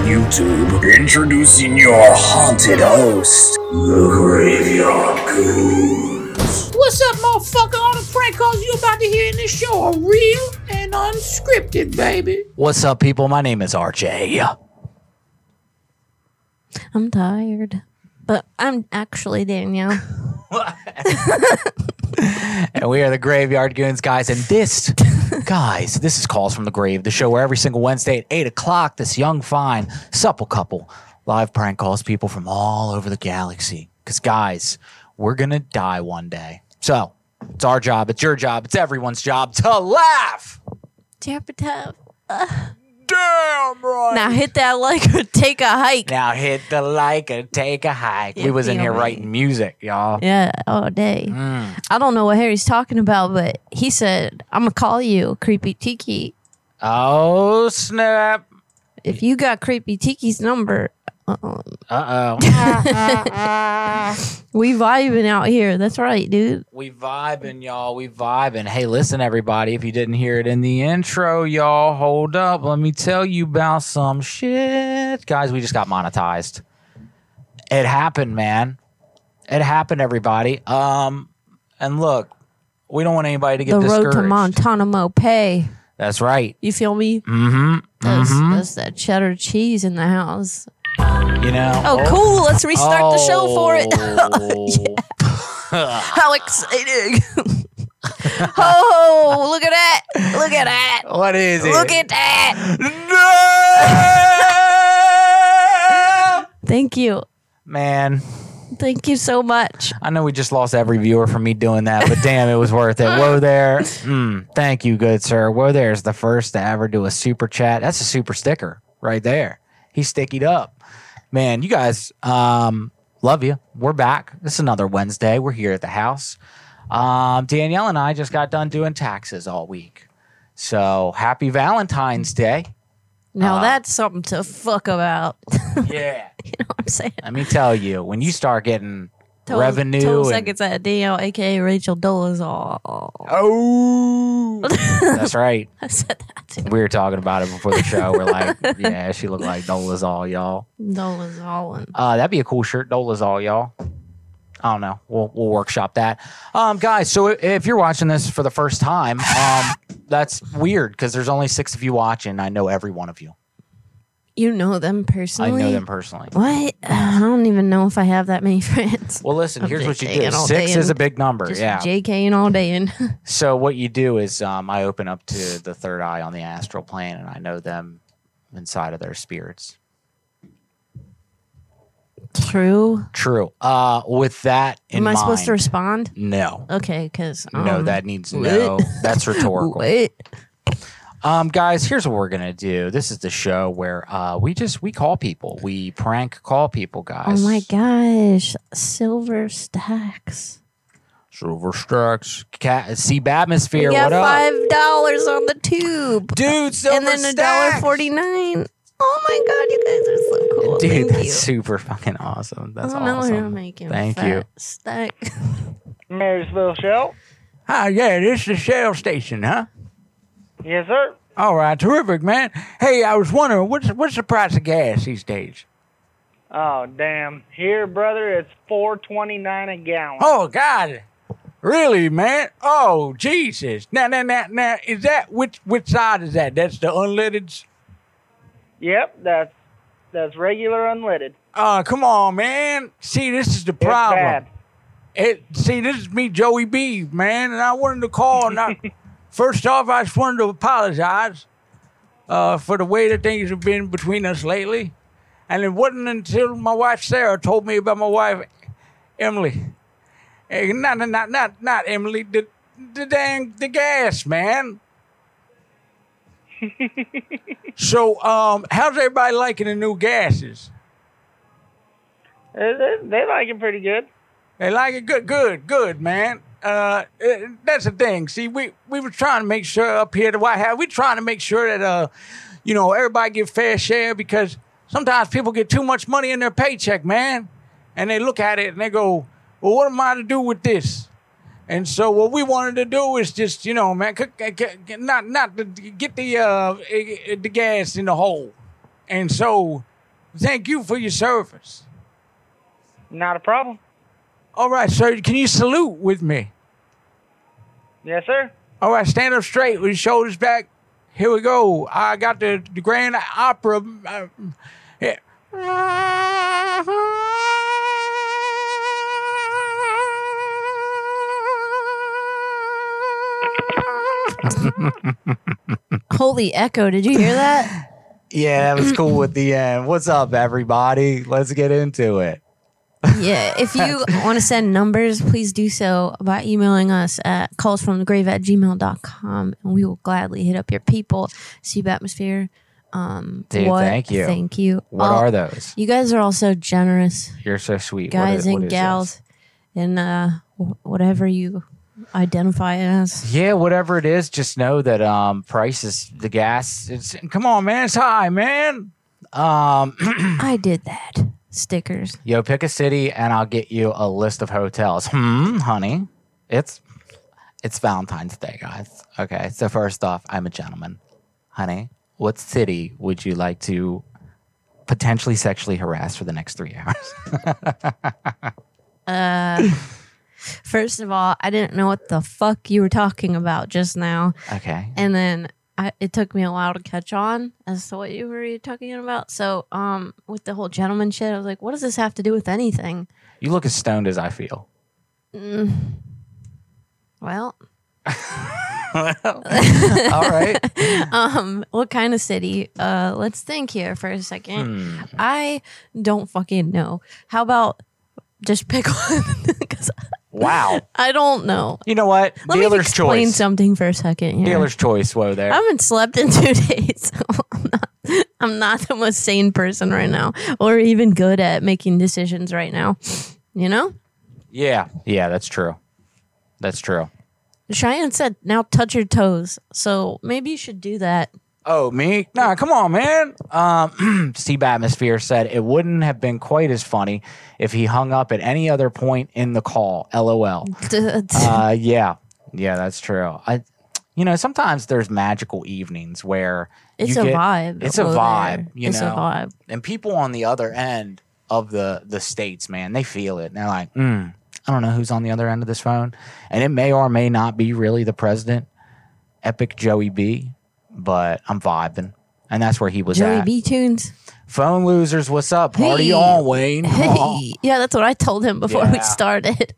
YouTube. Introducing your haunted host, the Graveyard Goons. What's up, motherfucker? All the prank calls you about to hear in this show are real and unscripted, baby. What's up, people? My name is RJ. I'm tired. But I'm actually Danielle. And we are the Graveyard Goons, guys. And this, guys, this is Calls from the Grave, the show where every single Wednesday at 8 o'clock, this young, fine, supple couple live prank calls people from all over the galaxy. Because, guys, we're going to die one day. So, it's our job, it's your job, it's everyone's job to laugh. Tap a tap. Damn right. Now hit that like or take a hike. Now hit the like and take a hike. we was in here me. writing music, y'all. Yeah, all day. Mm. I don't know what Harry's talking about, but he said, I'm going to call you Creepy Tiki. Oh, snap. If you got Creepy Tiki's number, uh-uh. Uh-oh. we vibing out here. That's right, dude. We vibing, y'all. We vibing. Hey, listen, everybody. If you didn't hear it in the intro, y'all, hold up. Let me tell you about some shit. Guys, we just got monetized. It happened, man. It happened, everybody. Um, and look, we don't want anybody to get The discouraged. road to Montana Mopay. That's right. You feel me? Mm-hmm. That's, Mhm. that's that cheddar cheese in the house. You know. Oh, cool. Let's restart the show for it. Oh. How exciting. oh, look at that. Look at that. What is it? Look at that. No! Thank you. Man, Thank you so much. I know we just lost every viewer from me doing that, but damn, it was worth it. Whoa there. Mm, thank you, good sir. Whoa there is the first to ever do a super chat. That's a super sticker right there. He's stickied up. Man, you guys, um, love you. We're back. It's another Wednesday. We're here at the house. Um, Danielle and I just got done doing taxes all week. So happy Valentine's Day. Now Uh, that's something to fuck about. Yeah. you know what I'm saying? Let me tell you, when you start getting Total- revenue Total and- seconds at DL, aka Rachel Dolezal. Oh, that's right. I said that too. We were talking about it before the show. We're like, yeah, she looked like Dolezal, y'all. Dolezal. Uh, that'd be a cool shirt, Dolezal, y'all. I don't know. We'll we'll workshop that, um, guys. So if you're watching this for the first time, um, that's weird because there's only six of you watching. I know every one of you. You know them personally. I know them personally. What? I don't even know if I have that many friends. Well, listen. I'm Here's what you do. Six is a big number. Just Yeah. JKing all day and So what you do is um, I open up to the third eye on the astral plane, and I know them inside of their spirits. True. True. Uh, with that in Am I mind, supposed to respond? no, Okay, because no, that needs what? no. That's rhetorical. Wait. Um, guys, here's what we're gonna do. This is the show where uh, we just we call people, we prank call people, guys. Oh guys. my gosh, silver stacks. Silver Stacks, Cat, see Batmosphere. We got What up, five dollars on the tube, dude? Silver and then a dollar Stacks! forty nine. Oh my god, you guys are so cool. Dude, Thank that's you. super fucking awesome. That's oh, no, awesome. you're making Thank fat you. Stack. Marysville Shell. Hi, ah, yeah, this is the Shell station, huh? Yes, sir. All right, terrific, man. Hey, I was wondering what's what's the price of gas these days? Oh, damn. Here, brother, it's four twenty nine a gallon. Oh God, really, man? Oh Jesus! Now, now, now, now, is that which which side is that? That's the unleaded. Yep, that's that's regular unleaded. Oh, come on, man. See, this is the It's problem. bad. It, see, this is me, Joey B, man, and I wanted to call. And I, first off, I just wanted to apologize uh, for the way that things have been between us lately. And it wasn't until my wife Sarah told me about my wife Emily. Eh, not, not, not, not Emily. The, the dang, the gas, man. So, um, how's everybody liking the new gases? They, they, like it pretty good. They like it good, good, good, man. Uh, eh, that's the thing. See, we we were trying to make sure up here at the White House, we trying to make sure that uh, you know, everybody get fair share because sometimes people get too much money in their paycheck, man, and they look at it and they go, "Well, what am I to do with this?" And so what we wanted to do is just, you know, man, not not to get the uh eh, the gas in the hole. And so, thank you for your service. Not a problem. All right, sir. Can you salute with me? Yes, sir. All right, stand up straight with your shoulders back. Here we go. I got the, the Grand Opera. Uh, yeah. Holy echo! Did you hear that? Yeah, that was cool with the end. What's up, everybody? Let's get into it. yeah. If you want to send numbers, please do so by emailing us at callsfromthegrave at gmail.com and we will gladly hit up your people. Seab atmosphere. Um, Dude, thank you. Thank you. What All- are those? You guys are all so generous, You're so sweet. What guys is- what and gals, and uh, whatever you identify as. Yeah, whatever it is, just know that um prices, the gas, it's come on, man, it's high, man. Um I did that. Stickers. Yo, pick a city and I'll get you a list of hotels. Hmm, honey. It's it's Valentine's Day, guys. Okay. So first off, I'm a gentleman. Honey, what city would you like to potentially sexually harass for the next three hours? First of all, I didn't know what the fuck you were talking about just now. Okay. and then I, it took me a while to catch on as to what you were talking about. So, um, with the whole gentleman shit, I was like, "What does this have to do with anything?" You look as stoned as I feel. Well, All right. um, what kind of city? Uh, let's think here for a second. Hmm. I don't fucking know. How about just pick one? Because Wow. I don't know. You know what? Let me explain choice. something for a second here. Dealer's choice, whoa there. I haven't slept in two days. So I'm not. I'm not the most sane person right now, or even good at making decisions right now. You know, yeah. Yeah, that's true. That's true. Cheyenne said, "Now touch your toes." So maybe you should do that. Oh, me? Nah, come on, man. Um, Steve Atmosphere said it wouldn't have been quite as funny if he hung up at any other point in the call. LOL. Uh, yeah, yeah, that's true. I, you know, sometimes there's magical evenings where it's a get- vibe. It's a vibe, there. you it's know. a vibe. And people on the other end of the the states, man, they feel it. And they're like, mm, I don't know who's on the other end of this phone, and it may or may not be really the president, Epic Joey B, but I'm vibing. And that's where he was Joey at. B tunes. Phone losers, what's up? Party Hey. on, Wayne. Hey, yeah, that's what I told him before we Yeah. started.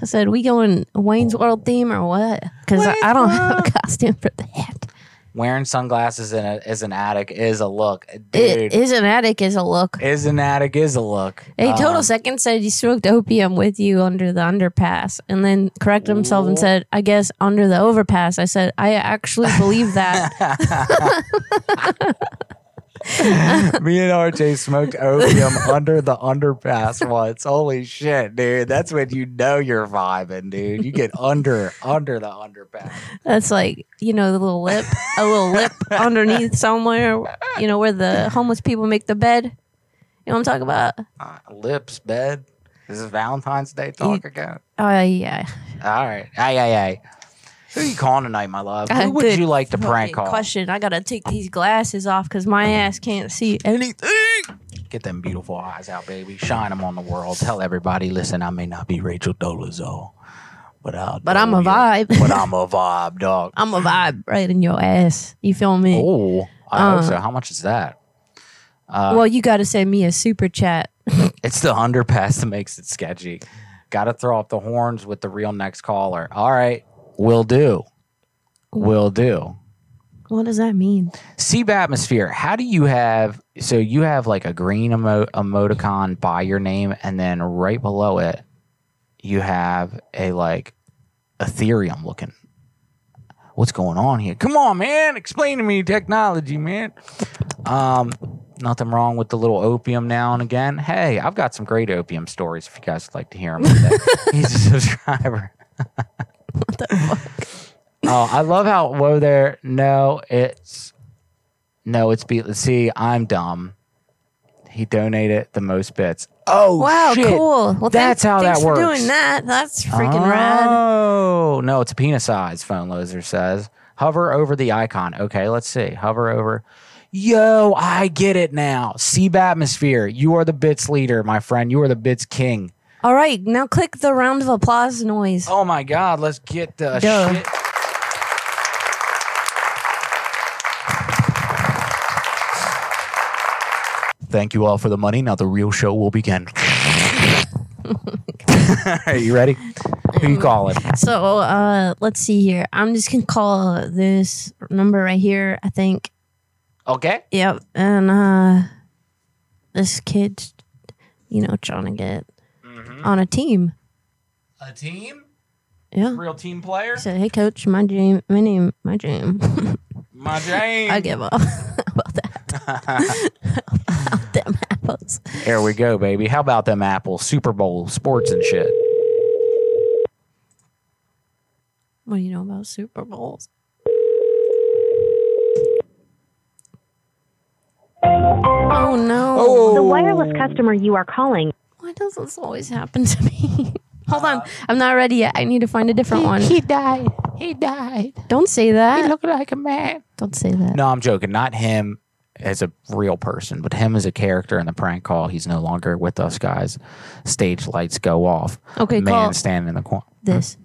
I said, "We going Wayne's World theme or what?" Because I, I don't have a costume for that. Wearing sunglasses in a, as an addict is a look, dude. is an attic is a look. is an addict is a look. Hey, Total Um, Second said he smoked opium with you under the underpass and then corrected himself and said, I guess under the overpass. I said, I actually believe that. Me and RJ smoked opium under the underpass once. Holy shit, dude. That's when you know you're vibing, dude. You get under under the underpass. That's like, you know, the little lip, a little lip underneath somewhere, you know, where the homeless people make the bed. You know what I'm talking about? Uh, lips, bed. This is Valentine's Day talk again. Oh, yeah. All right. Ay, ay, ay. Who you calling tonight, my love? Uh, Who would you like to prank call? Question. I got to take these glasses off because my ass can't see anything. Get them beautiful eyes out, baby. Shine them on the world. Tell everybody, listen, I may not be Rachel Dolezal, but I'll But I'm a you. vibe. But I'm a vibe, dog. I'm a vibe right in your ass. You feel me? Oh, I Uh, hope so. How much is that? Uh, well, you got to send me a super chat. It's the underpass that makes it sketchy. Got to throw up the horns with the real next caller. All right, will do. Will do. What does that mean? Seab atmosphere. How do you have? So you have like a green emo- emoticon by your name, and then right below it, you have a like Ethereum looking. What's going on here? Come on, man. Explain to me technology, man. Um, nothing wrong with the little opium now and again. Hey, I've got some great opium stories if you guys would like to hear them. He's a subscriber. Oh, I love how whoa there. No, it's no, it's be. See, I'm dumb. He donated the most bits. Oh Wow, shit. cool. Well, That's thanks, how thanks that for works. doing that. That's freaking rad. Oh no, it's a penis size. Phone loser says. Hover over the icon. Okay, let's see. Hover over. Yo, I get it now. Seab atmosphere. You are the bits leader, my friend. You are the bits king. All right, now click the round of applause noise. Oh my god, let's get the Duh. shit. Thank you all for the money. Now the real show will begin. Are you ready? Who you calling? So uh, let's see here. I'm just gonna call this number right here. I think. Okay. Yep. And uh, this kid, you know, trying to get on a team. A team? Yeah. Real team player? I said, "Hey, coach, my dream, my name, my dream." My James. I give up about that. about them apples. Here we go, baby. How about them apples? Super Bowl, sports and shit. What do you know about Super Bowls? Oh no! The wireless customer you are calling Why does this always happen to me? Hold on, um, I'm not ready yet. I need to find a different one. He died. He died. Don't say that. He that. looked like a man. Don't say that. No, I'm joking. Not him as a real person, but him as a character in the prank call. He's no longer with us, guys. Stage lights go off. Okay, Man call standing in the corner. this.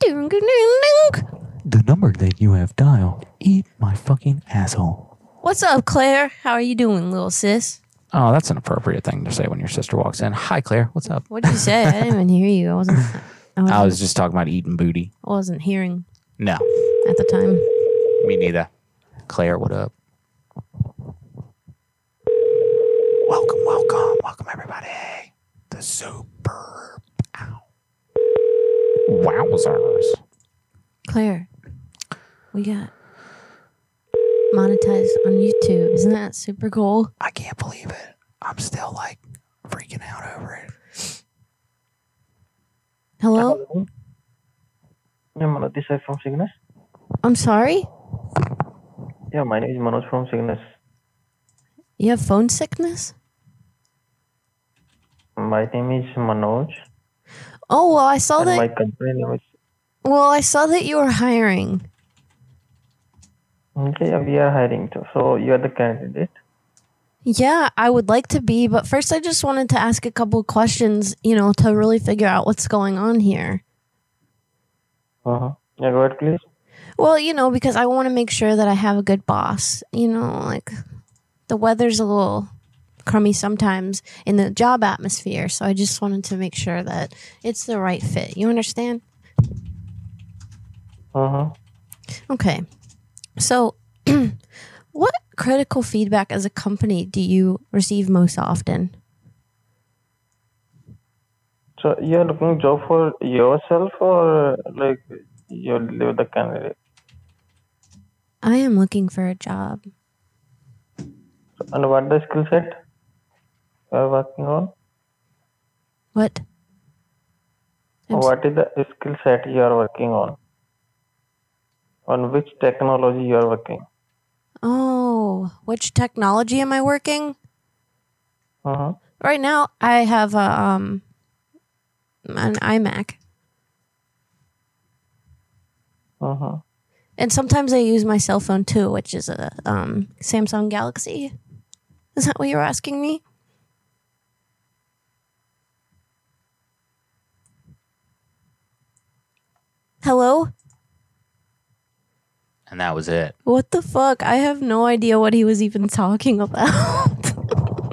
Ding, ding, ding, ding. The number that you have dialed. Eat my fucking asshole. What's up, Claire? How are you doing, little sis? Oh, that's an appropriate thing to say when your sister walks in. Hi, Claire. What's up? What did you say? I didn't even hear you. I wasn't. I wasn't, I was just talking about eating booty. I wasn't hearing No, at the time. me neither. Claire, what up? Welcome, welcome, welcome, everybody. The super. Ow. Wowzers. Claire, we got monetized on YouTube. Isn't that super cool? I can't believe it. I'm still like freaking out over it. Hello? Yeah, Manoj this side from Cygnus. I'm sorry? Yeah, my name is Manoj from Cygnus. You have phone sickness? My name is Manoj, Oh, well, I saw and my that. company name is. Well, I saw that you were hiring. Okay, yeah, we are hiring too. So you are the candidate. Yeah, I would like to be, but first I just wanted to ask a couple of questions, you know, to really figure out what's going on here. Uh-huh. Yeah, go ahead, please. Well, you know, because I want to make sure that I have a good boss. You know, like the weather's a little crummy sometimes in the job atmosphere, so I just wanted to make sure that it's the right fit. You understand? Uh-huh. Okay. So, what critical feedback as a company do you receive most often? So you are looking job for yourself or like you live the candidate? I am looking for a job. And what the skill set you are working on? What? I'm What is the skill set you are working on? On which technology you are working? Oh, which technology am I working? Uh-huh. Right now, I have a, um an iMac, Uh-huh. and sometimes I use my cell phone too, which is a um Samsung Galaxy. Is that what you're asking me? Hello? And that was it. What the fuck? I have no idea what he was even talking about.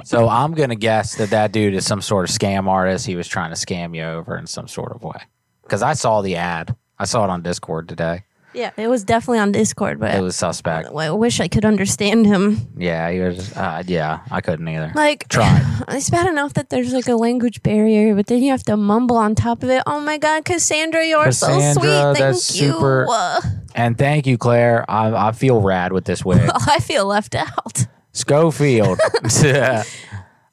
So I'm gonna guess that that dude is some sort of scam artist. He was trying to scam you over in some sort of way. Because I saw the ad. I saw it on Discord today. Yeah, it was definitely on Discord, but It was suspect. I wish I could understand him. Yeah, he was. Uh, yeah, I couldn't either. Like, try. it's bad enough that there's like a language barrier, but then you have to mumble on top of it. Oh my God, Cassandra, you're so sweet. Thank that's you. super- And thank you, Claire. I, I feel rad with this wig. I feel left out. Schofield.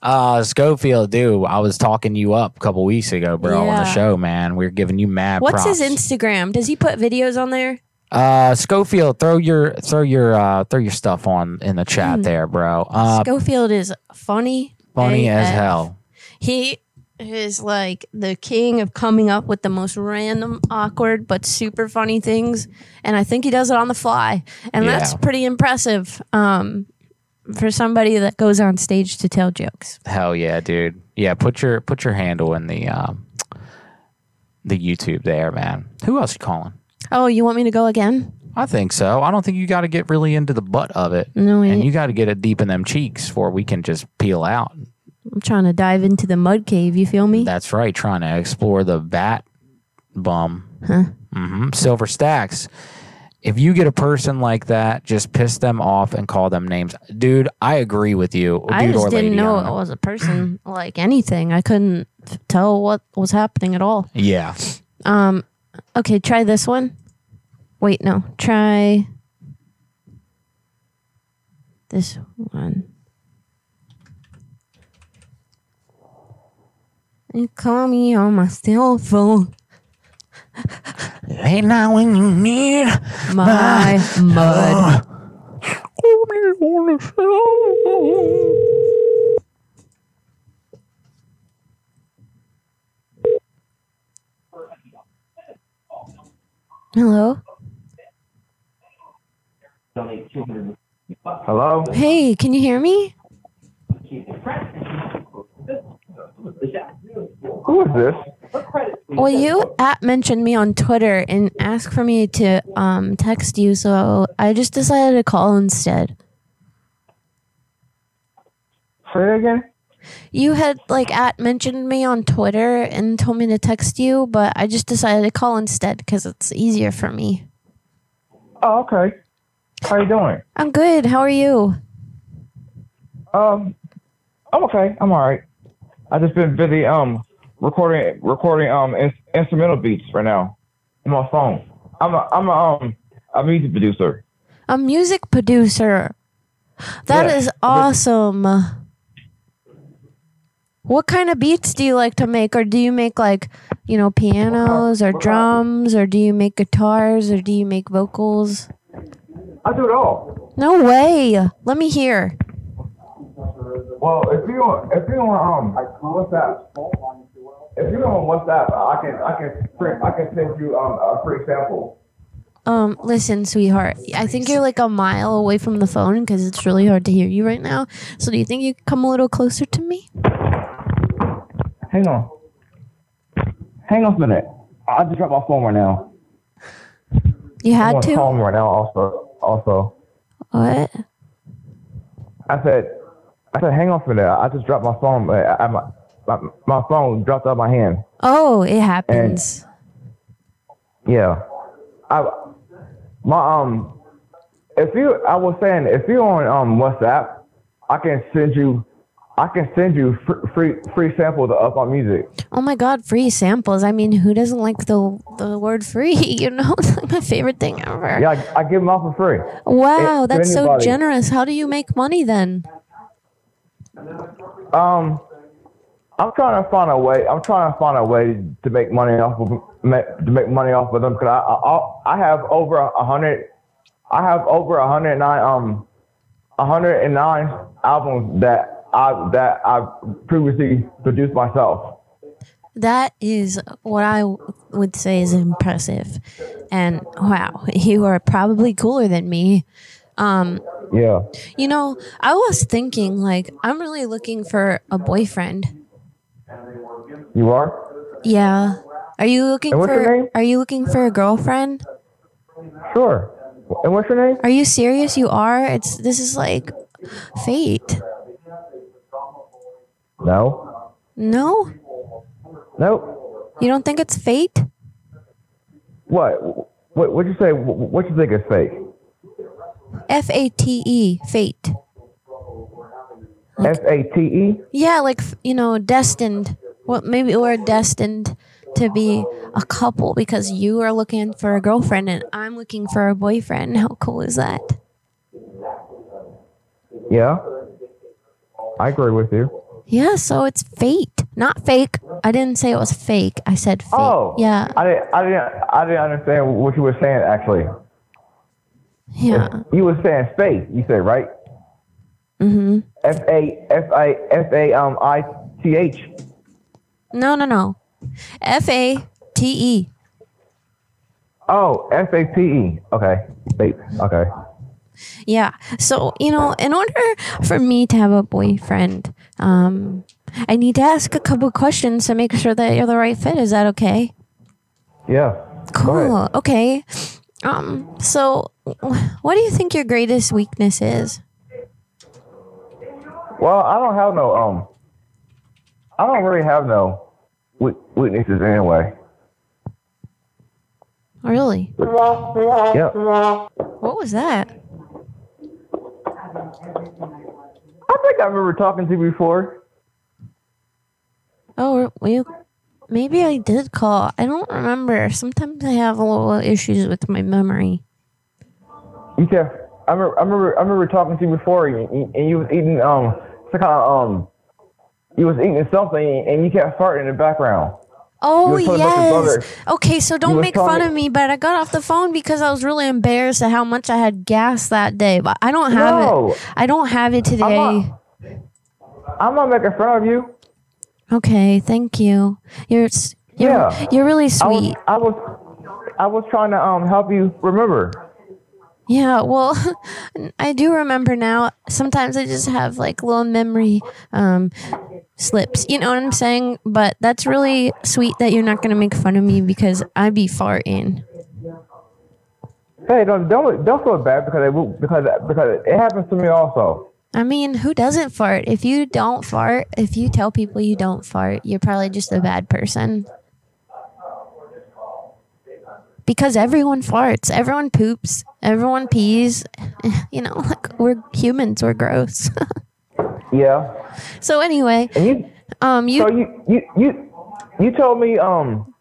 uh, Schofield, dude, I was talking you up a couple weeks ago, bro, on the show, man. We are giving you mad What's props. his Instagram? Does he put videos on there? Uh, Schofield, throw your throw your uh throw your stuff on in the chat Hmm. there, bro. Uh, Schofield is funny. funny as AF. hell. He is like the king of coming up with the most random, awkward, but super funny things. And I think he does it on the fly. And that's Yeah. pretty impressive um, for somebody that goes on stage to tell jokes. Hell yeah, dude. Yeah, put your put your handle in the um the YouTube there, man. Who else you calling? Oh, you want me to go again? I think so. I don't think you got to get really into the butt of it. No, and you got to get it deep in them cheeks before we can just peel out. I'm trying to dive into the mud cave. You feel me? That's right, trying to explore the bat bum. Huh? hmm Silver stacks. If you get a person like that, just piss them off and call them names. Dude, I agree with you. I Dude just or didn't know I it don't was a person like anything. I couldn't f- tell what was happening at all. Yeah. Um, okay, try this one. Wait, no, try this one. You call me on my cell phone. Late night when you need My mud. Hello. Hello? Hey, can you hear me? Who is this? Well, you at mentioned me on Twitter and asked for me to um text you, so I just decided to call instead. Say it again? You had like at mentioned me on Twitter and told me to text you, but I just decided to call instead because it's easier for me. Oh, okay. How you doing? I'm good. How are you? Um, I'm okay. I'm all right. I just been busy um recording recording um in, instrumental beats right now on my phone. I'm a I'm a um a music producer. A music producer. That Yeah. is awesome. What kind of beats do you like to make, or do you make like, you know, pianos or drums, or do you make guitars, or do you make vocals? I do it all. No way. Let me hear. Well, if you on if you on um WhatsApp, if you on WhatsApp, I can I can print I can send you um a free sample. Um, listen, sweetheart. I think you're like a mile away from the phone because it's really hard to hear you right now. So, do you think you could come a little closer to me? Hang on. Hang on a minute. I just dropped my phone right now. You I'm had the to. phone right now. Also, also. What? I said, I said, hang on for a minute. I just dropped my phone. I, I, my, my, my phone dropped out of my hand. Oh, it happens. Yeah. I, my, um, if you, I was saying, if you're on, um, WhatsApp, I can send you, I can send you free, free, samples of my music. Oh my god, free samples. I mean, who doesn't like the the word free? You know, it's like my favorite thing ever. Yeah, I, I give them out for free. Wow, to that's so generous. How do you make money then? Um, I'm trying to find a way. I'm trying to find a way to make money off of to make money off of them because I, I I have over a hundred. I have over a hundred nine um, a hundred and nine albums that I that I previously produced myself. That is what I would say is impressive. And wow, you are probably cooler than me. Um, Yeah. you know, I was thinking like I'm really looking for a boyfriend. You are? Yeah. Are you looking And what's your for name? Are you looking for a girlfriend? Sure. And what's your name? Are you serious? You are? It's this is like fate. No. No? Nope. You don't think it's fate? What? what what you say? What, what you think is fake? F A T E, fate. F A T E. Yeah, like you know, destined. Well, maybe we're destined to be a couple because you are looking for a girlfriend and I'm looking for a boyfriend. How cool is that? Yeah. I agree with you. Yeah, so it's fate, not fake. I didn't say it was fake. I said fate. Oh. Yeah, I didn't. I didn't. I didn't understand what you were saying. Actually, yeah. you were saying space. You said right. Mm-hmm. F A F I F A um I T H. No, no, no. F A T E. Oh, F A T E. Okay. Fate. Okay. Yeah. So, you know, in order for me to have a boyfriend, um, I need to ask a couple questions to make sure that you're the right fit. Is that okay? Yeah. Cool. Okay. Um, so what do you think your greatest weakness is? Well, I don't have no um. I don't really have no weaknesses anyway. Really? Yep. What was that? I think I remember talking to you before. Oh, well, maybe I did call. I don't remember. Sometimes I have a little issues with my memory. You said I remember. I remember. I remember talking to you before, and, and and you was eating um some kind of um. You was eating something, and you kept farting in the background. Oh You were talking about your yes. Okay, so don't make fun of me, but I got off the phone because I was really embarrassed at how much I had gas that day. But I don't have No. it. I don't have it today. not- I'm not making fun of you. Okay, thank you. You're you're Yeah. you're really I was. sweet. I was. I was trying to um help you remember. Yeah, well, I do remember now. Sometimes I just have like little memory um, slips. You know what I'm saying? But that's really sweet that you're not gonna make fun of me because I'd be farting. Hey, don't don't don't feel bad because it because because it happens to me also. I mean, who doesn't fart? If you don't fart, if you tell people you don't fart, you're probably just a bad person. Because everyone farts, everyone poops, everyone pees. You know, like we're humans, we're gross. Yeah. so anyway, And you. um, you So you you you you told me um.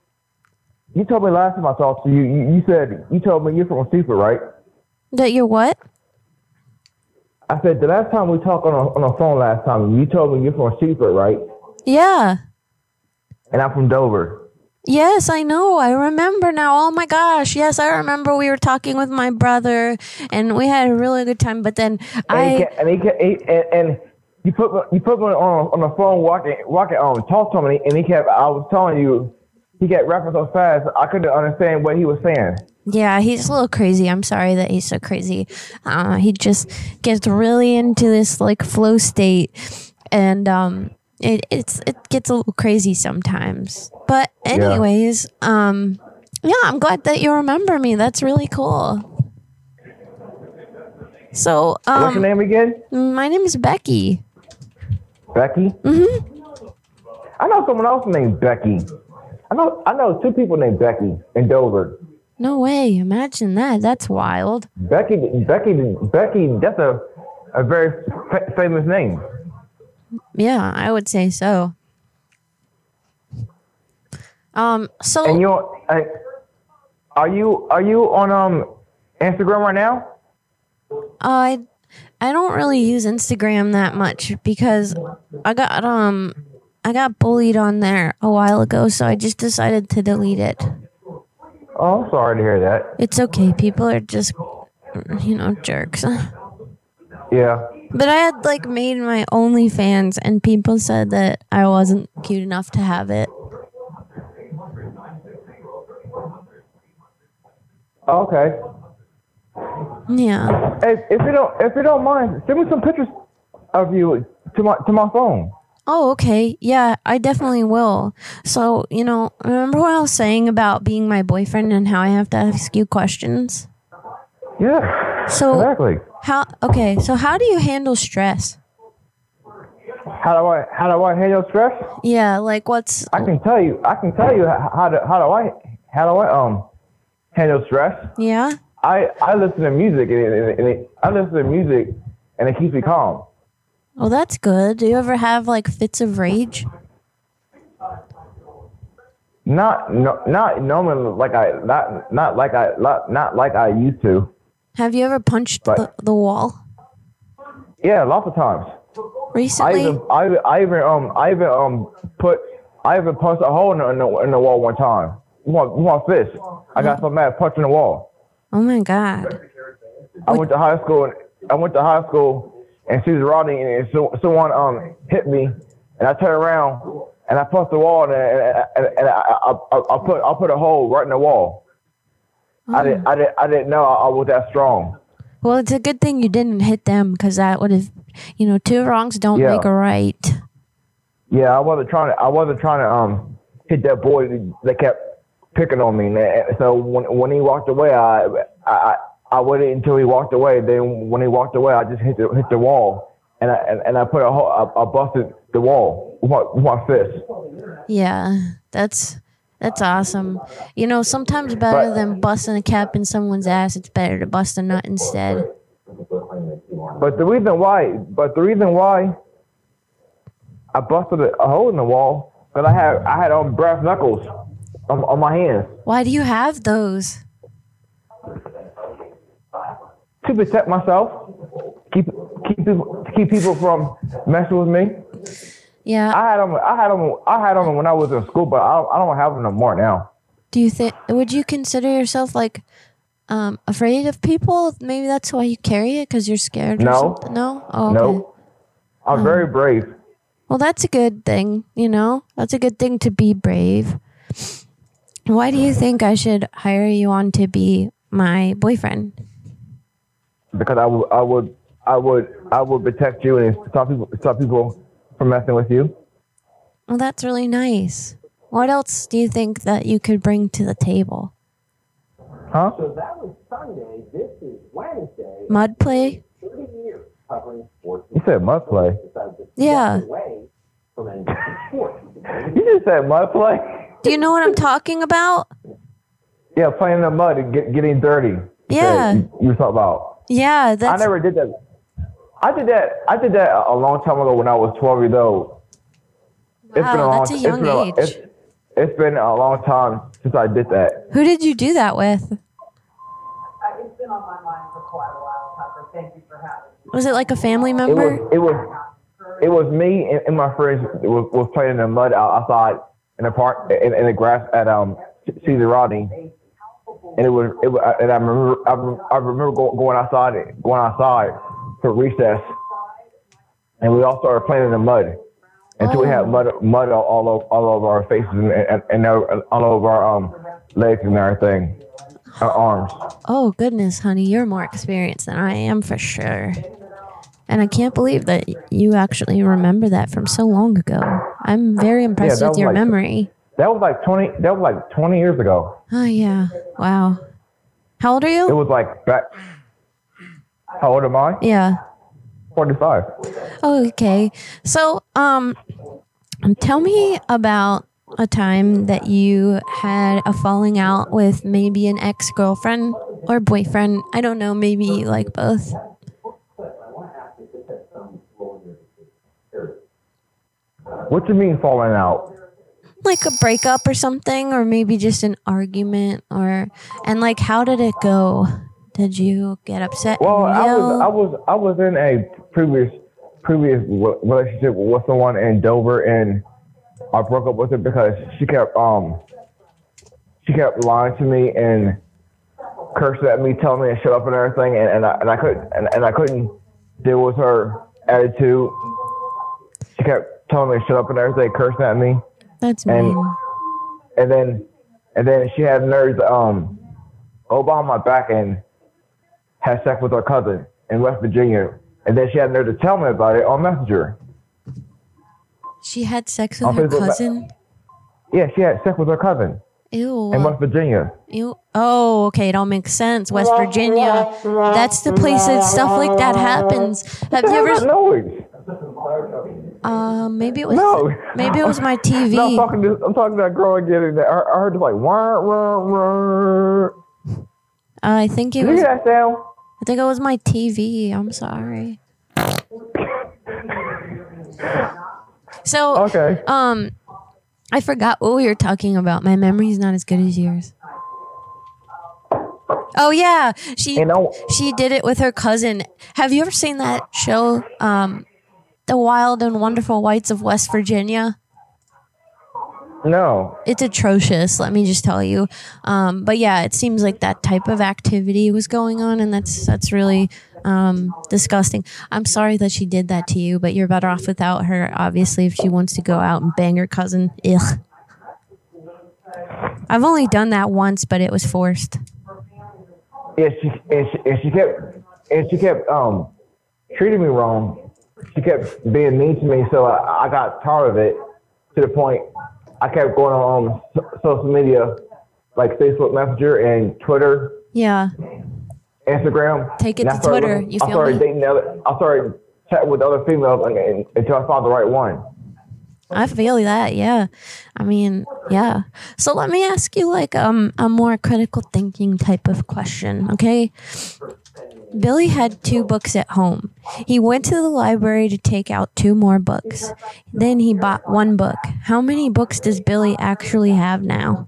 You told me last time I talked to you. You, you said you told me you're from Super, right? that you're what? I said the last time we talked on a, on the phone last time, you told me you're from Super, right? Yeah. And I'm from Dover. Yes, I know. I remember now. Oh my gosh. Yes, I remember we were talking with my brother and we had a really good time. But then And he, I, and, he, ca- he and, and you put you put me on on the phone walking walking um talk to me and he kept I was telling you he kept rapping so fast I couldn't understand what he was saying. yeah, he's a little crazy. I'm sorry that he's so crazy. Uh, he just gets really into this like flow state and, um, it, it's it gets a little crazy sometimes. But anyways, um yeah, I'm glad that you remember me. That's really cool. So, What's your um name again? my name is Becky. Becky. Mm-hmm. I know someone else named Becky. I know I know two people named Becky in Dover. No way. Imagine that. That's wild. Becky Becky Becky. That's a a very fa- famous name. Yeah, I would say so. Um, so And you're uh, are you are you on um Instagram right now? I I don't really use Instagram that much because I got um I got bullied on there a while ago, so I just decided to delete it. Oh, I'm sorry to hear that. It's okay. People are just you know jerks. Yeah. But I had like made my OnlyFans, and people said that I wasn't cute enough to have it. Okay. Yeah. If, if you don't if you don't mind, send me some pictures of you to my to my phone. Oh, okay. Yeah, I definitely will. So, you know, remember what I was saying about being my boyfriend and how I have to ask you questions? Yeah. So, Exactly. How, okay, so how do you handle stress? How do I how do I handle stress? Yeah, like what's, I can tell you I can tell you how, how do how do I how do I um handle stress. Yeah. I, I listen to music and, it, and it, I listen to music and it keeps me calm. Well, that's good. Do you ever have like fits of rage? Not no, not normally like I not not like I not, not like I used to. Have you ever punched the, the wall Yeah, lots of times. I recently? even I, even- I even um I even um put I even punched a hole in the, in the, in the wall one time. With my fist. I got so mad punching the wall. oh my god. I went to high school. I went to high school, and she was riding, and so, someone um hit me, and I turned around, and I punched the wall, and, and, and, and I, I, I, I put I put a hole right in the wall. I didn't I didn't I didn't know I, I was that strong. Well, it's a good thing you didn't hit them because that would have, you know, two wrongs don't Yeah. make a right. Yeah, I wasn't trying to I wasn't trying to um hit that boy that kept picking on me. And so when when he walked away, I I I- I waited until he walked away. Then when he walked away, I just hit the hit the wall, and I and, and I put a hole. I, I busted the wall with my, with my fist. Yeah, that's that's awesome. You know, sometimes better But- than busting a cap in someone's ass, it's better to bust a nut instead. But the reason why, but the reason why I busted a, hole in the wall, because I had I had um, brass knuckles on, on my hands Why do you have those? to protect myself, keep keep people keep people from messing with me. Yeah. I had them. I had them. I had them when I was in school, but I don't, I don't have them no more now. Do you think? Would you consider yourself like um afraid of people? Maybe that's why you carry it because you're scared. No. No. Oh, okay. No, I'm very brave. Well, that's a good thing. You know, that's a good thing to be brave. Why do you think I should hire you on to be my boyfriend? because I would, I would, I would, I would protect you and stop people, stop people from messing with you. Well, that's really nice. What else do you think that you could bring to the table? Huh? So that was Sunday. This is Wednesday. Mud play? You said mud play. Yeah. You just said mud play. Do you know what I'm talking about? Yeah, playing in the mud and get, getting dirty. Yeah. said- You, you were talking about. Yeah, that's I never did that. I did that. I did that a a long time ago when I was 12 years old. Wow, that's a it's young been a- age. it's, it's been a long time since I did that. Who did you do that with? It's been on my mind for quite a while, Tucker. Thank you for having me. Was it like a family It member? was it was it was me and, and my friends was, was playing in the mud out- outside in the park in, in the grass at um Caesar Rodney. And it was it was, and I remember I, I remember go, going outside going outside for recess, and we all started playing in the mud until we had mud mud all, over all over our faces and, and, and all over our um legs and everything, our arms. Oh, goodness, honey. You're more experienced than I am for sure. And I can't believe that you actually remember that from so long ago. I'm very impressed that with your like- memory. That was like twenty. That was like twenty years ago. Oh, yeah. Wow. How old are you? It was like back. How old am I? Yeah. Forty-five. Oh, okay. So, um, tell me about a time that you had a falling out with maybe an ex girlfriend or boyfriend. I don't know, maybe like both. What do you mean falling out? Like a breakup or something, or maybe just an argument, or and like how did it go? Did you get upset? Well, I was I was I was in a previous previous relationship with someone in Dover, and I broke up with her because she kept um she kept lying to me and cursing at me, telling me to shut up and everything, and, and I and I couldn't and, and I couldn't deal with her attitude. She kept telling me to shut up and everything, cursing at me. That's and mean. and then and then she had nerves um go behind my back and had sex with her cousin in West Virginia, and then she had nerve to tell me about it on Messenger. She had sex with I'll her Facebook cousin. Yeah, she had sex with her cousin Ew. in West Virginia. Ew. Oh, okay. It all makes sense. West Virginia. That's the place that stuff like that happens. Have you ever? noise? Uh, maybe it was. No. Maybe it was my TV. No, I'm talking to I'm talking to that girl again, I, I heard it like wah, wah, wah. I think it Did you was. hear that sound? I think it was my TV. I'm sorry. So, Okay. um, I forgot what we were talking about. My memory's not as good as yours. Oh yeah, she And I- she did it with her cousin. Have you ever seen that show, um, The Wild and Wonderful Whites of West Virginia? No. It's atrocious. Let me just tell you. Um, but yeah, it seems like that type of activity was going on, and that's that's really um, disgusting. I'm sorry that she did that to you, but you're better off without her. Obviously, if she wants to go out and bang her cousin, ugh. I've only done that once, but it was forced. Yeah, she and she, and she kept and she kept um treating me wrong. She kept being mean to me, so I, I got tired of it to the point I kept going on social media like Facebook Messenger and Twitter, Yeah, Instagram. Take it to started Twitter, you I feel started me? dating the other. I started chatting with other females and, and, until I found the right one. I feel that. Yeah, I mean, yeah. So let me ask you like um a more critical thinking type of question, okay? Billy had two books at home. He went to the library to take out two more books. Then he bought one book. How many books does Billy actually have now?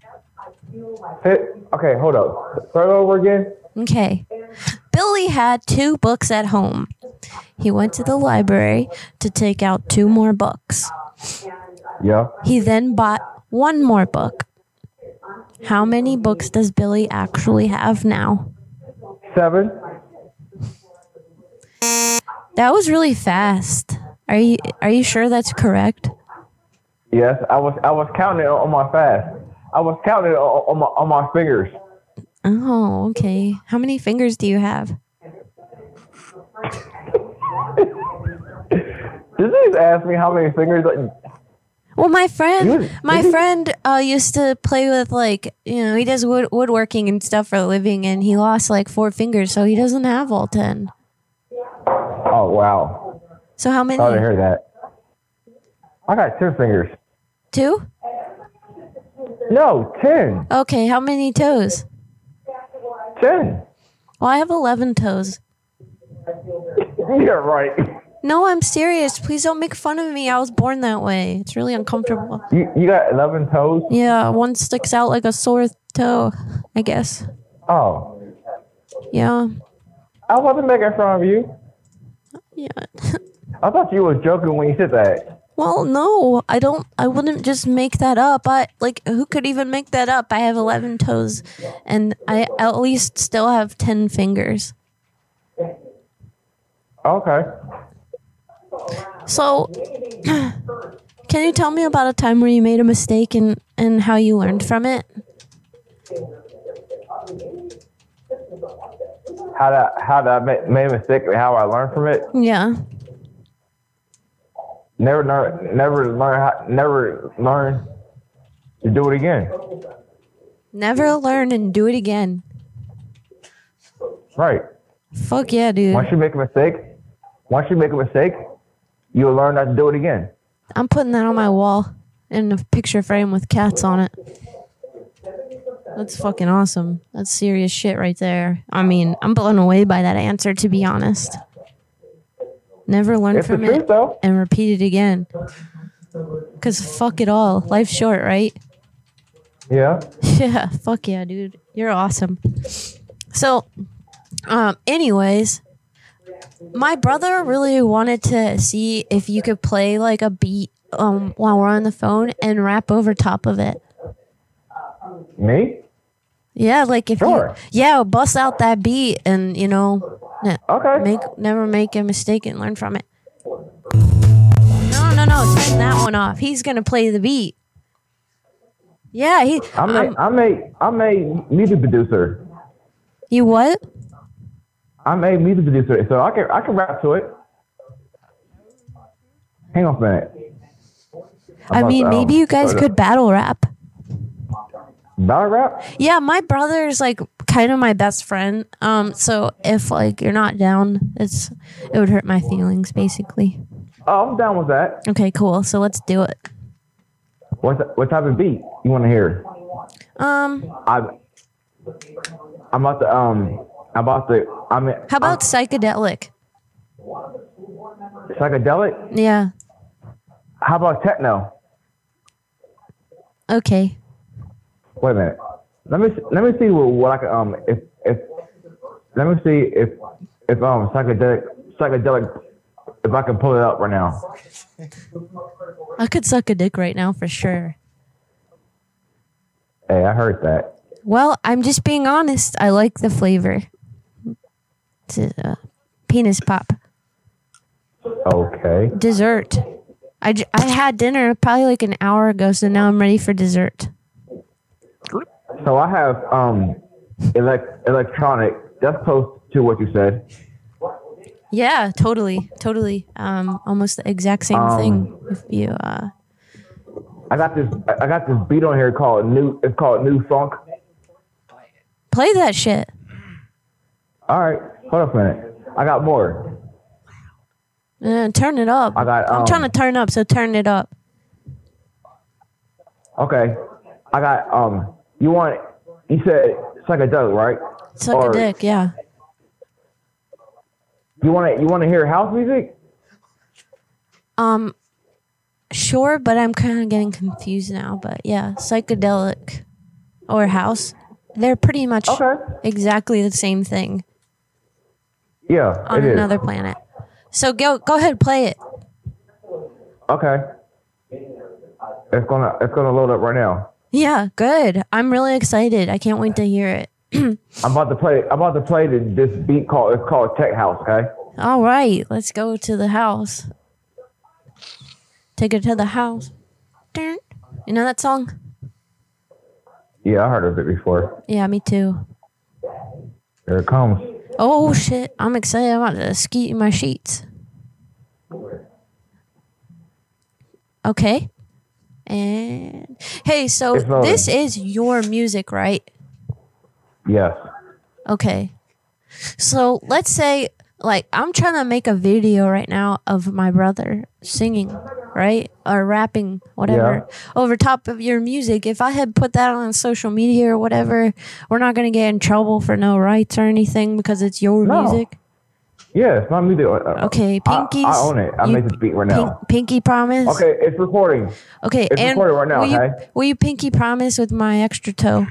Hey, okay, hold up. Start over again. Okay. Billy had two books at home. He went to the library to take out two more books. Yeah. He then bought one more book. How many books does Billy actually have now? Seven. That was really fast. Are you are you sure that's correct? Yes, I was I was counting on my fast. I was counting on, on my on my fingers. Oh, okay. How many fingers do you have? Did you just ask me how many fingers? Like, Well, my friend, my friend uh, used to play with like you know he does wood, woodworking and stuff for a living, and he lost like four fingers, so he doesn't have all ten. Oh wow! So how Sorry to many? hear that. I got ten fingers. Two? No, ten. Okay. How many toes? Ten. Well, I have eleven toes. You're right. No, I'm serious. Please don't make fun of me. I was born that way. It's really uncomfortable. You you got eleven toes. Yeah, one sticks out like a sore toe, I guess. Oh, Yeah. I wasn't making fun of you. Yeah. I thought you were joking when you said that. Well, no, I don't. I wouldn't just make that up. I like who could even make that up? I have eleven toes, and I at least still have ten fingers. Okay. So, can you tell me about a time where you made a mistake and and how you learned from it? How I, how I make, made a mistake and how I learned from it? Yeah. Never learn. Never learn. How, never learn to do it again. Never learn and do it again. Right. Fuck yeah, dude. Once you make a mistake, once you make a mistake, you'll learn not to do it again. I'm putting that on my wall in a picture frame with cats on it. That's fucking awesome. That's serious shit right there. I mean, I'm blown away by that answer, to be honest. Never learn It's from truth, it though. and repeat it again. Because fuck it all. Life's short, right? Yeah. Yeah, fuck yeah, dude. You're awesome. So, um, anyways, my brother really wanted to see if you could play like a beat um while we're on the phone and rap over top of it. Me? Yeah, like if Sure. you yeah, bust out that beat and you know ne- Okay. make never make a mistake and learn from it. No, no, no, turn that one off. He's gonna play the beat. Yeah, he. I'm a, um, I'm a, I'm a music producer. you what? I'm a music producer, so I can, I can rap to it. Hang on a minute. I about mean, to, um, maybe you guys could battle rap. Battle rap? Yeah, my brother's like kind of my best friend. Um, so if like you're not down, it's it would hurt my feelings basically. Oh, I'm down with that. Okay, cool. So let's do it. What, what type of beat you want to hear? Um, I, I'm about to um. I'm about to. I mean, How about psychedelic? psychedelic? Yeah. How about techno? Okay. Wait a minute. Let me let me see what, what I can um if if let me see if if um psychedelic psychedelic if I can pull it up right now. I could suck a dick right now for sure. Hey, I heard that. Well, I'm just being honest. I like the flavor. It's a uh, penis pop Okay. dessert. I, j- I had dinner probably like an hour ago, so now I'm ready for dessert. So I have um elect electronic. That's close to what you said. Yeah, totally, totally. Um, almost the exact same Um, thing. If you uh, I got this I got this beat on here called new it's called New Funk. play that shit. All right, hold up a minute. I got more. Uh, turn it up. I got, I'm um, trying to turn up, so turn it up. Okay. I got um you want you said psychedelic, right? Suck Or a dick, yeah. You want to you want to hear house music? Um, sure, but I'm kind of getting confused now. But yeah, psychedelic or house, they're pretty much exactly the same thing Yeah, on it is. another planet. So go go ahead, play it. Okay. It's gonna it's gonna load up right now. Yeah, good. I'm really excited. I can't wait to hear it. I'm about to play. I'm about to play the, this beat called it's called Tech House. Okay. All right, let's go to the house. Take it to the house. You know that song? Yeah, I heard of it before. Yeah, me too. Here it comes. Oh shit! I'm excited. I'm about to ski in my sheets. Okay. And hey, so this is your music, right? Yes. Okay. So let's say, like, I'm trying to make a video right now of my brother singing, right? Or rapping, whatever, over top of your music. If I had put that on social media or whatever, we're not going to get in trouble for no rights or anything because it's your No. music. Yeah, it's my music. Uh, Okay, I- I, own it. I you- made this beat right now. Pinky promise. Okay, it's recording. Okay, It's and recorded right now, will, you, will you pinky promise with my extra toe?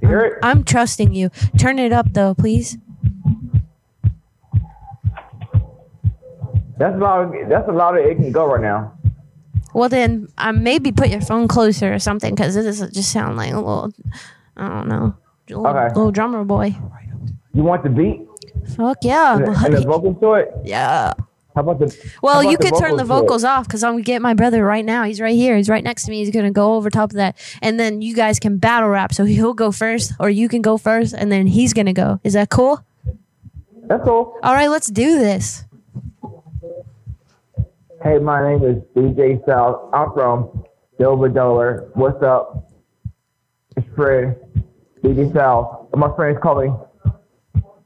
You hear it? I'm trusting you. Turn it up though, please. That's about that's a lot of it can go right now. Well, then uh, maybe put your phone closer or something because this is just sound like a little, I don't know, little, Okay. little drummer boy. You want the beat Fuck yeah. and, the- and the vocals to it? Yeah. How about the? Well, about you could turn the vocals off because I'm gonna get my brother right now. He's right here. He's right next to me. He's gonna go over top of that, and then you guys can battle rap. So he'll go first, or you can go first, and then he's gonna go. Is that cool? That's cool. All right, let's do this. Hey, my name is DJ South. I'm from Dover, Delaware. What's up? It's Fred. DJ South. My friends call me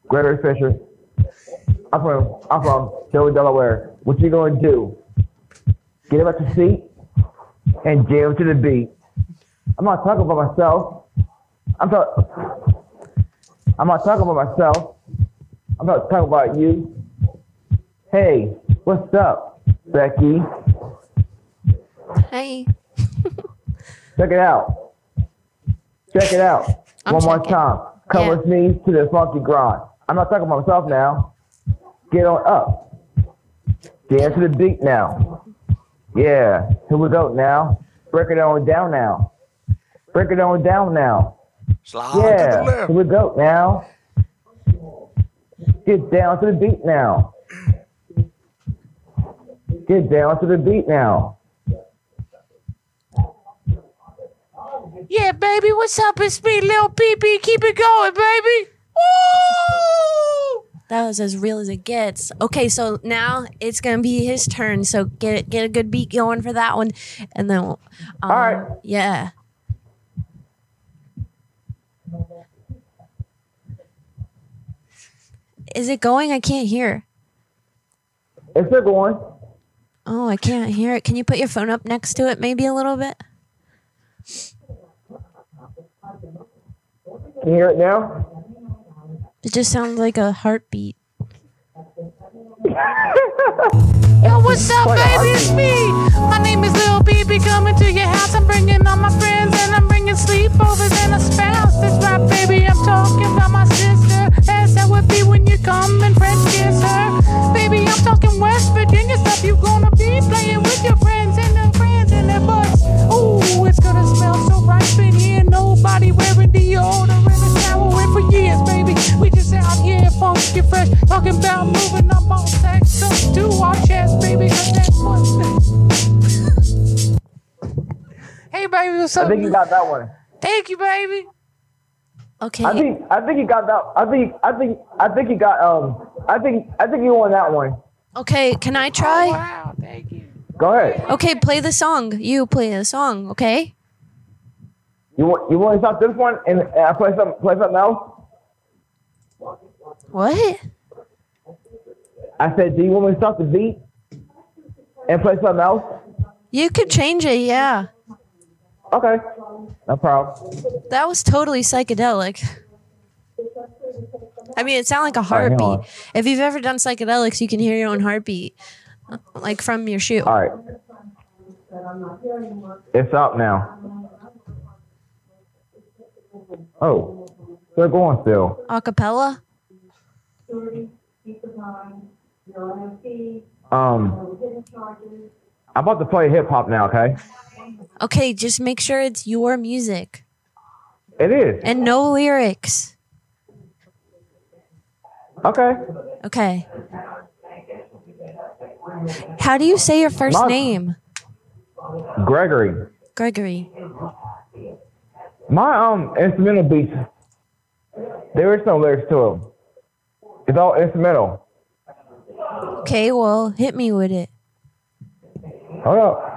Gregory Fisher. I'm from I'm from Dover, Delaware. What you gonna do? Get up at your seat and jam to the beat. I'm not talking about myself. I'm talking. I'm not talking about myself. I'm not talking about you. Hey, what's up, Becky? Hey. Check it out. Check it out. I'm One more time. Come Yeah. with me to the funky grind. I'm not talking about myself now. Get on up. Dance to the beat now. Yeah. Here we go now. Break it on down now. Break it on down now. Slide to the Yeah. left. Here we go now. Get down to the beat now. Get down to the beat now. Yeah, baby, what's up? It's me, Lil PP. Keep it going, baby. Woo! That was as real as it gets. Okay, so now it's gonna be his turn. So get get a good beat going for that one, and then we'll, um, All right. yeah. Is it going? I can't hear. It's still going. Oh, I can't hear it. Can you put your phone up next to it, maybe a little bit? Can you hear it now? It just sounds like a heartbeat. Yo, what's up, baby? It's me. My name is Lil BB. Coming to your house. I'm bringing all my friends and I'm bringing sleepovers and a spouse. That's right, baby. I'm talking about my sister. As that would be when you come and French kiss her. Baby, I'm talking West Virginia stuff. You gonna be playing with your friends and their friends and their butts. Ooh, it's gonna smell so ripe in here. Nobody wearing deodorant in the shower. And for years, baby, we just out here funky fresh. Talking about moving up on sex up to our chest, baby. 'cause that's what. hey, baby, what's I think you got that one. Thank you, baby. Okay. I think I think you got that. I think I think I think you got um. I think I think you won that one. Okay, can I try? Wow, thank you. Go ahead. Okay, play the song. You play the song, okay? You want you want to stop this one and, I play some play something else? What? I said, do you want me to stop the beat and play something else? You could change it, yeah. Okay, no problem. That was totally psychedelic. I mean, it sounded like a right, heartbeat. If you've ever done psychedelics, you can hear your own heartbeat, uh, like from your shoe. All right. It's up now. Oh, they're going still. Acapella? Um, I'm about to play hip hop now. Okay, Okay, just make sure it's your music it is. and no lyrics. Okay, Okay. How do you say your first My- name? Gregory. Gregory. My um instrumental beats, there is no lyrics to them. It's all instrumental. Okay, well, hit me with it. Hold up.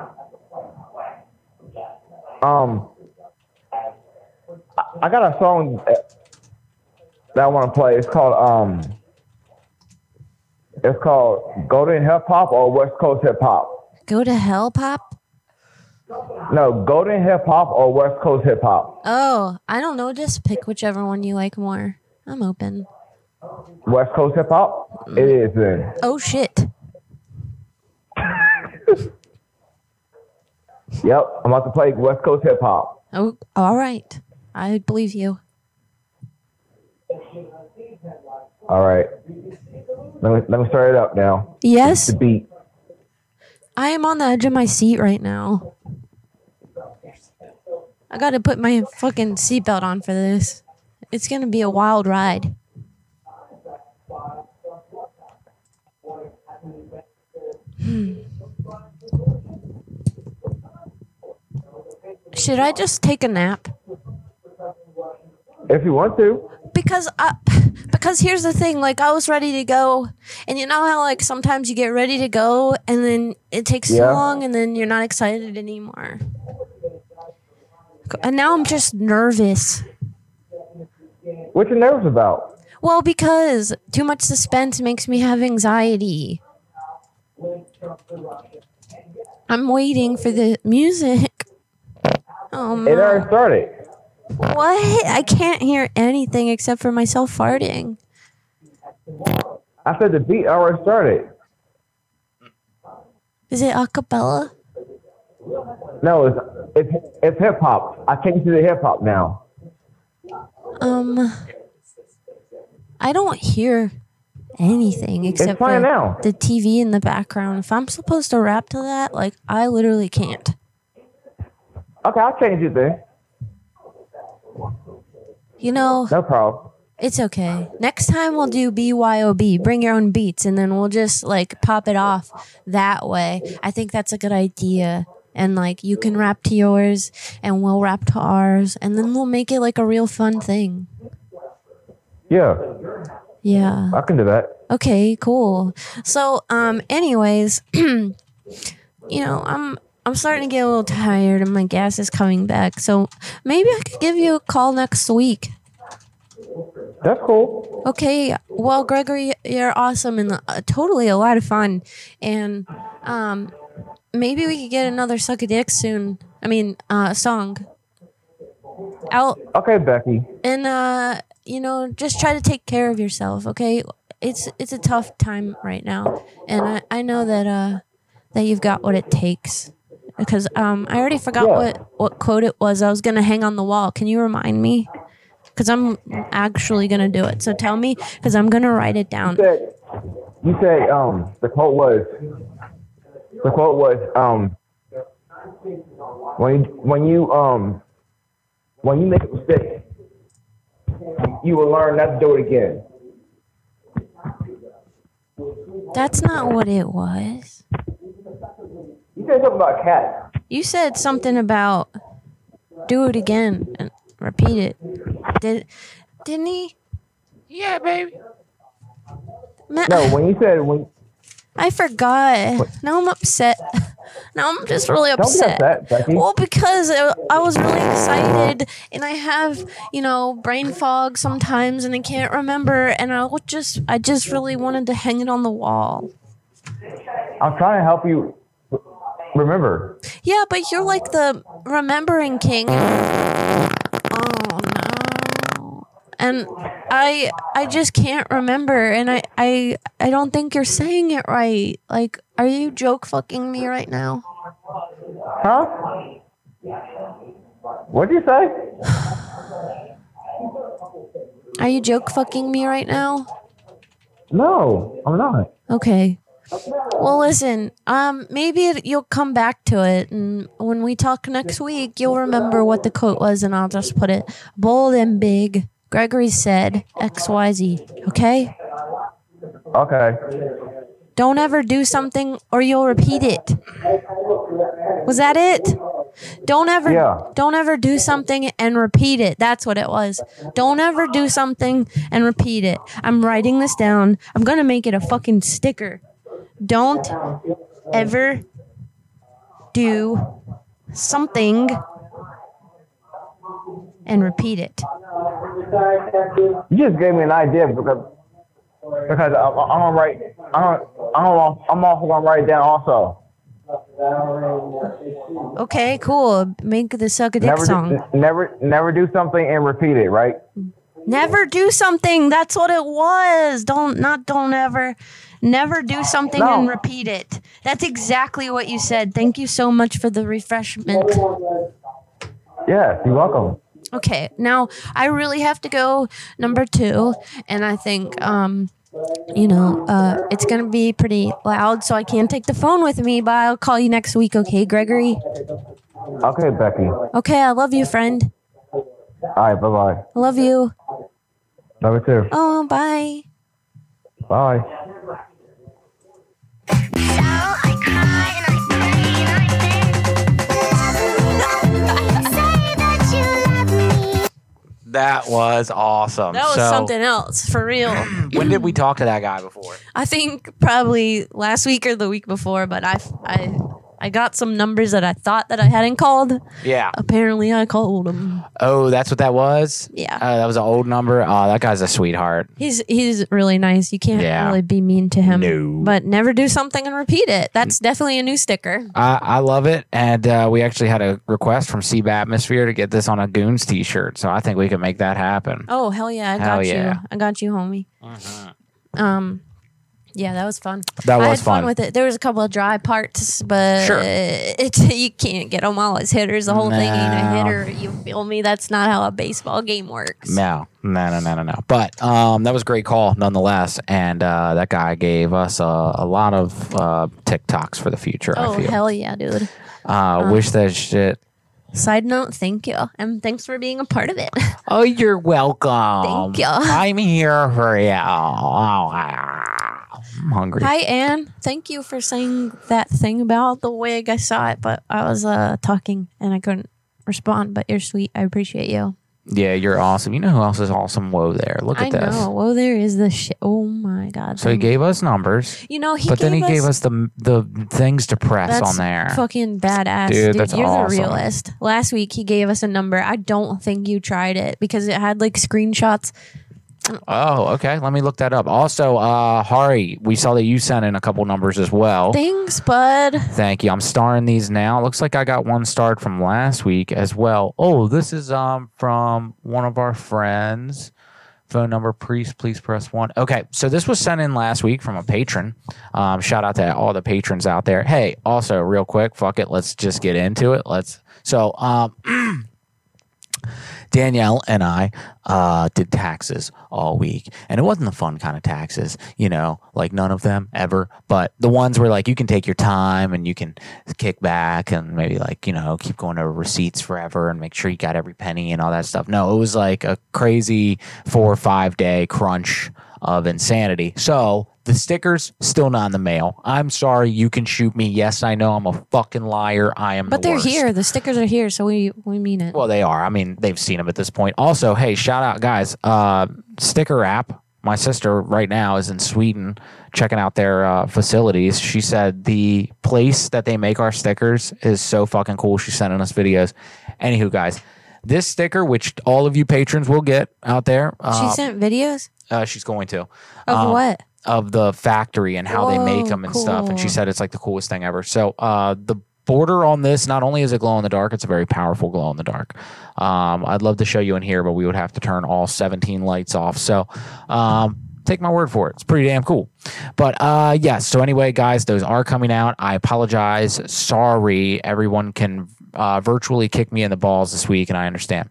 Um, I, I got a song that that I want to play. It's called um, it's called Golden Hip Hop or West Coast Hip Hop. Go to hell, Pop? No, Golden Hip Hop or West Coast Hip Hop. Oh, I don't know. Just pick whichever one you like more. I'm open. West Coast Hip Hop. Mm. It is then. Oh, shit. Yep, I'm about to play West Coast Hip Hop. Oh, all right. I believe you. All right. Let me let me start it up now. Yes, The beat. I am on the edge of my seat right now. I got to put my fucking seatbelt on for this. It's going to be a wild ride. Hmm. Should I just take a nap? If you want to. Because I, because here's the thing like i was ready to go and you know how like sometimes you get ready to go and then it takes Yeah. too long and then you're not excited anymore and now i'm just nervous What you nervous about? well because too much suspense makes me have anxiety i'm waiting for the music oh It already started. What i can't hear anything except for myself farting I said the beat already started. is it a cappella No, it's it's it's hip hop. I can't to the hip hop now. Um, I don't hear anything except for now. the TV in the background. If I'm supposed to rap to that, like I literally can't. Okay, I'll change it then. You know, No problem. it's okay. Next time we'll do BYOB, bring your own beats, and then we'll just like pop it off that way. I think that's a good idea. And like you can rap to yours, and we'll rap to ours, and then we'll make it like a real fun thing. Yeah, Yeah. I can do that. Okay, cool. So, um, anyways, you know, I'm I'm starting to get a little tired and my gas is coming back. So maybe I could give you a call next week. That's cool. Okay. Well, Gregory, you're awesome and uh, totally a lot of fun. And um, maybe we could get another suck a dick soon. I mean, uh, song out Okay, Becky. and uh you know just try to take care of yourself okay it's it's a tough time right now and i, I know that uh that you've got what it takes because um i already forgot Yeah. what what quote it was. I was gonna hang on the wall. Can you remind me? Because i'm actually gonna do it. So tell me because i'm gonna write it down. You said, you said um the quote was the quote was um when you, when you um when you make a mistake you will learn not to do it again. that's not what it was You said something about cat. you said something about do it again and repeat it did didn't he Yeah, baby. Ma- No, when you said when I forgot. Now I'm upset. Now I'm just really don't be upset. upset, Well, because I I was really excited, and I have, you know, brain fog sometimes, and I can't remember, and I just, I just really wanted to hang it on the wall. I'm trying to help you remember. Yeah, but you're like the remembering king. Oh no. And I I just can't remember and I I I don't think you're saying it right. Like are you joke fucking me right now? Huh? What'd you say? Are you joke fucking me right now? No, I'm not. Okay. Well, listen. Um, maybe it, you'll come back to it, and when we talk next week, you'll remember what the quote was, and I'll just put it bold and big. Gregory said X Y Z. Okay. Okay. Don't ever do something, or you'll repeat it. Was that it? Don't ever. Yeah. Don't ever do something and repeat it. That's what it was. Don't ever do something and repeat it. I'm writing this down. I'm gonna make it a fucking sticker. Don't ever do something and repeat it. You just gave me an idea because because I'm, I'm gonna write. I'm I'm I'm also gonna write it down also. Okay, cool. Make the suck a dick Never song. do, never never do something and repeat it. Right? Never do something. That's what it was. Don't not don't ever. Never do something No. and repeat it. That's exactly what you said. Thank you so much for the refreshment. Yeah, You're welcome. Okay, now I really have to go number two, and I think um, you know, uh, it's gonna be pretty loud, so I can't take the phone with me. But I'll call you next week, okay, Gregory? Okay, Becky. Okay, I love you, friend. right. Bye bye. I love you. Love you too. Oh, bye. Bye. That was awesome. That was So, something else for real. When did we talk to that guy before? I think probably last week or the week before, but I, I, I got some numbers that I thought that I hadn't called. Yeah. Apparently, I called him. Oh, that's what that was. Yeah. Uh, that was an old number. Oh, that guy's a sweetheart. He's he's really nice. You can't Yeah. really be mean to him. No. But never do something and repeat it. That's definitely a new sticker. I, I love it, and uh, we actually had a request from Seab Atmosphere to get this on a Goons T-shirt, so I think we can make that happen. Oh hell yeah! I Hell got yeah. you. I got you, homie. Um, yeah, that was fun. That I was had fun. fun. with it. There was a couple of dry parts, but Sure. it, you can't get them all as hitters. The whole thing ain't a hitter. You feel me? That's not how a baseball game works. No, no, no, no, no, no. But um, that was a great call nonetheless, and uh, that guy gave us a, a lot of uh, TikToks for the future. Oh I feel. hell yeah, dude! uh, wish that shit. Side note, thank you, and thanks for being a part of it. Oh, you're welcome. Thank you. I'm here for you. Oh, I'm hungry. Hi, Anne. Thank you for saying that thing about the wig. I saw it, but I was uh, talking and I couldn't respond. But you're sweet. I appreciate you. Yeah, you're awesome. You know who else is awesome? Whoa, there. Look I at this. know. Whoa, there is the shit. Oh my god. So he gave us numbers, You know, he but gave then he us, gave us the the things to press that's on there. Fucking badass, Dude, dude. that's you're awesome. the realist. Last week he gave us a number. I don't think you tried it because it had like screenshots Oh, okay. Let me look that up. Also, uh, Hari, we saw that you sent in a couple numbers as well. Thanks, bud. Thank you. I'm starring these now. Looks like I got one starred from last week as well. Oh, this is um from one of our friends. Phone number, please, please press one. Okay, so this was sent in last week from a patron. Um, shout out to all the patrons out there. Hey, also, real quick, fuck it, let's just get into it. Let's. So, um, Danielle and I uh, did taxes all week, and it wasn't the fun kind of taxes, you know, like none of them ever. But the ones where like you can take your time and you can kick back and maybe like you know keep going over receipts forever and make sure you got every penny and all that stuff. No, it was like a crazy four or five day crunch of insanity. So the stickers still not in the mail. I'm sorry. You can shoot me. Yes, I know I'm a fucking liar. I am. But the they're worst. here. The stickers are here, so we we mean it. Well, they are. I mean, they've seen them at this point. Also, hey, shout out, guys. Uh, sticker app. My sister right now is in Sweden checking out their uh, facilities. She said the place that they make our stickers is so fucking cool. She's sending us videos. Anywho, guys, this sticker, which all of you patrons will get out there, she uh, sent videos uh, she's going to. of um, what? Of the factory and how they make them and stuff. And she said it's like the coolest thing ever. So uh, the border on this, not only is it glow in the dark, it's a very powerful glow in the dark. Um, I'd love to show you in here, but we would have to turn all 17 lights off. So um, take my word for it. It's pretty damn cool. But uh, yeah, so anyway, guys, those are coming out. I apologize. Sorry. Everyone can uh, virtually kick me in the balls this week, and I understand.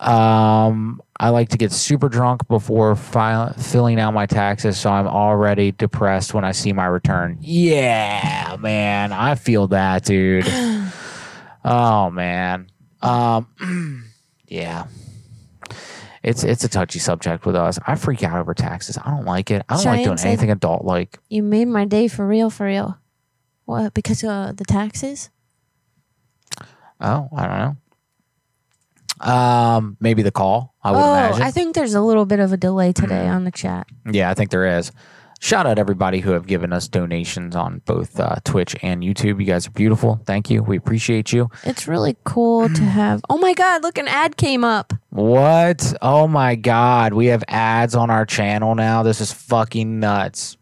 Um, I like to get super drunk before fi- filling out my taxes, so I'm already depressed when I see my return. Yeah, man, I feel that, dude. oh man, um, yeah. It's it's a touchy subject with us. I freak out over taxes. I don't like it. I don't like doing said- anything adult like. You made my day for real, for real. What? Because of the taxes? Oh, I don't know. Um, maybe the call. I would oh, imagine. I think there's a little bit of a delay today on the chat. Yeah, I think there is. Shout out everybody who have given us donations on both uh, Twitch and YouTube. You guys are beautiful. Thank you. We appreciate you. It's really cool to have. Oh my God! Look, an ad came up. What? Oh my God. We have ads on our channel now. This is fucking nuts.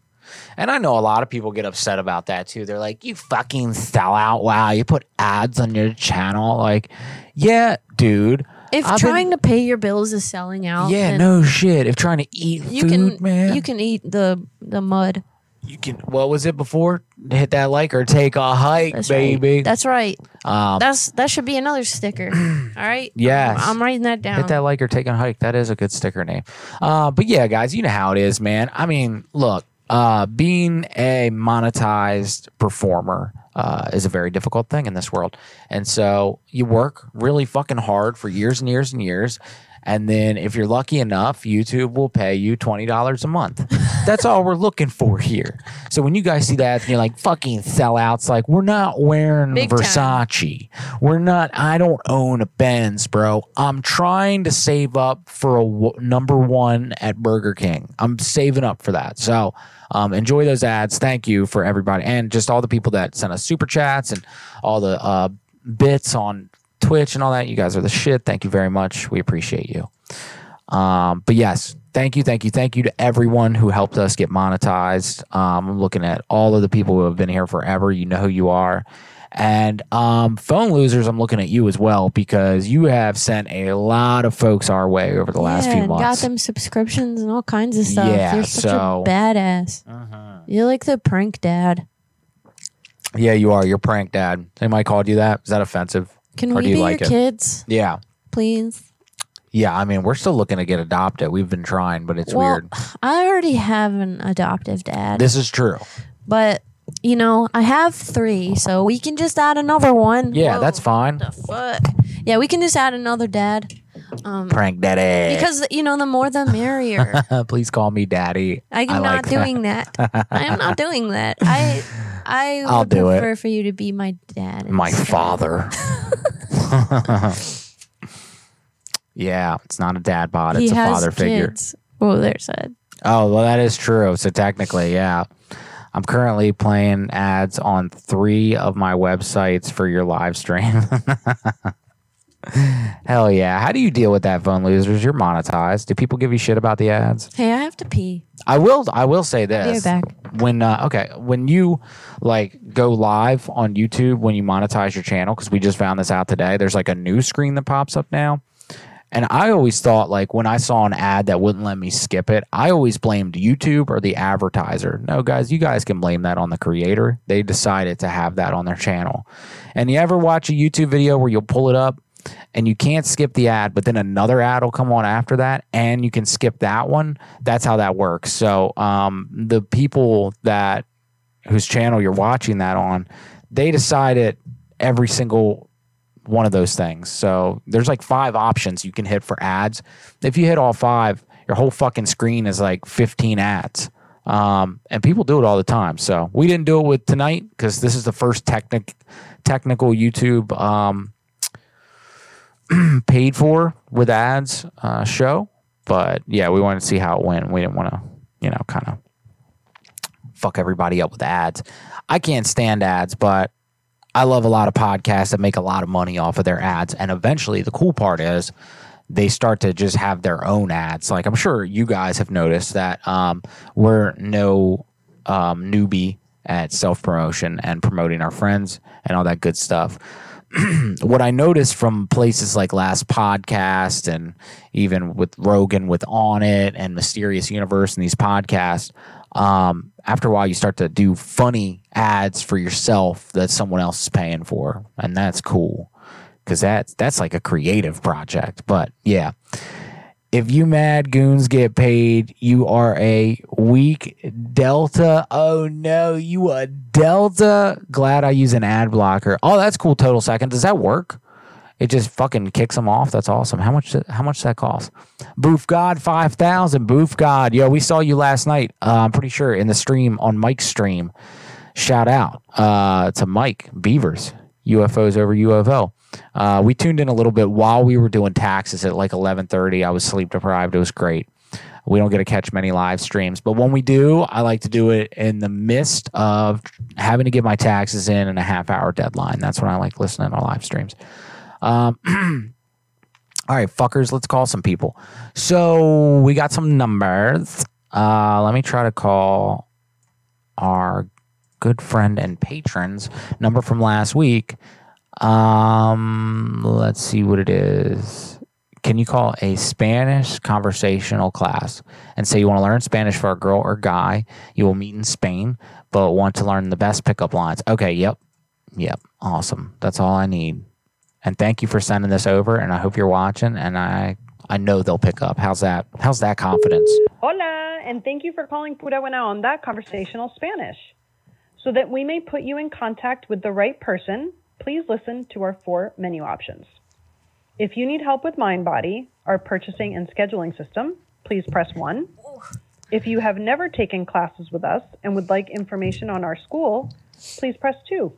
And I know a lot of people get upset about that too. They're like, you fucking sell out! Wow, you put ads on your channel. Like, yeah, dude. If I've been- trying to pay your bills is selling out, yeah, then no shit. If trying to eat you food, can man, you can eat the the mud. you can. What was it before? Hit that like or take a hike, That's baby. right. That's right. um, That's that should be another sticker. All right. Yes. I'm, I'm writing that down. Hit that like or take a hike. That is a good sticker name. Uh, but yeah, guys, you know how it is, man. I mean, look, uh, being a monetized performer uh, is a very difficult thing in this world. And so you work really fucking hard for years and years and years. And then if you're lucky enough, YouTube will pay you $20 a month. That's all we're looking for here. So when you guys see that, you're like, fucking sellouts. Like, we're not wearing Big time. Versace. We're not, I don't own a Benz, bro. I'm trying to save up for a w- number one at Burger King. I'm saving up for that. So um, enjoy those ads. Thank you for everybody. And just all the people that sent us super chats and all the uh, bits on Twitch and all that. You guys are the shit. Thank you very much. We appreciate you. Um, but yes, thank you, thank you, thank you to everyone who helped us get monetized. Um, I'm looking at all of the people who have been here forever. You know who you are. And um, phone losers, I'm looking at you as well because you have sent a lot of folks our way over the last yeah, few months. got them subscriptions and all kinds of stuff. Yeah, You're such so- a badass. You're like the prank dad. Yeah, you are. You're prank dad. Anybody called you that? Is that offensive? Can Or we do you be like your it? kids, Yeah. please? Yeah, I mean, we're still looking to get adopted. We've been trying, but it's well, weird. I already have an adoptive dad, This is true. but you know I have three, so we can just add another one. Yeah, Whoa, that's fine. The fuck. Yeah, we can just add another dad. Um, Prank daddy. because you know the more the merrier. Please call me daddy. I am I not like doing that. I am not doing that. I I I'll would do it. prefer for you to be my dad. My instead. father. yeah, it's not a dad bod. It's he a has father figure. kids. Oh, there's a Oh, well, that is true. So technically, yeah. I'm currently playing ads on three of my websites for your live stream. Hell yeah. How do you deal with that, phone losers? You're monetized. Do people give you shit about the ads? Hey, I have to pee. I will. I will say Be right this. back. When uh, okay, when you like go live on YouTube when you monetize your channel, because we just found this out today. There's like a new screen that pops up now, and I always thought like when I saw an ad that wouldn't let me skip it, I always blamed YouTube or the advertiser. No, guys, you guys can blame that on the creator. They decided to have that on their channel. And you ever watch a YouTube video where you'll pull it up and you can't skip the ad, but then another ad will come on after that, and you can skip that one. That's how that works. So um, the people that whose channel you're watching that on, they decided every single one of those things. So there's like five options you can hit for ads. If you hit all five, your whole fucking screen is like 15 ads. Um, and people do it all the time. So we didn't do it with tonight because this is the first technic technical YouTube um, paid for with ads uh, show. But yeah, we wanted to see how it went. We didn't want to, you know, kind of fuck everybody up with ads. I can't stand ads, but I love a lot of podcasts that make a lot of money off of their ads. And eventually, the cool part is they start to just have their own ads. Like I'm sure you guys have noticed that um, we're no um, newbie at self promotion and promoting our friends and all that good stuff. what I noticed from places like Last Podcast and even with Rogan with On It and Mysterious Universe and these podcasts, um, after a while you start to do funny ads for yourself that someone else is paying for, and that's cool because that's that's like a creative project. But yeah, if you mad goons get paid, you are a weak delta. Oh no, you a delta. Glad I use an ad blocker. Oh, that's cool. Total second. Does that work? It just fucking kicks them off. That's awesome. How much? How much that cost? Boof God five thousand. Boof God. Yo, we saw you last night. Uh, I'm pretty sure in the stream on Mike's stream. Shout out uh, to Mike Beavers. UFOs over UFO. Uh, we tuned in a little bit while we were doing taxes at like 11:30. I was sleep deprived. It was great. We don't get to catch many live streams, but when we do, I like to do it in the midst of having to get my taxes in and a half hour deadline. That's when I like listening to live streams. Um, all right, fuckers, let's call some people. So we got some numbers. Uh, let me try to call our good friend and patrons number from last week. Um, let's see what it is. Can you call a Spanish conversational class and say you want to learn Spanish for a girl or guy you will meet in Spain, but want to learn the best pickup lines? Okay, yep, yep, awesome. That's all I need. And thank you for sending this over. And I hope you're watching. And I I know they'll pick up. How's that? How's that confidence? Hola, and thank you for calling Pura Buena Onda Conversational Spanish. So that we may put you in contact with the right person, please listen to our four menu options. If you need help with MindBody, our purchasing and scheduling system, please press 1. If you have never taken classes with us and would like information on our school, please press 2.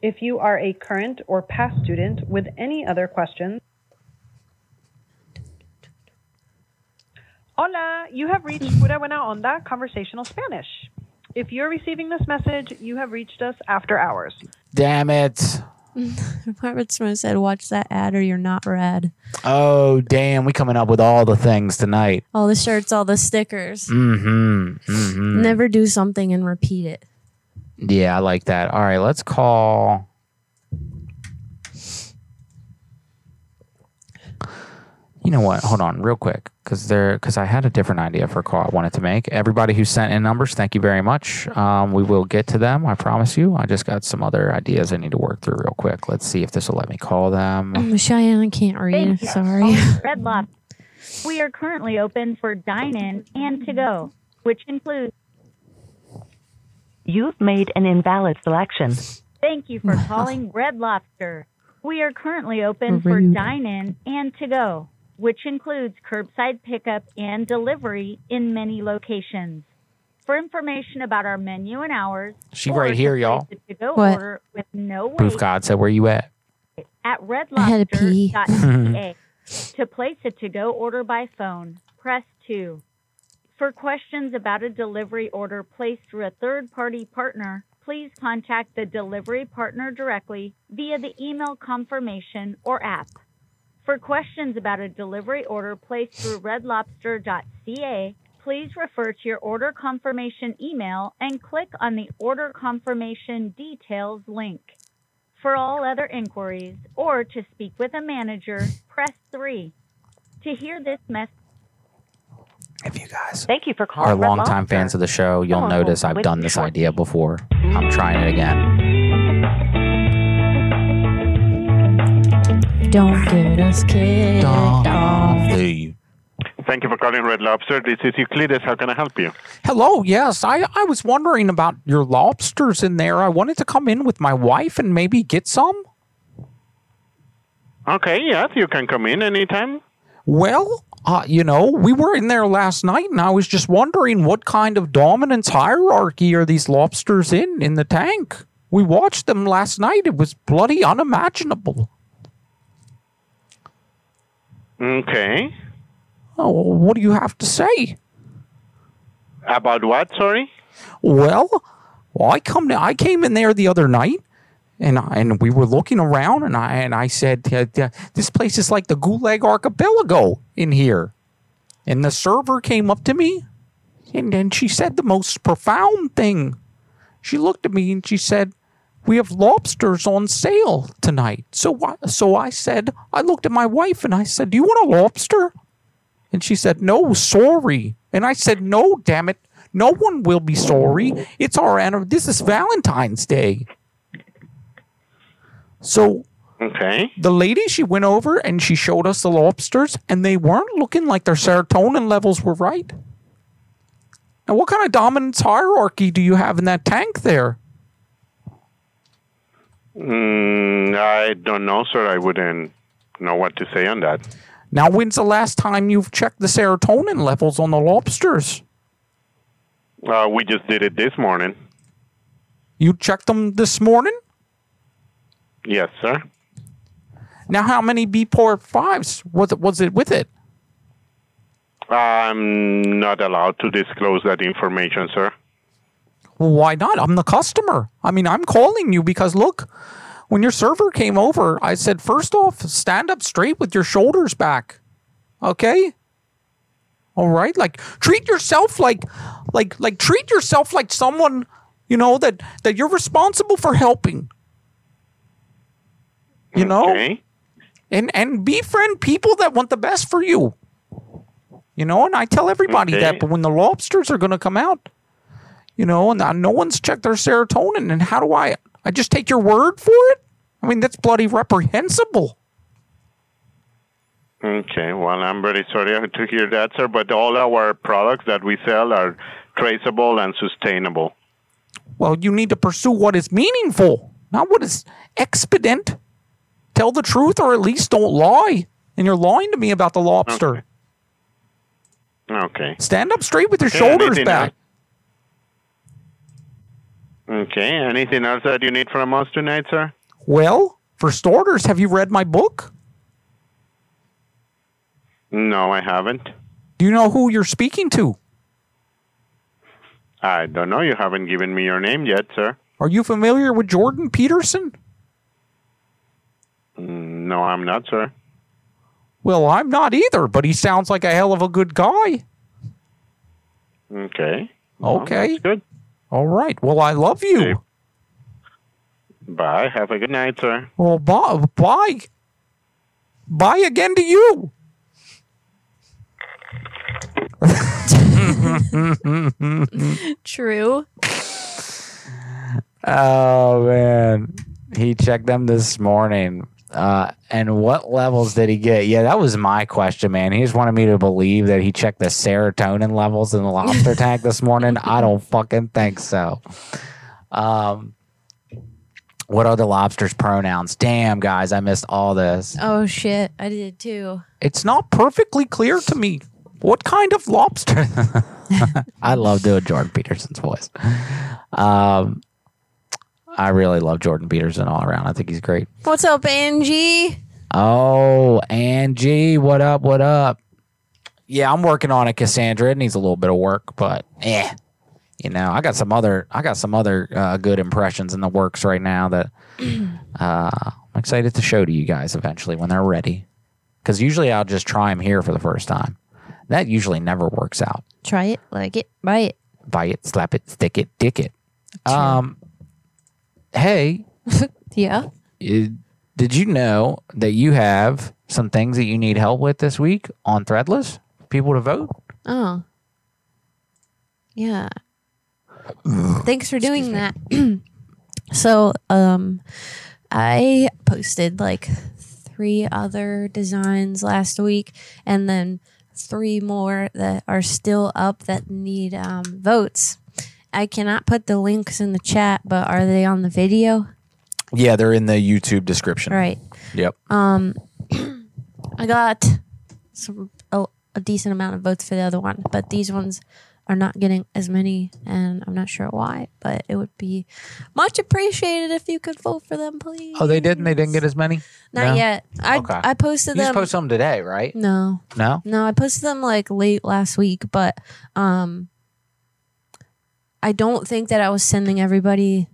If you are a current or past student with any other questions, Hola, you have reached Pura Buena Onda Conversational Spanish. If you're receiving this message, you have reached us after hours. Damn it. Robert Smith said, "Watch that ad, or you're not rad." Oh damn, we coming up with all the things tonight. All the shirts, all the stickers. Mm-hmm. Mm-hmm. Never do something and repeat it. Yeah, I like that. All right, let's call. You know what? Hold on, real quick, because there, because I had a different idea for a call I wanted to make. Everybody who sent in numbers, thank you very much. Um, we will get to them. I promise you. I just got some other ideas I need to work through real quick. Let's see if this will let me call them. I'm Cheyenne. I can't read. Thank you. Sorry. Red Lobster. We are currently open for dine in and to go, which includes. You've made an invalid selection. Thank you for calling Red Lobster. We are currently open for dine in and to go, which includes curbside pickup and delivery in many locations. For information about our menu and hours, She or right here, place y'all. a to-go What? order with no Proof wait God said, "Where you at?" at I had to pee. redlobster.ca. to place a to-go order by phone, press 2. For questions about a delivery order placed through a third-party partner, please contact the delivery partner directly via the email confirmation or app. For questions about a delivery order placed through redlobster.ca, please refer to your order confirmation email and click on the order confirmation details link. For all other inquiries or to speak with a manager, press 3. To hear this message, If you guys Thank you for calling. are Red longtime Lobster. fans of the show, you'll Oh, notice I've done this idea before. I'm trying it again. Don't get us kicked off. Thank you for calling Red Lobster. This is Euclides. How can I help you? Hello, yes. I, I was wondering about your lobsters in there. I wanted to come in with my wife and maybe get some. Okay, yes, you can come in anytime. Well, uh, you know, we were in there last night and I was just wondering what kind of dominance hierarchy are these lobsters in in the tank? We watched them last night. It was bloody unimaginable. Okay. Oh, what do you have to say? About what, sorry? Well, well, I come I came in there the other night, and and we were looking around, and I and I said, "This place is like the Gulag Archipelago in here." And the server came up to me, and then she said the most profound thing. She looked at me and she said, "We have lobsters on sale tonight." So I, so I said, I looked at my wife and I said, "Do you want a lobster?" And she said, No, sorry. And I said, No, damn it. No one will be sorry. It's our anniversary. This is Valentine's Day. So Okay. the lady, she went over and she showed us the lobsters, and they weren't looking like their serotonin levels were right. Now, what kind of dominance hierarchy do you have in that tank there? Mm, I don't know, sir. I wouldn't know what to say on that. Now, when's the last time you've checked the serotonin levels on the lobsters? Uh, we just did it this morning. You checked them this morning? Yes, sir. Now, how many B port fives was it? Was it with it? I'm not allowed to disclose that information, sir. Well, why not? I'm the customer. I mean, I'm calling you because look, when your server came over, I said, first off, stand up straight with your shoulders back. Okay? All right? Like treat yourself like like like treat yourself like someone, you know, that that you're responsible for helping. You know? Okay. And and befriend people that want the best for you. You know, and I tell everybody Okay. that, but when the lobsters are going to come out, you know, and uh, no one's checked their serotonin, and how do I? I just take your word for it? I mean, that's bloody reprehensible. Okay. Well, I'm very sorry to hear that, sir. But all our products that we sell are traceable and sustainable. Well, you need to pursue what is meaningful, not what is expedient. Tell the truth, or at least don't lie. And you're lying to me about the lobster. Okay. Stand up straight with your Okay, shoulders back. Okay. Anything else that you need from us tonight, sir? Well, for starters, have you read my book? No, I haven't. Do you know who you're speaking to? I don't know. You haven't given me your name yet, sir. Are you familiar with Jordan Peterson? No, I'm not, sir. Well, I'm not either, but he sounds like a hell of a good guy. Okay. Well, Okay. that's good. All right. Well, I love you. Bye. Have a good night, sir. Well, bye. Bye. Bye again to you. True. Oh man, he checked them this morning. Uh, and what levels did he get? Yeah, that was my question, man. He just wanted me to believe that he checked the serotonin levels in the lobster tank this morning. I don't fucking think so. Um, what are the lobster's pronouns? Damn, guys, I missed all this. Oh shit, I did too. It's not perfectly clear to me. What kind of lobster? I love doing Jordan Peterson's voice. Um, I really love Jordan Peterson all around. I think he's great. What's up, Angie? Oh, Angie, what up? What up? Yeah, I'm working on it, Cassandra. It needs a little bit of work, but eh, you know, I got some other I got some other uh, good impressions in the works right now that uh, I'm excited to show to you guys eventually when they're ready. Because usually I'll just try them here for the first time. That usually never works out. Try it, like it, buy it. Buy it, slap it, stick it, dick it. Um, hey, Yeah. did you know that you have some things that you need help with this week on Threadless? People to vote. Oh. Yeah. Thanks for doing that. so, um, I posted like three other designs last week and then three more that are still up that need um, votes. I cannot put the links in the chat, but are they on the video? Yeah, they're in the YouTube description. Right. Yep. Um, I got some a, a decent amount of votes for the other one, but these ones are not getting as many, and I'm not sure why. But it would be much appreciated if you could vote for them, please. Oh, they didn't. They didn't get as many. Not No? yet. I Okay. I posted You them. just posted them today, right? no, No. no, I posted them like late last week, but um, I don't think that I was sending everybody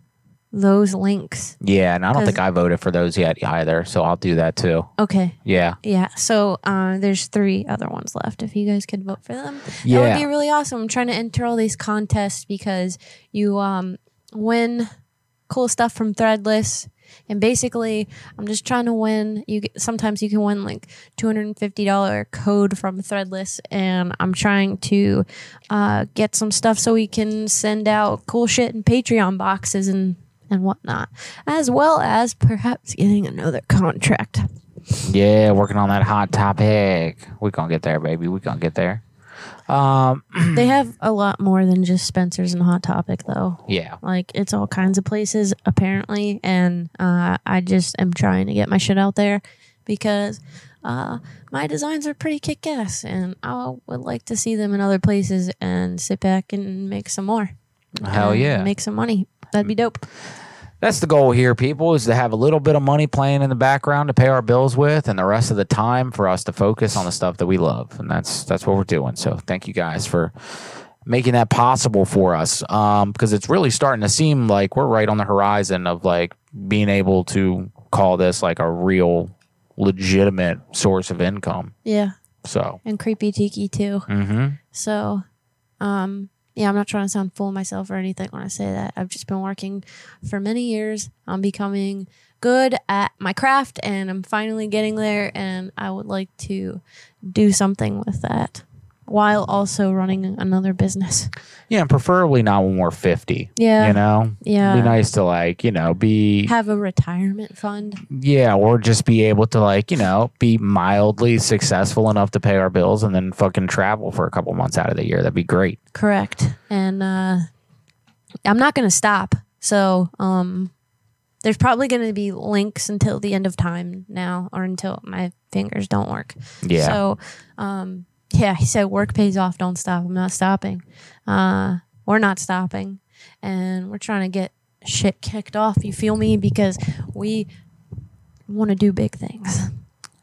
those links. Yeah, and I don't think I voted for those yet either. So I'll do that too. Okay. Yeah. Yeah. So uh, there's three other ones left. If you guys could vote for them, that would be really awesome. I'm trying to enter all these contests because you um, win cool stuff from Threadless. And basically, I'm just trying to win. You get, sometimes you can win like $250 code from Threadless, and I'm trying to uh, get some stuff so we can send out cool shit in Patreon boxes and and whatnot, as well as perhaps getting another contract. Yeah, working on that hot topic. We gonna get there, baby. We gonna get there. Um, they have a lot more than just Spencer's and Hot Topic, though. Yeah. Like it's all kinds of places apparently, and uh, I just am trying to get my shit out there because uh, my designs are pretty kick ass, and I would like to see them in other places and sit back and make some more. Hell yeah. make some money. That'd be dope. That's the goal here, people, is to have a little bit of money playing in the background to pay our bills with, and the rest of the time for us to focus on the stuff that we love, and that's that's what we're doing. So, thank you guys for making that possible for us, because it's really starting to seem like we're right on the horizon of like being able to call this like a real, legitimate source of income. Yeah, So, and creepy tiki too. hmm So, um, yeah, I'm not trying to sound full of myself or anything when I say that. I've just been working for many years on becoming good at my craft, and I'm finally getting there. And I would like to do something with that while also running another business. yeah, and preferably not when we're fifty. Yeah. you know, Yeah. be nice to like you know be Have a retirement fund. Yeah, or just be able to like, you know, be mildly successful enough to pay our bills and then fucking travel for a couple months out of the year. That'd be great. Correct. And uh, I'm not going to stop. So um, there's probably going to be links until the end of time now or until my fingers don't work. Yeah. So um, yeah, he said work pays off. Don't stop. I'm not stopping. Uh, we're not stopping. And we're trying to get shit kicked off. You feel me? Because we want to do big things.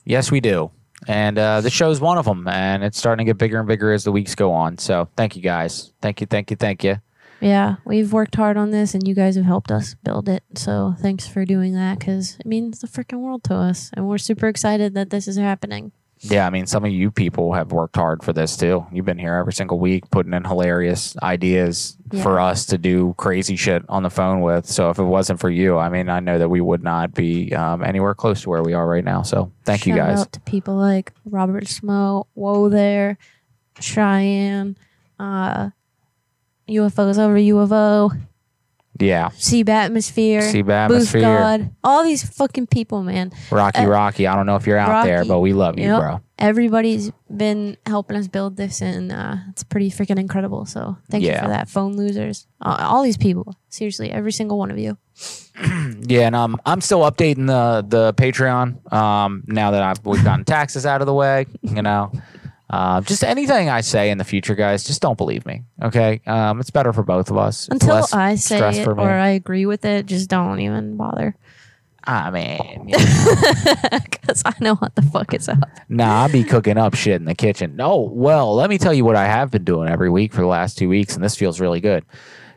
Yes, we do. And uh, the show's one of them, and it's starting to get bigger and bigger as the weeks go on. So thank you guys. Thank you, thank you, thank you. Yeah, we've worked hard on this, and you guys have helped us build it. So thanks for doing that because it means the freaking world to us, and we're super excited that this is happening. Yeah, I mean, some of you people have worked hard for this too. You've been here every single week putting in hilarious ideas for us to do crazy shit on the phone with. So if it wasn't for you, I mean, I know that we would not be um, anywhere close to where we are right now. So thank you guys. to people like Robert Smo, Whoa there, Cheyenne, uh, UFOs over UFO, Yeah. Sea Atmosphere, Sea Booth Atmosphere. God, all these fucking people, man. Rocky, Uh, Rocky. I don't know if you're out there, but we love you, yep. bro. Everybody's been helping us build this, and uh, it's pretty freaking incredible. So thank you for that, phone losers, uh, all these people. Seriously, every single one of you. Yeah, and um, I'm still updating the the Patreon. Um, now that I've we've gotten taxes out of the way, you know, uh, just anything I say in the future, guys, just don't believe me. Okay, um, it's better for both of us. It's Until less I say stress it for me. or I agree with it, just don't even bother. I mean, Because I know what the fuck is up. Nah, I'll be cooking up shit in the kitchen. No, well, let me tell you what I have been doing every week for the last two weeks, and this feels really good.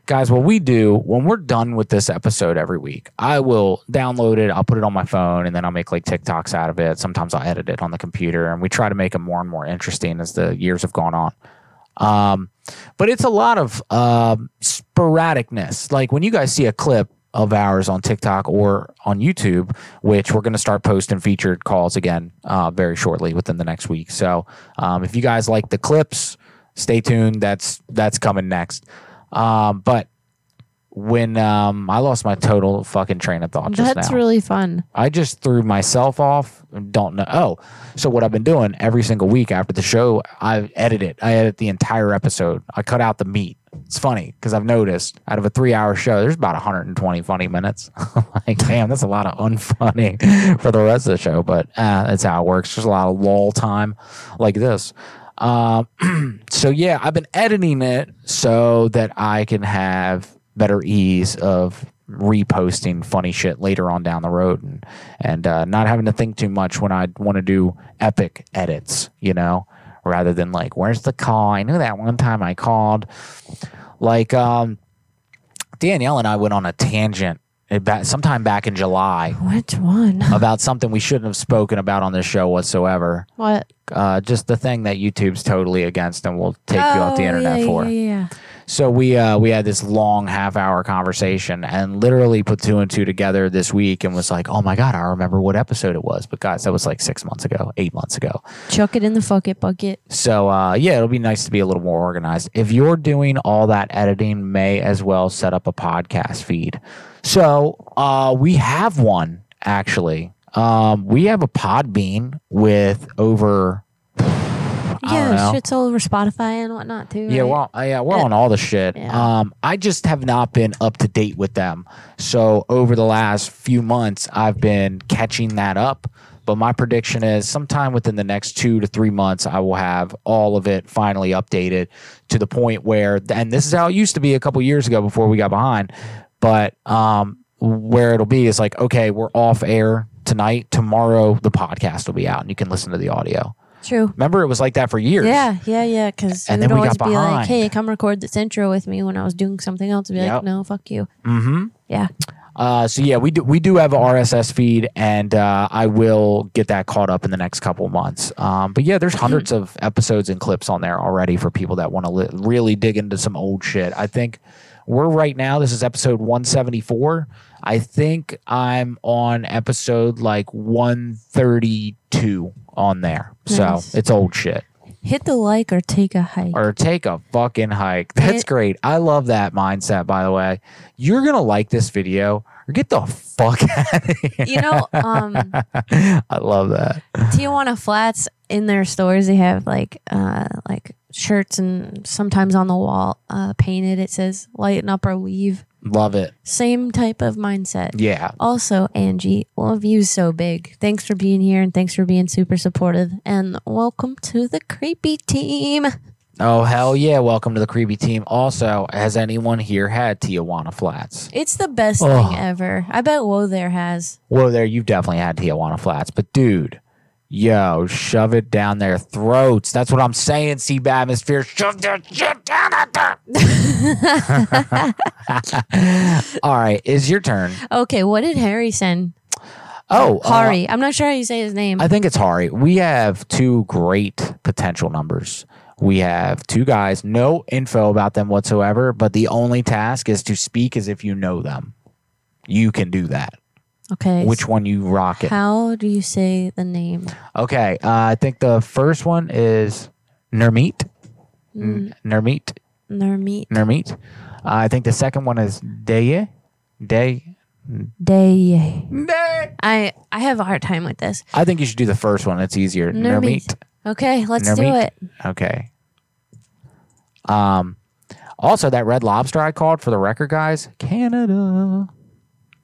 Guys, what we do when we're done with this episode every week, I will download it, I'll put it on my phone, and then I'll make like TikToks out of it. Sometimes I'll edit it on the computer, and we try to make them more and more interesting as the years have gone on. Um, but it's a lot of um sporadicness. Like when you guys see a clip of ours on TikTok or on YouTube, which we're going to start posting featured calls again uh, very shortly within the next week. So um, if you guys like the clips, stay tuned. That's that's coming next. Um, but when um, I lost my total fucking train of thought just That's now. really fun. I just threw myself off. Don't know. Oh, so what I've been doing every single week after the show, I edit it. I edit the entire episode. I cut out the meat. It's funny because I've noticed out of a three-hour show, there's about 120 funny minutes. like, damn, that's a lot of unfunny for the rest of the show. But uh, that's how it works. There's a lot of lull time like this. Um, so yeah, I've been editing it so that I can have better ease of reposting funny shit later on down the road and and uh, not having to think too much when I want to do epic edits, you know, rather than like, where's the call? I knew that one time I called. Like um, Danielle and I went on a tangent about sometime back in July Which one? about something we shouldn't have spoken about on this show whatsoever. What? Uh, just the thing that YouTube's totally against and will take you off the Oh, internet yeah, for. Yeah, yeah. So we uh, we had this long half hour conversation and literally put two and two together this week and was like, oh my god, I remember what episode it was. But guys, that was like six months ago, eight months ago. Chuck it in the fuck it bucket. So uh, yeah, it'll be nice to be a little more organized. If you're doing all that editing, may as well set up a podcast feed. So uh, we have one actually. Um, we have a Podbean with over. Yeah, shit's all over Spotify and whatnot too. Yeah, right? well, uh, yeah, we're on all the shit. Um, I just have not been up to date with them. So over the last few months, I've been catching that up. But my prediction is sometime within the next two to three months, I will have all of it finally updated to the point where, and this is how it used to be a couple years ago before we got behind. But um, where it'll be is like, okay, we're off air tonight. Tomorrow, the podcast will be out, and you can listen to the audio. True. Remember, it was like that for years. Yeah, yeah, yeah. Because And then we always got be like, "Hey, come record this intro with me" when I was doing something else. I'd be Yep. like, "No, fuck you." Mm-hmm. Yeah. Uh, so yeah, we do we do have a RSS feed, and uh, I will get that caught up in the next couple of months. Um, but yeah, there's hundreds of episodes and clips on there already for people that want to li- really dig into some old shit. I think we're right now. This is episode 174. I think I'm on episode like 132 on there. So it's old shit. Hit the like or take a hike. Or take a fucking hike. That's It- great. I love that mindset, by the way. You're going to like this video or get the fuck out of here. You know, um, I love that. Tijuana Flats in their stores they have like uh like shirts and sometimes on the wall uh painted it says lighten up or leave. Love it. Same type of mindset. Yeah. Also, Angie, love you so big. Thanks for being here and thanks for being super supportive. And welcome to the creepy team. Oh, hell yeah. Welcome to the Creepy Team. Also, has anyone here had Tijuana Flats? It's the best Oh. thing ever. I bet Whoa there has. Well, there, you've definitely had Tijuana Flats, but dude, yo, shove it down their throats. That's what I'm saying, Sea Atmosphere. Shove that shit down that All right, it's your turn. Okay, what did Harry send? Oh, uh, Hari. I'm not sure how you say his name. I think it's Hari. We have two great potential numbers. We have two guys, no info about them whatsoever, but the only task is to speak as if you know them. You can do that. Okay. Which one you rock it? How do you say the name? Okay, uh, I think the first one is Nermeet. N- Nermeet. Nermeet. Nermeet. Uh, I think the second one is Deye. Day. Day. I I have a hard time with this. I think you should do the first one. It's easier. Nermeet. Okay, let's do it. Okay. Um, also that Red Lobster I called for the record guys, Canada.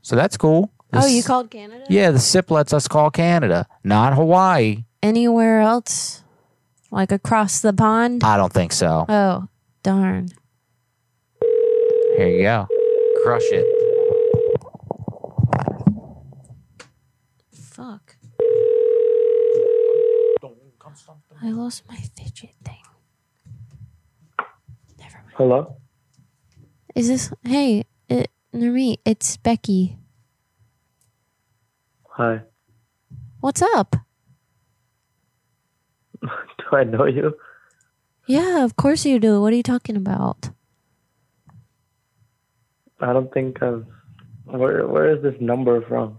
So that's cool oh, you called Canada? Yeah, the SIP lets us call Canada, not Hawaii. Anywhere else? Like across the pond? I don't think so. Oh, darn. Here you go. Crush it. Fuck. I lost my fidget thing. Never mind. Hello? Is this. Hey, it, Nami, it's Becky. Hi. What's up? Do I know you? Yeah, of course you do. What are you talking about? I don't think I've. Where Where is this number from?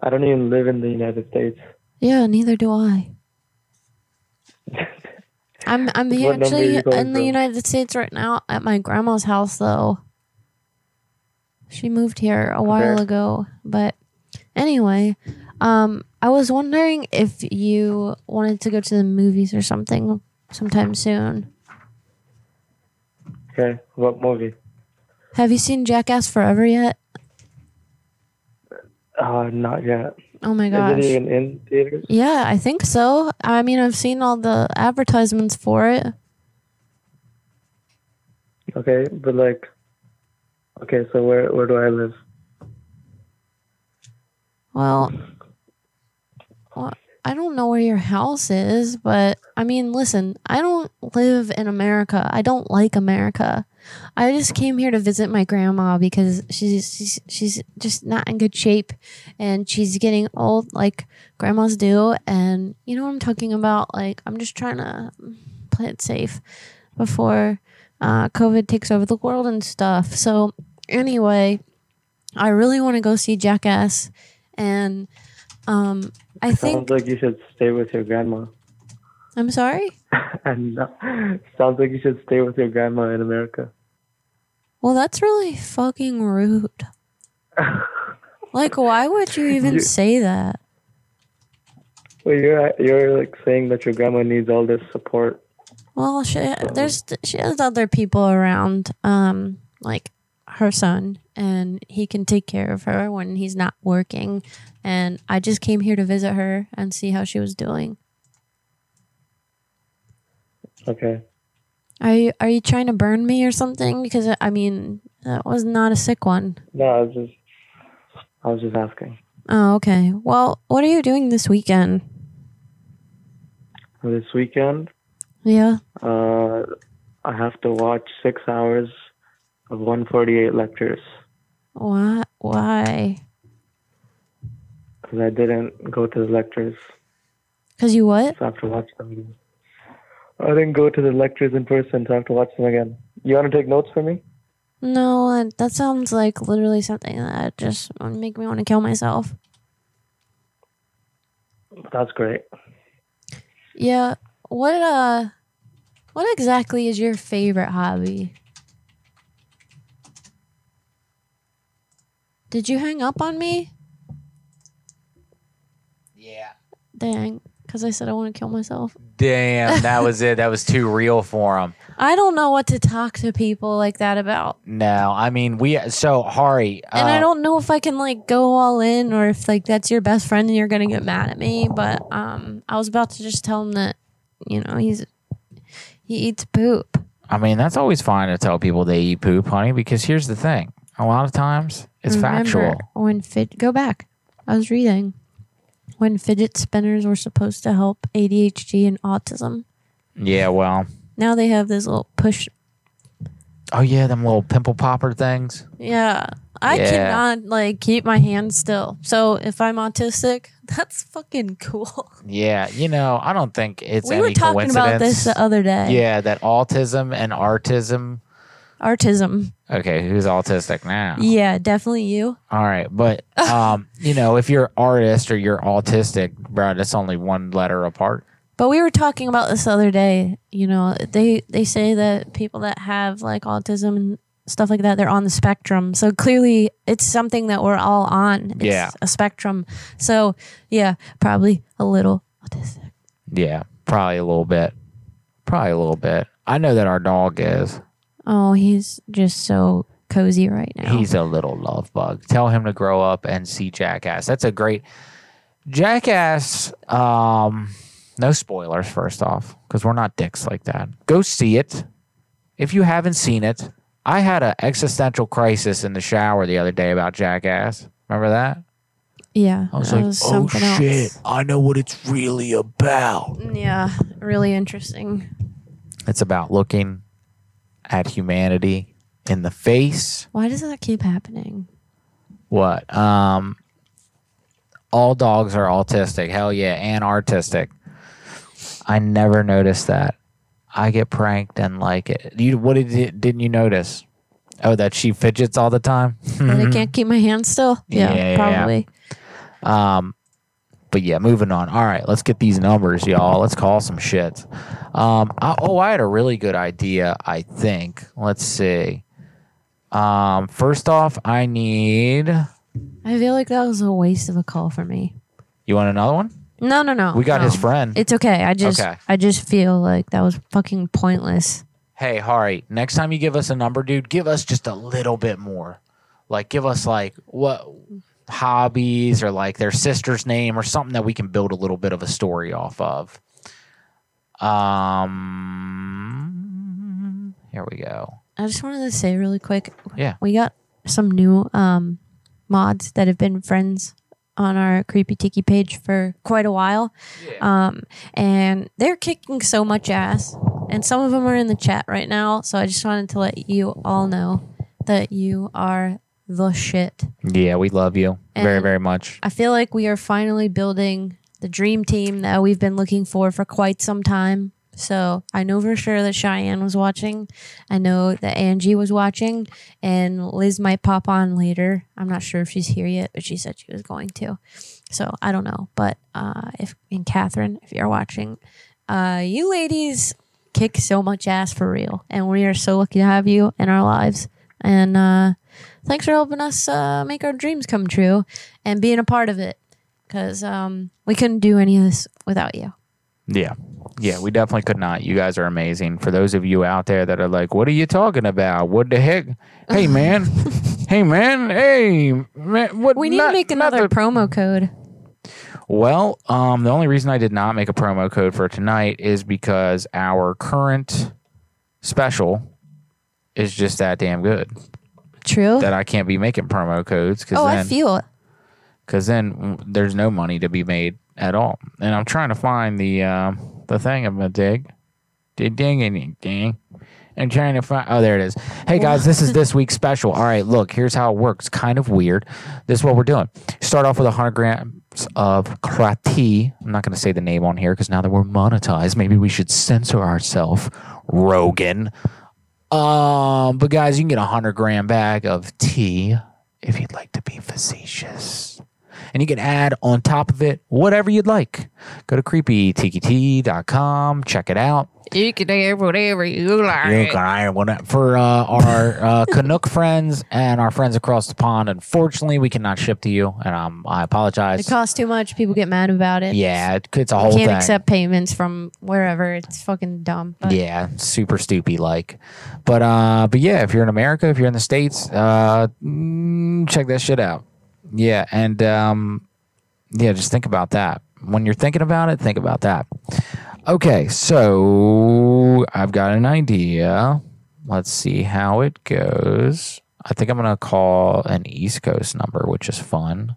I don't even live in the United States. Yeah, neither do I. I'm I'm here actually in the? United States right now at my grandma's house though. She moved here a while Okay. ago, but anyway, um I was wondering if you wanted to go to the movies or something sometime soon. Okay. What movie? Have you seen Jackass Forever yet? Uh, not yet. Oh my gosh. Is it even in theaters? Yeah, I think so. I mean, I've seen all the advertisements for it. Okay, but like, okay, so where where do I live? Well, well, I don't know where your house is, but I mean, listen, I don't live in America. I don't like America. I just came here to visit my grandma because she's she's, she's just not in good shape and she's getting old like grandmas do and you know what I'm talking about like I'm just trying to play it safe before uh, COVID takes over the world and stuff. So anyway, I really want to go see Jackass and um I think Sounds like you should stay with your grandma. I'm sorry. and uh, sounds like you should stay with your grandma in America. Well, that's really fucking rude. like, why would you even You- say that? Well, you're you're like saying that your grandma needs all this support. Well, she there's she has other people around, um, like her son, and he can take care of her when he's not working. And I just came here to visit her and see how she was doing. Okay. Are you are you trying to burn me or something? Because I mean, that was not a sick one. No, I was just I was just asking. Oh, okay. Well, what are you doing this weekend? This weekend, Yeah. uh, I have to watch six hours of 148 lectures Why? Why? because I didn't go to the lectures, Because you what? so I have to watch them. again. I didn't go to the lectures in person, so I have to watch them again. You want to take notes for me? No, that- that sounds like literally something that just would make me want to kill myself. That's great. Yeah. What uh what exactly is your favorite hobby? Did you hang up on me? Yeah. Dang, cuz I said I want to kill myself. Damn, that was it. That was too real for him. I don't know what to talk to people like that about. No, I mean we. So Hari, And I uh, don't know if I can like go all in or if like that's your best friend and you're gonna get mad at me. But um I was about to just tell him that, you know, he's he eats poop. I mean that's always fine to tell people they eat poop, honey. Because here's the thing: a lot of times it's factual. When fit go back. I was reading. When fidget spinners were supposed to help ADHD and autism. Yeah, well, Now they have this little push oh yeah, them little pimple popper things. yeah. I Yeah. cannot like keep my hands still. So if I'm autistic, that's fucking cool. Yeah, you know, I don't think it's we any were talking about this coincidence. the other day. Yeah, that autism and artism. Artism. Okay, who's autistic now? Yeah, definitely you. All right, but um, you know, if you're artist or you're autistic, bro, that's only one letter apart. But we were talking about this the other day. You know, they they say that people that have like autism and stuff like that, they're on the spectrum. So clearly, it's something that we're all on. It's Yeah. a spectrum. So yeah, probably a little autistic. Yeah, probably a little bit. Probably a little bit. I know that our dog is. Oh, he's just so cozy right now. He's a little love bug. Tell him to grow up and see Jackass. That's a great Jackass. Um, no spoilers. First off, because we're not dicks like that. Go see it if you haven't seen it. I had an existential crisis in the shower the other day about Jackass. Remember that? Yeah, I was like, was oh shit, else. I know what it's really about. Yeah, really interesting. It's about looking at humanity in the face. Why does that keep happening? What? Um, all dogs are autistic. Hell yeah, and artistic. I never noticed that. I get pranked and like it. You, what did you, didn't you notice? Oh, that she fidgets all the time. That I can't keep my hands still. Yeah. Yeah, yeah, probably. Um, but yeah, moving on. All right, let's get these numbers, y'all. Let's call some shit. Um, I, oh, I had a really good idea. I think. Let's see. Um, first off, I need. I feel like that was a waste of a call for me. You want another one? No, no, no. We got his friend. It's okay. I just, Okay. I just feel like that was fucking pointless. Hey, Hari, next time you give us a number, dude, give us just a little bit more. Like, give us like what hobbies or like their sister's name or something that we can build a little bit of a story off of. Um, here we go. I just wanted to say really quick. Yeah. We got some new um, mods that have been friends on our creepy tiki page for quite a while. Um, and they're kicking so much ass. And some of them are in the chat right now. So I just wanted to let you all know that you are the shit. Yeah, we love you very, very much. I feel like we are finally building the dream team that we've been looking for for quite some time. So I know for sure that Cheyenne was watching. I know that Angie was watching, and Liz might pop on later. I'm not sure if she's here yet, but she said she was going to. So I don't know. But uh, if and Catherine, if you're watching, uh, you ladies kick so much ass for real, and we are so lucky to have you in our lives. And uh, thanks for helping us uh, make our dreams come true and being a part of it because um, we couldn't do any of this without you. Yeah. Yeah, we definitely could not. You guys are amazing. For those of you out there that are like, what are you talking about? What the heck? Hey, man. hey, man. Hey, man. What? We need not- to make another the- promo code. Well, um, the only reason I did not make a promo code for tonight is because our current special is just that damn good True. that I can't be making promo codes because Oh, then I feel it. because then mm, there's no money to be made at all. And I'm trying to find the uh, the thing I'm gonna dig, ding, and ding. And trying to find. Oh, there it is. Hey guys, this is this week's special. All right, look, here's how it works. Kind of weird. This is what we're doing. Start off with a 100 grams of Krati. I'm not going to say the name on here because now that we're monetized, maybe we should censor ourselves. Rogan. Um, but guys, you can get a 100 gram bag of tea if you'd like to be facetious. And you can add on top of it whatever you'd like. Go to creepytiki.com, check it out. You can do whatever you like. You can hire one- For uh, our uh, Canuck friends and our friends across the pond, unfortunately, we cannot ship to you, and um, I apologize. It costs too much. People get mad about it. yeah, it, it's a You whole can't thing. accept payments from wherever. It's fucking dumb. But yeah, super stoopy like. But uh, but yeah, if you're in America, if you're in the states, uh, mm, check that shit out. Yeah, and um, yeah, just think about that. When you're thinking about it, think about that. Okay, so I've got an idea. Let's see how it goes. I think I'm gonna call an East Coast number, which is fun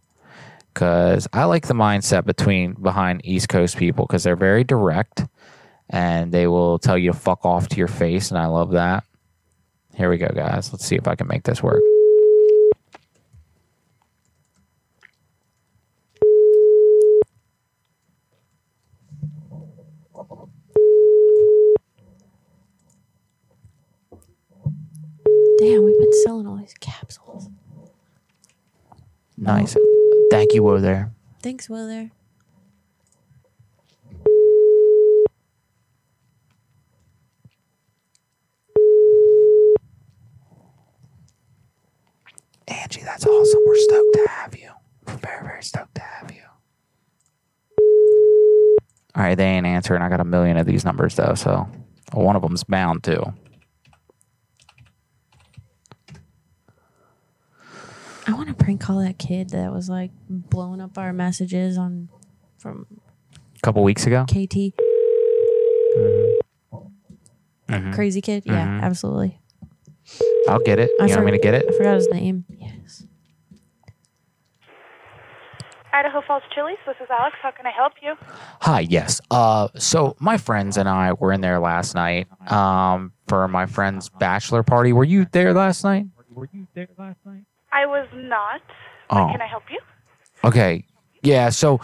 because I like the mindset between behind East Coast people because they're very direct and they will tell you to fuck off to your face, and I love that. Here we go, guys. Let's see if I can make this work. Damn, we've been selling all these capsules. Nice. Thank you, over there. Thanks, Willer. Angie, that's awesome. We're stoked to have you. We're very, very stoked to have you. All right, they ain't answering. I got a million of these numbers though, so one of them's bound to. I want to prank call that kid that was like blowing up our messages on from A couple weeks ago. KT. Mhm. Crazy kid. Yeah, Mhm. absolutely. I'll get it. I You want me to get it? I forgot his name. Yes. Idaho Falls Chili's. This is Alex. How can I help you? Hi, yes. Uh, so my friends and I were in there last night um, for my friend's bachelor party. Were you there last night? Were you there last night? I was not. Oh. Can I help you? Okay. Yeah. So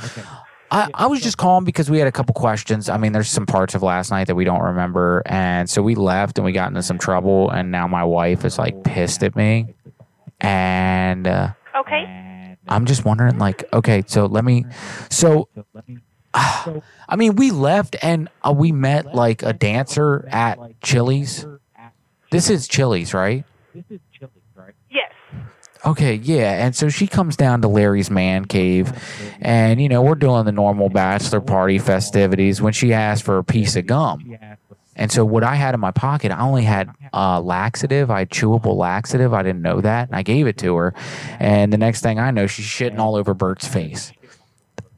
I, I was just calling because we had a couple questions. I mean, there's some parts of last night that we don't remember. And so we left and we got into some trouble. And now my wife is like pissed at me. And uh, Okay. I'm just wondering, like, okay, so let me. So, I mean, we left and uh, we met like a dancer at Chili's. This is Chili's, right? Okay, yeah. And so she comes down to Larry's man cave, and you know, we're doing the normal bachelor party festivities when she asked for a piece of gum. And so what I had in my pocket, I only had uh, laxative. I had chewable laxative. I didn't know that. And I gave it to her. And the next thing I know, she's shitting all over Bert's face.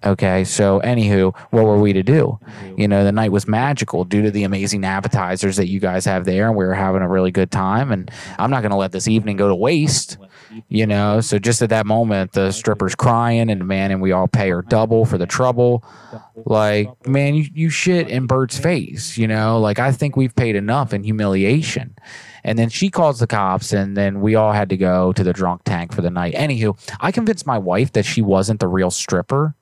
Okay, so anywho, what were we to do? You know, the night was magical due to the amazing appetizers that you guys have there, and we were having a really good time. And I'm not going to let this evening go to waste. You know, so just at that moment, the stripper's crying and demanding we all pay her double for the trouble. Like, man, you, you shit in Bert's face. You know, like I think we've paid enough in humiliation. And then she calls the cops, and then we all had to go to the drunk tank for the night. Anywho, I convinced my wife that she wasn't the real stripper.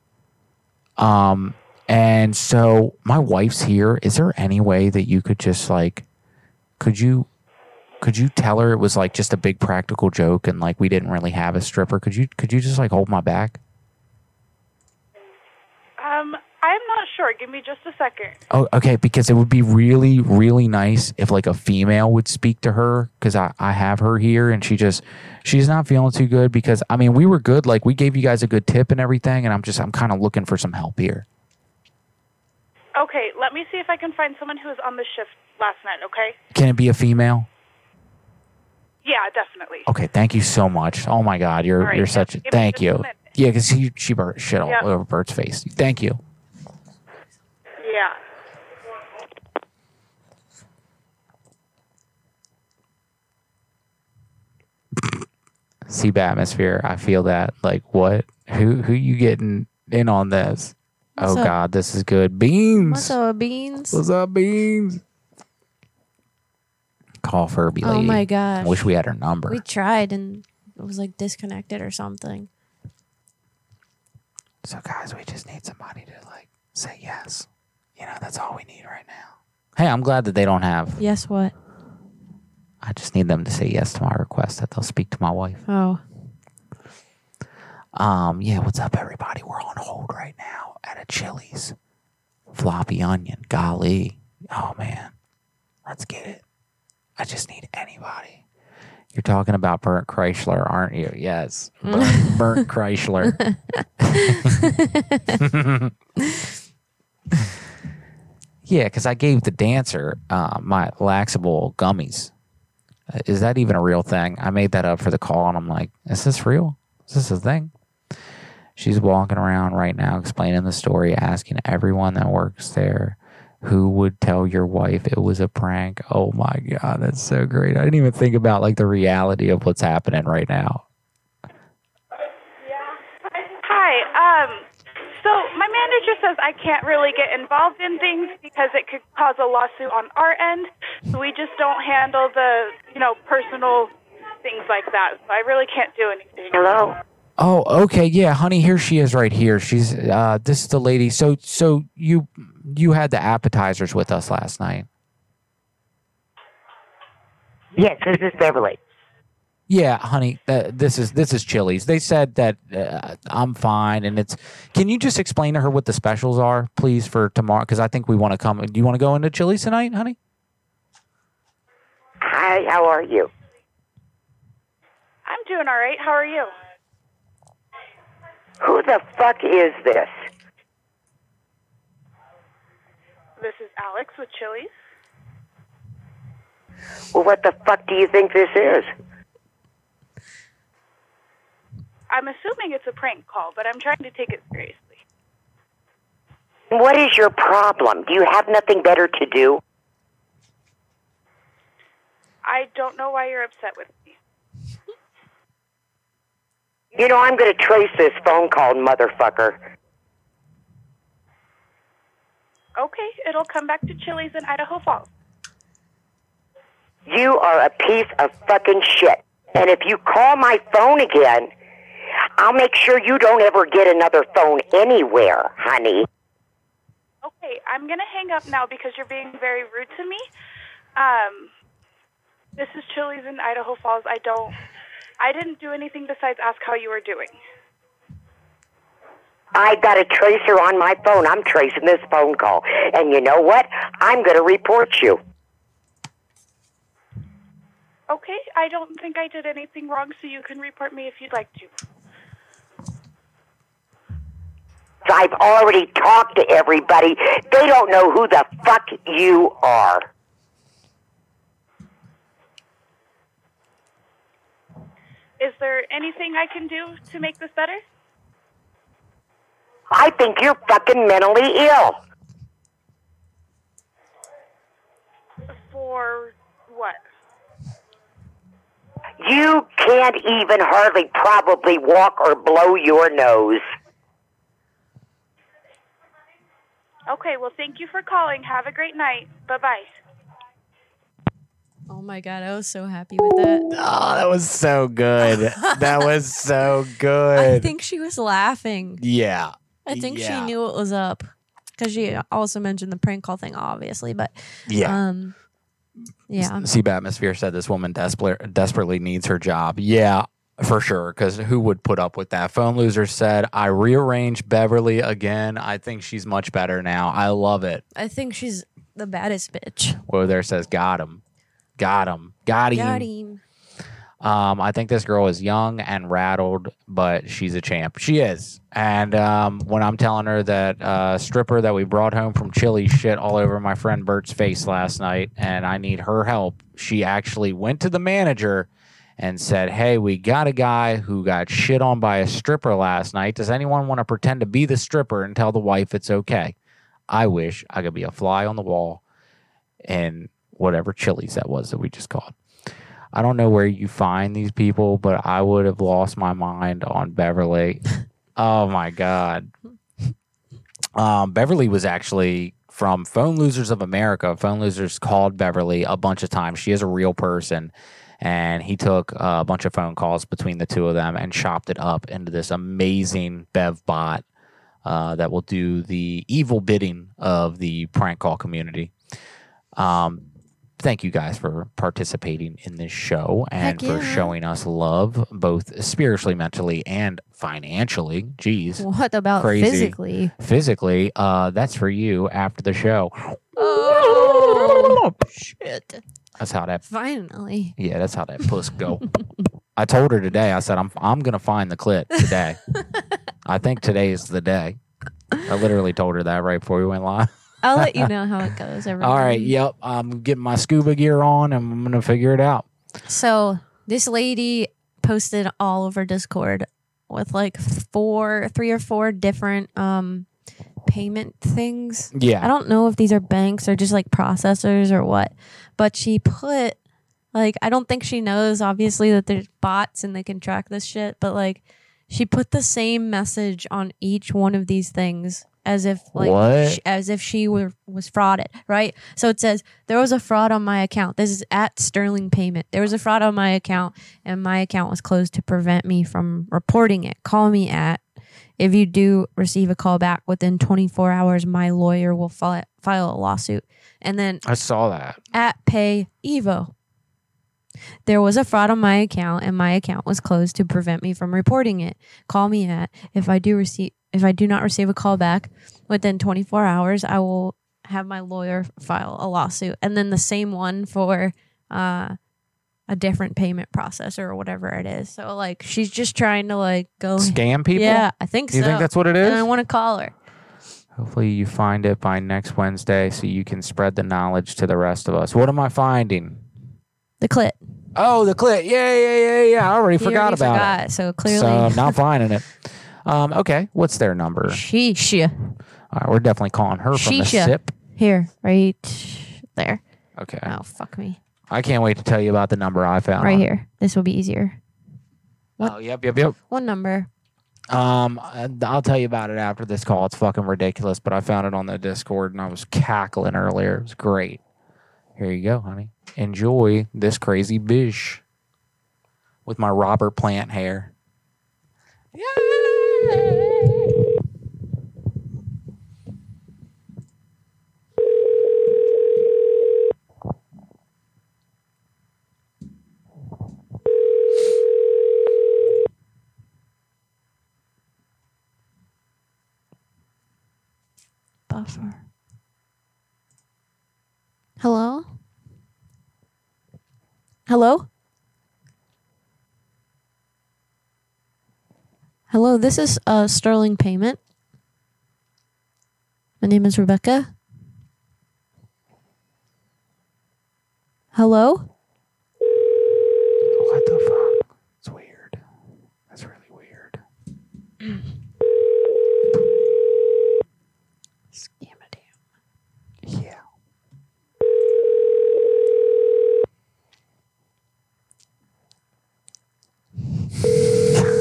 Um, and so my wife's here. Is there any way that you could just like, could you, could you tell her it was like just a big practical joke and like we didn't really have a stripper? Could you, could you just like hold my back? Um, I'm not sure. Give me just a second. Oh, okay. Because it would be really, really nice if like a female would speak to her. Because I, I have her here and she just, she's not feeling too good. Because I mean, we were good. Like we gave you guys a good tip and everything. And I'm just, I'm kind of looking for some help here. Okay, let me see if I can find someone who was on the shift last night, okay? Can it be a female? Yeah, definitely. Okay. Thank you so much. Oh my God. You're, All right, you're yeah, such a, thank you. minute. Yeah. Because she, she burnt shit all Yeah. over Bert's face. Thank you. Yeah. Sea Atmosphere. I feel that. Like what? Who, who you getting in on this? What's oh up? God, this is good. Beans. What's up, beans? What's up, Beans? Call Furby Oh my gosh. I wish we had her number. We tried and it was like disconnected or something. So guys, we just need somebody to like say yes. You know, that's all we need right now. Hey, I'm glad that they don't have. Yes, what? I just need them to say yes to my request that they'll speak to my wife. Oh. Um, yeah, what's up, everybody? We're on hold right now at a Chili's. Floppy onion, golly. Oh man, let's get it. I just need anybody. You're talking about Burnt Chrysler, aren't you? Yes, Burnt, Burnt Chrysler. yeah, because I gave the dancer uh, my laxable gummies. Uh, Is that even a real thing? I made that up for the call, and I'm like, is this real? Is this a thing? She's walking around right now explaining the story, asking everyone that works there who would tell your wife it was a prank. Oh my God, that's so great. I didn't even think about like the reality of what's happening right now. Yeah. Hi. Um, so my manager says I can't really get involved in things because it could cause a lawsuit on our end. So we just don't handle the, you know, personal things like that. So I really can't do anything. Hello. Oh, okay, yeah, honey, here she is right here. She's uh this is the lady. So so you you had the appetizers with us last night. Yes, this is Beverly. Yeah, honey, uh, this is this is Chili's. They said that uh, I'm fine, and it's. Can you just explain to her what the specials are, please, for tomorrow? Because I think we want to come. Do you want to go into Chili's tonight, honey? Hi, how are you? I'm doing all right. How are you? Who the fuck is this? This is Alex with Chili's. Well, what the fuck do you think this is? I'm assuming it's a prank call, but I'm trying to take it seriously. What is your problem? Do you have nothing better to do? I don't know why you're upset with me. You know, I'm going to trace this phone call, motherfucker. Okay, it'll come back to Chili's in Idaho Falls. You are a piece of fucking shit. And if you call my phone again, I'll make sure you don't ever get another phone anywhere, honey. Okay, I'm gonna hang up now because you're being very rude to me. Um, this is Chili's in Idaho Falls. I don't. I didn't do anything besides ask how you were doing. I got a tracer on my phone. I'm tracing this phone call. And you know what? I'm going to report you. Okay, I don't think I did anything wrong, so you can report me if you'd like to. I've already talked to everybody. They don't know who the fuck you are. Is there anything I can do to make this better? I think you're fucking mentally ill. For what? You can't even hardly probably walk or blow your nose. Okay, well, thank you for calling. Have a great night. Bye bye. Oh my god, I was so happy with that. Oh, that was so good. that was so good. I think she was laughing. yeah. I think Yeah. she knew what was up because she also mentioned the prank call thing, obviously. But Yeah. um, yeah, Sea Atmosphere said this woman desperate, desperately needs her job. Yeah, for sure. Because who would put up with that? Phone loser said, I rearranged Beverly again. I think she's much better now. I love it. I think she's the baddest bitch. Whoa there says, got him. Got him. Got him. Got him. Um, I think this girl is young and rattled, but she's a champ. She is. And um, when I'm telling her that uh, stripper that we brought home from Chili shit all over my friend Bert's face last night, and I need her help, she actually went to the manager and said, "Hey, we got a guy who got shit on by a stripper last night. Does anyone want to pretend to be the stripper and tell the wife it's okay?" I wish I could be a fly on the wall in whatever Chili's that was that we just called. I don't know where you find these people, but I would have lost my mind on Beverly. oh my god. Um, Beverly was actually from Phone Losers of America. Phone Losers called Beverly a bunch of times. She is a real person. And he took a bunch of phone calls between the two of them and chopped it up into this amazing Bev bot uh, that will do the evil bidding of the prank call community. Um, thank you guys for participating in this show and Heck for showing us love, both spiritually, mentally, and financially. Jeez. What about Crazy. physically? Physically, uh, that's for you after the show. Oh shit! That's how that. Finally, Yeah, that's how that puss go. I told her today. I said I'm I'm gonna find the clit today. I think today is the day. I literally told her that right before we went live. I'll let you know how it goes. All right. Yep. I'm getting my scuba gear on and I'm gonna figure it out. So this lady posted all over Discord with like four, three or four different um payment things. Yeah. I don't know if these are banks or just like processors or what, but she put like I don't think she knows obviously that there's bots and they can track this shit, but like she put the same message on each one of these things as if like sh- as if she were was frauded, right? So it says there was a fraud on my account. This is at Sterling Payment. There was a fraud on my account, and my account was closed to prevent me from reporting it. Call me at if you do receive a call back within 24 hours, my lawyer will file file a lawsuit. And then I saw that. at Pay Evo. There was a fraud on my account and my account was closed to prevent me from reporting it. Call me at if I do receive if I do not receive a call back within 24 hours, I will have my lawyer file a lawsuit. And then the same one for uh a different payment processor or whatever it is. So like she's just trying to like go Scam people? Yeah, I think You so. think that's what it is? And I want to call her. Hopefully you find it by next Wednesday so you can spread the knowledge to the rest of us. What am I finding? The clit. Oh, the clit. Yeah, yeah, yeah, yeah. I already forgot already about forgot, it. so clearly- So now finding it. Um, okay. What's their number? Sheesh. All right, we're definitely calling her from the Shisha. SIP. Here, right there. Okay. Oh fuck me. I can't wait to tell you about the number I found. Right here. This will be easier. What? Oh, yep, yep, yep. One number? Um, and I'll tell you about it after this call. It's fucking ridiculous, but I found it on the Discord and I was cackling earlier. It was great. Here you go, honey. Enjoy this crazy bish with my Robert Plant hair. Buffer. Hello? Hello? Hello, this is uh, Sterling Payment. My name is Rebecca. Hello? What the fuck? It's weird. That's really weird.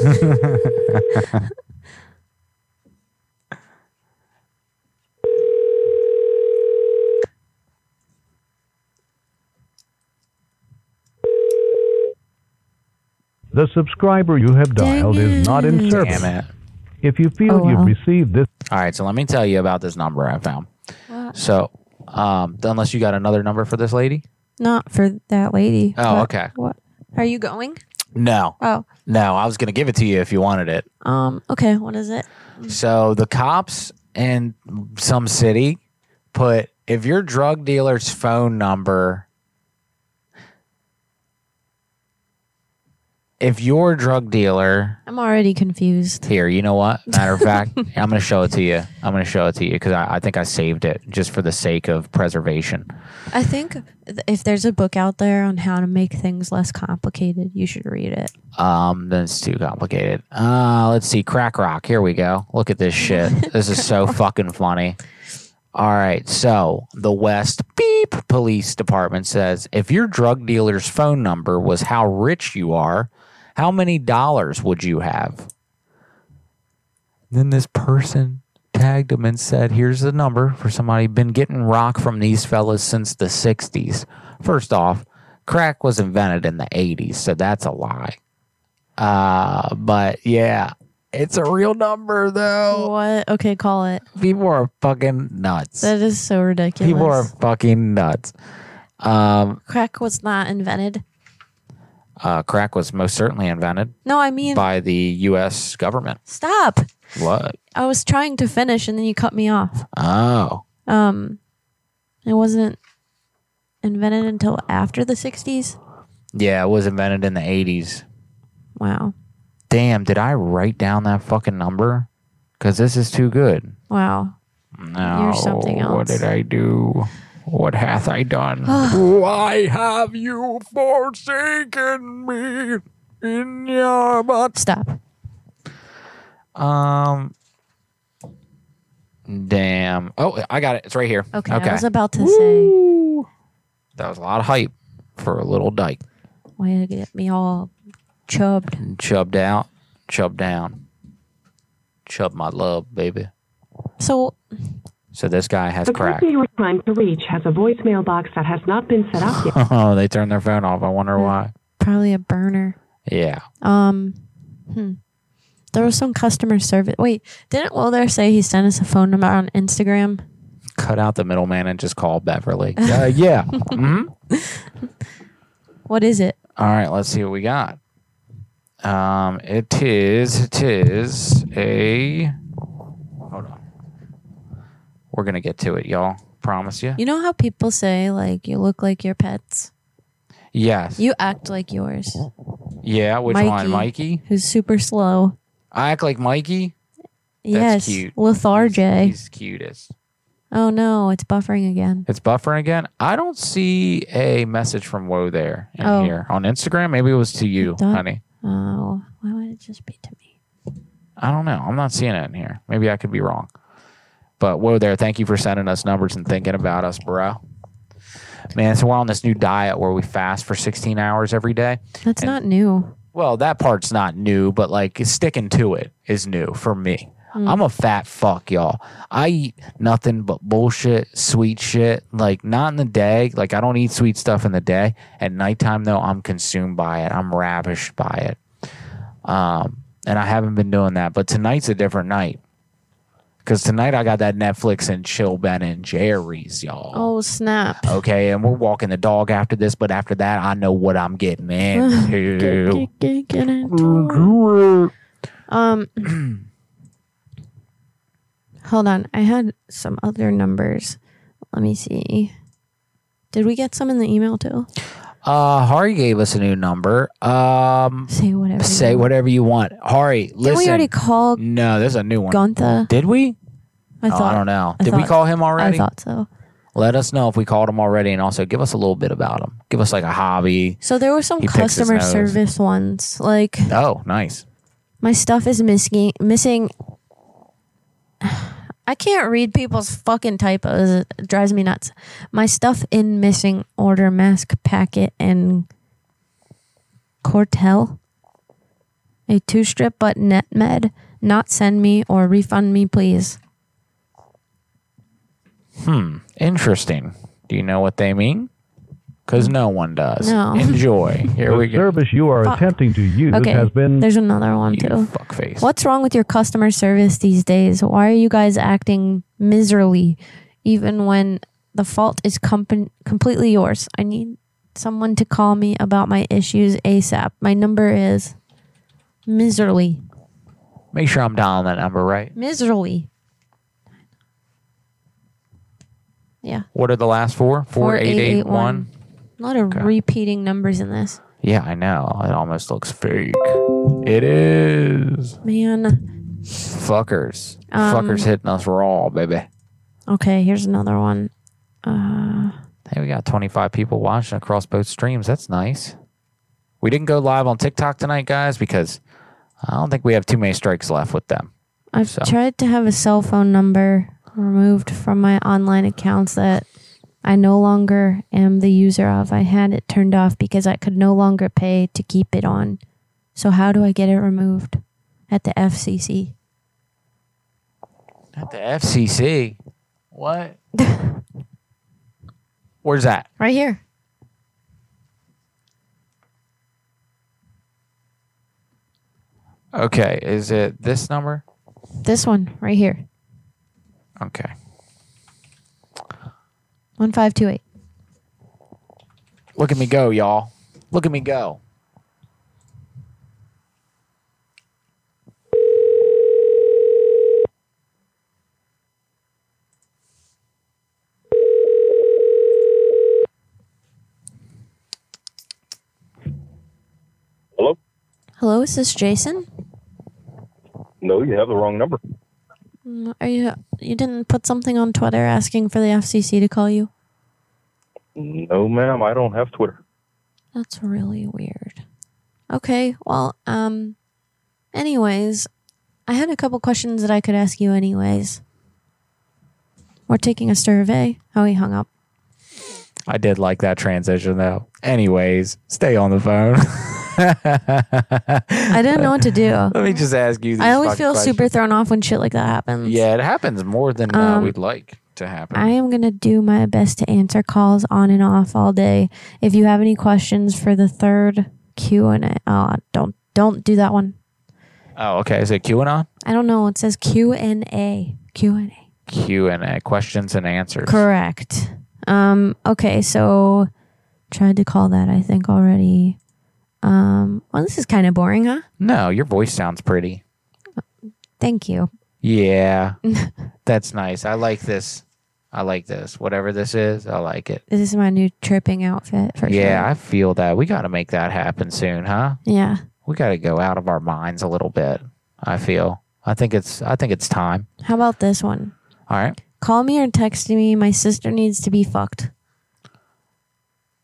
The subscriber you have dialed is not in service. Damn it. If you feel Oh, you've well. received this All right, so let me tell you about this number I found. So, um, unless you got another number for this lady? Not for that lady. Oh, but okay. What? Are you going? No. Oh. No, I was going to give it to you if you wanted it. Um. Okay. What is it? So the cops in some city put if your drug dealer's phone number if your drug dealer I'm already confused. here, you know what? Matter of fact, I'm going to show it to you. I'm going to show it to you because I, I think I saved it just for the sake of preservation. I think th- if there's a book out there on how to make things less complicated, you should read it. Um, then it's too complicated. Uh, let's see. Crack rock. Here we go. Look at this shit. this is so fucking funny. All right. So the West Beep Police Department says if your drug dealer's phone number was how rich you are, how many dollars would you have? Then this person tagged him and said, Here's the number for somebody been getting rock from these fellas since the 60s. First off, crack was invented in the 80s, so that's a lie. Uh, but yeah, it's a real number though. What? Okay, call it. People are fucking nuts. That is so ridiculous. People are fucking nuts. Um, Crack was not invented. Uh, crack was most certainly invented No, I mean, by the U.S. government. stop. What? I was trying to finish and then you cut me off. Oh, Um, it wasn't invented until after the 60s. yeah, it was invented in the 80s. Wow. Damn, did I write down that fucking number? Because this is too good. Wow. No, You're something else. What did I do? What hath I done? Why have you forsaken me in your butt? Stop. Um. Damn. Oh, I got it. It's right here. Okay, Okay. I was about to say, That was a lot of hype for a little dyke. way to get me all chubbed. Chubbed out, chubbed down. Chub my love, baby. So, So this guy has The crack. person you are trying to reach has a voicemail box that has not been set up yet. oh, they turned their phone off. I wonder why. probably a burner. Yeah. Um, hmm. There was some customer service. Wait, didn't Will there say he sent us a phone number on Instagram? Cut out the middleman and just call Beverly. Uh, yeah. hmm What is it? All right, let's see what we got. Um, it is it is a hold on. We're gonna get to it, y'all. Promise you. You know how people say like you look like your pets? Yes. You act like yours. Yeah. Which one, Mikey? Who's super slow. I act like Mikey. yes. cute. Lethargy. He's cutest. oh no, it's buffering again. It's buffering again. I don't see a message from Whoa there in Oh. here on Instagram. Maybe it was to you, honey. Oh, why would it just be to me? I don't know. I'm not seeing it in here. Maybe I could be wrong. But whoa there, thank you for sending us numbers and thinking about us, bro. Man, so we're on this new diet where we fast for 16 hours every day. That's And- not new. well, that part's not new, but like sticking to it is new for me. Mm. I'm a fat fuck, y'all. I eat nothing but bullshit, sweet shit. Like not in the day. Like I don't eat sweet stuff in the day. At nighttime though, I'm consumed by it. I'm ravished by it. Um, and I haven't been doing that. But tonight's a different night. Cause tonight I got that Netflix and chill Ben and Jerry's, y'all. Oh snap! Okay, and we're walking the dog after this, but after that, I know what I'm getting into. Get, get, get into. Um, hold on. I had some other numbers. Let me see. Did we get some in the email too? Uh, Hari gave us a new number. Um, say whatever. Say whatever you want. Hari, Did listen. we already call No, there's a new one. Gunther? Did we? I Oh, thought. I don't know. I Did we thought- call him already? I thought so. Let us know if we called him already, and also give us a little bit about him. Give us like a hobby. So there were some He picks his customer nose. service ones. Like Oh, nice. my stuff is missing. Missing. I can't read people's fucking typos. It drives me nuts. My stuff in missing order mask packet and Cortel. A two strip but net med. Not send me or refund me, please. Hmm. Interesting. Do you know what they mean? Because no one does. No. Enjoy. Here the we go. service you are Fuck. attempting to use Okay, has been there's another one too. Fuckface. What's wrong with your customer service these days? Why are you guys acting miserably, even when the fault is com- completely yours? I need someone to call me about my issues ASAP. My number is miserably, Make sure I'm dialing that number right. miserably. Yeah, What are the last four? Four eight eight one. A lot of repeating numbers in this. Yeah, I know. It almost looks fake. It is. Man. Fuckers. Um, Fuckers hitting us raw, baby. Okay, here's another one. Uh, Hey, we got 25 people watching across both streams. That's nice. We didn't go live on TikTok tonight, guys, because I don't think we have too many strikes left with them. I've So- tried to have a cell phone number removed from my online accounts that I no longer am the user of. I had it turned off because I could no longer pay to keep it on. So how do I get it removed at the FCC? At the FCC. What? Where's that? Right here. Okay, is it this number? This one right here. Okay. 1528. Look at me go, y'all. Look at me go. Hello? Hello, is this Jason? No, you have the wrong number. Are you you didn't put something on Twitter asking for the FCC to call you? No, ma'am, I don't have Twitter. That's really weird. Okay, well, um, anyways, I had a couple questions that I could ask you, anyways. We're taking a survey. Oh, he hung up. I did like that transition though. Anyways, stay on the phone. I didn't know what to do. Let me just ask you. These I always fucking feel questions. super thrown off when shit like that happens. Yeah, it happens more than uh, Um, we'd like to happen. I am gonna do my best to answer calls on and off all day. If you have any questions for the third Q and A, oh, don't don't do that one. oh, okay. Is it QAnon? I don't know. It says Q and A. Q and A. Q and A, questions and answers. Correct. Um, okay, so tried to call that I think already. Um, well, this is kind of boring, huh? No, your voice sounds pretty. Thank you. Yeah, that's nice. I like this. I like this. Whatever this is, I like it. This is my new tripping outfit for yeah, sure. I feel that. We got to make that happen soon, huh? Yeah. We got to go out of our minds a little bit. I feel. I think it's. I think it's time. How about this one? All right. Call me or text me. My sister needs to be fucked.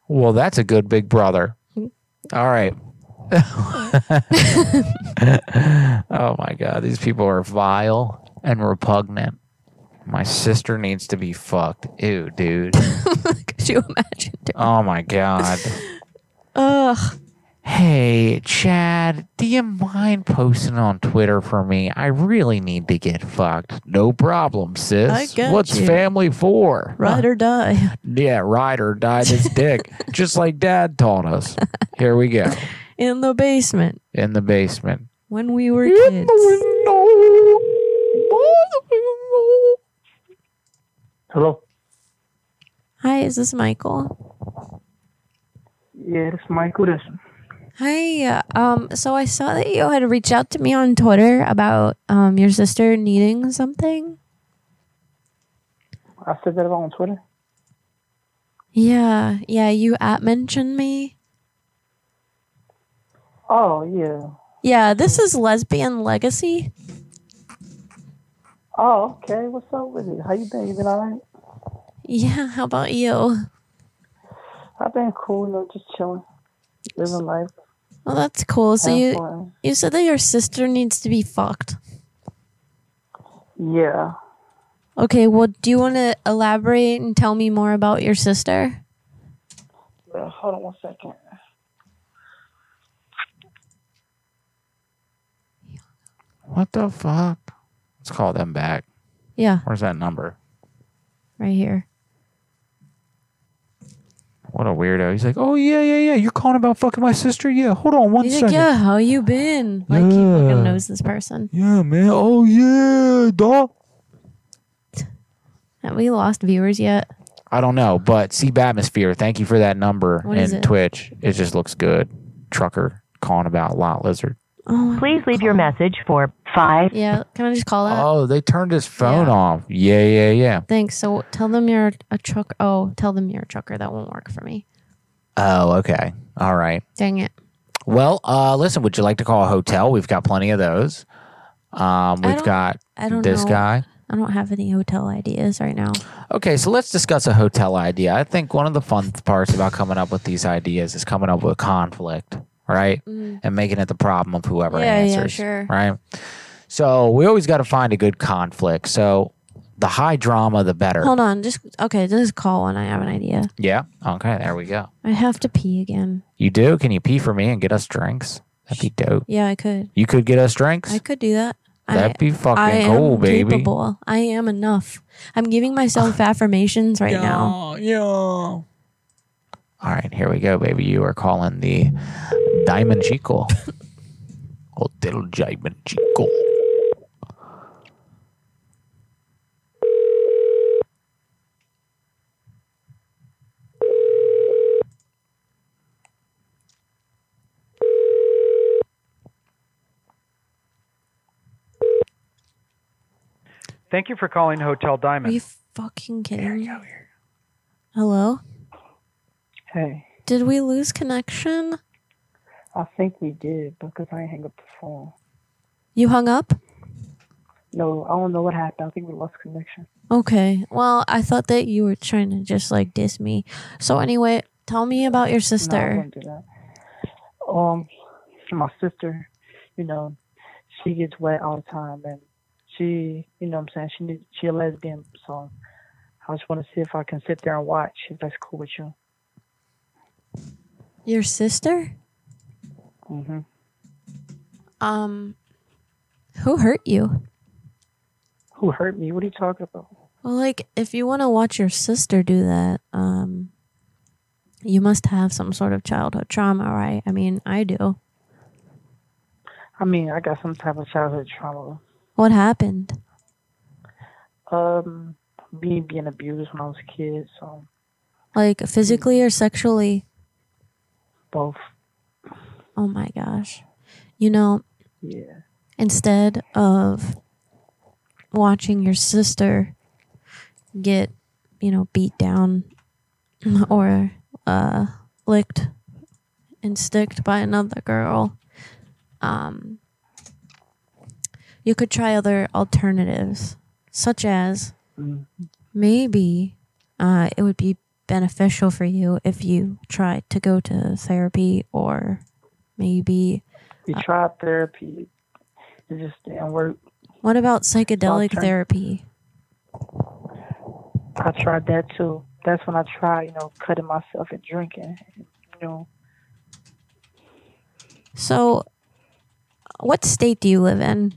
Well, that's a good big brother. All right. oh my God, these people are vile and repugnant. My sister needs to be fucked. Ew, dude. Could you imagine? Oh my God. Ugh. Hey, Chad, do you mind posting on Twitter for me? I really need to get fucked. No problem, sis. I got What's you. family for? Ride or die. Yeah, ride or die this dick, just like Dad taught us. Here we go. In the basement In the basement. when we were kids. Hello. Hi, is this Michael? Yeah, this Michael. This. Hi. Um. So I saw that you had reached out to me on Twitter about um your sister needing something. I said that on Twitter. Yeah. Yeah. You at mentioned me. Oh yeah. Yeah. This is Lesbian Legacy. Oh okay. What's up with it? How you been? You been alright? Yeah. How about you? I've been cool. You know, just chilling, living life. Well, that's cool. So you you said that your sister needs to be fucked. Yeah. Okay. Well, do you want to elaborate and tell me more about your sister? Uh, hold on one second. What the fuck? Let's call them back. Yeah. Where's that number? Right here. What a weirdo. He's like, oh, yeah, yeah, yeah. You're calling about fucking my sister? Yeah, hold on one He's second. like, yeah. How you been? Like he Yeah. fucking knows this person. Yeah, man. Oh, yeah, dog. Have we lost viewers yet? I don't know, but Sea Atmosphere, thank you for that number What is in it? Twitch. It just looks good. Trucker calling about Lot Lizard. Oh, Please leave your message for five. Yeah. Can I just call that? Oh, they turned his phone off. Yeah, yeah, yeah. Thanks. So tell them you're a truck. Oh, tell them you're a trucker. That won't work for me. Oh, okay. All right. Dang it. Well, uh, listen, would you like to call a hotel? We've got plenty of those. Um, I we've don't- got I don't this know. guy. I don't have any hotel ideas right now. Okay, so let's discuss a hotel idea. I think one of the fun parts about coming up with these ideas is coming up with conflict, right? Mm. And making it the problem of whoever Yeah, yeah, answers. sure. Right? So we always got to find a good conflict. So the high drama, the better. Hold on. Just okay. Just call when I have an idea. Yeah. Okay, there we go. I have to pee again. You do? Can you pee for me and get us drinks? That'd be dope. Yeah, I could. You could get us drinks? I could do that. That'd I, be fucking I cool, am baby. capable. I am enough. I'm giving myself affirmations right now. Yeah. All right, here we go, baby. You are calling the Diamond Chico. Hotel Diamond Chico. Thank you for calling Hotel Diamond. Are Diamond. you fucking kidding me? Hello? Hey, Did we lose connection? I think we did because I hang up the phone. You hung up? No, I don't know what happened. I think we lost connection. Okay. Well, I thought that you were trying to just like diss me. So anyway, tell me about your No, I sister. that. Um, my sister, you know, she gets wet all the time, and she, you know, what I'm saying she she a lesbian, so I just want to see if I can sit there and watch if that's cool with you. Your sister? hmm Um who hurt you? Who hurt me? What are you talking about? Well, like if you want to watch your sister do that, um you must have some sort of childhood trauma, right? I mean, I do. I mean, I got some type of childhood trauma. What happened? Um, me being abused when I was a kid, so Like physically or sexually? Both. Oh my gosh. You know, Yeah. instead of watching your sister get, you know, beat down or uh, licked and sticked by another girl, um, you could try other alternatives, such as Mm. maybe uh, it would be beneficial for you if you try to go to therapy or maybe We tried therapy. It just didn't work. what about psychedelic turn- therapy? I tried that too. That's when I tried, you know, cutting myself and drinking. You know, So, what state do you live in?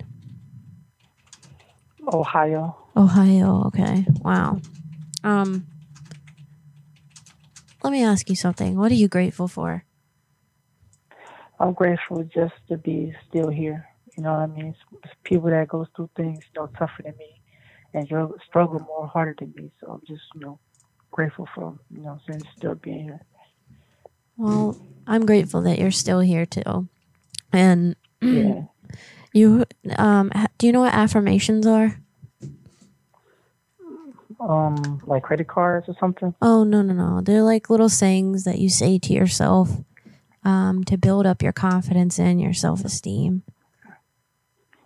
Ohio. Ohio. Okay. Wow. Um. Let me ask you something. What are you grateful for? I'm grateful just to be still here. You know what I mean? It's, people that goes through things, you know, tougher than me and struggle, more harder than me. So I'm just, you know, grateful for, you know, saying still being here. Well, I'm grateful that you're still here too. And Yeah. you, um, do you know what affirmations are? Um, like credit cards or something. Oh no no no! They're like little sayings that you say to yourself, um, to build up your confidence and your self esteem.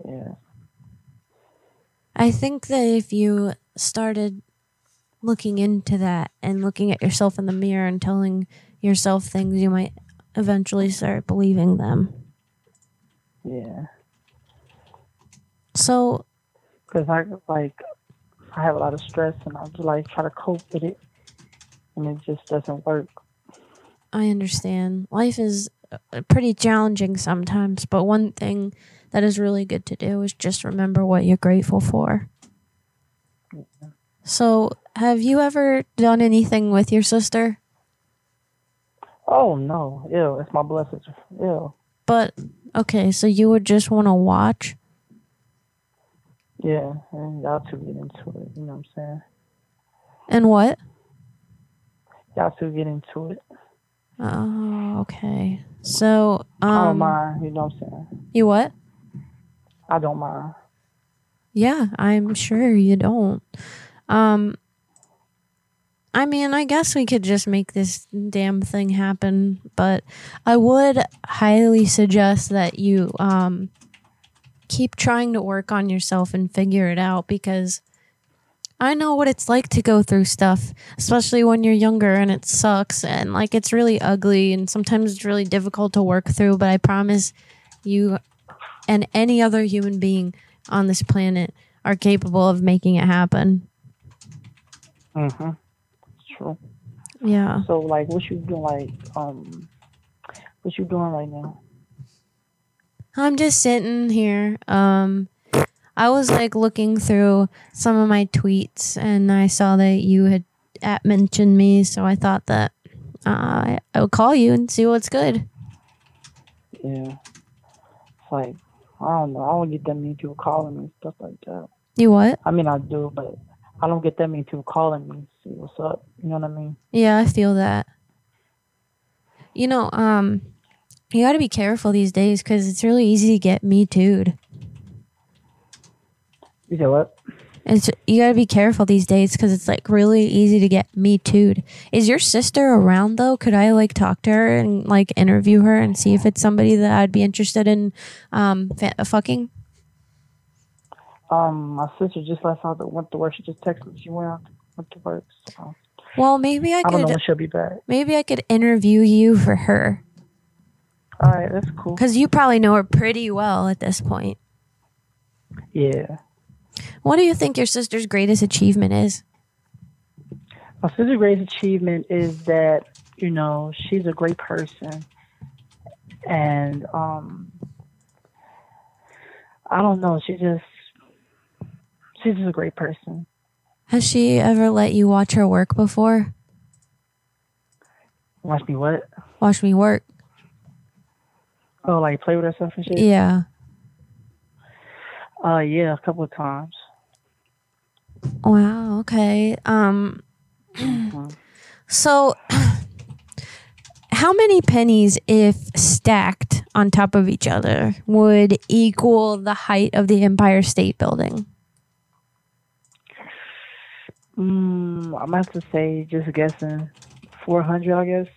Yeah. I think that if you started looking into that and looking at yourself in the mirror and telling yourself things, you might eventually start believing them. Yeah. So, Because I like, I have a lot of stress and I just like try to cope with it, and it just doesn't work. I understand. Life is uh, pretty challenging sometimes, but one thing that is really good to do is just remember what you're grateful for. So, have you ever done anything with your sister? Oh no, ew, it's my blood sister. Ew. But okay, so you would just want to watch? Yeah, and y'all two get into it. You know what I'm saying? And what? Y'all two get into it. Oh, okay. So, um I don't mind. You know what I'm saying? You what? I don't mind. Yeah, I'm sure you don't. Um I mean, I guess we could just make this damn thing happen, but I would highly suggest that you um keep trying to work on yourself and figure it out because I know what it's like to go through stuff, especially when you're younger and it sucks and like it's really ugly and sometimes it's really difficult to work through, but I promise you and any other human being on this planet are capable of making it happen. Mm-hmm. True. Yeah. So like, what you doing? Like, um, what you doing right now? I'm just sitting here. Um I was like looking through some of my tweets and I saw that you had at mentioned me, so I thought that uh, I I would call you and see what's good. Yeah. It's like, I don't know. I don't get that many people calling me and stuff like that. You what? I mean, I do, but I don't get that many people calling me. See what's up. You know what I mean? Yeah, I feel that. You know, um, you got to be careful these days because it's really easy to get me too'd. You said what? It's you got to be careful these days because it's like really easy to get me too'd. Is your sister around though? Could I like talk to her and like interview her and see if it's somebody that I'd be interested in, um, fa- fucking? Um, my sister just left out. Went to work. She just texted me. She went out. Went to work. So Well, maybe I I don't know could. she'll be back. Maybe I could interview you for her All right, that's cool. because you probably know her pretty well at this point. Yeah. What do you think your sister's greatest achievement is? My sister's greatest achievement is that you know she's a great person, and um, I don't know. She just she's just a great person. Has she ever let you watch her work before? Watch me what? Watch me work. Oh, like play with herself and shit. Yeah. Uh, yeah, a couple of times. Wow. Okay. Um. So, how many pennies, if stacked on top of each other, would equal the height of the Empire State Building? Mm, I'm about to say, just guessing, four hundred, I guess.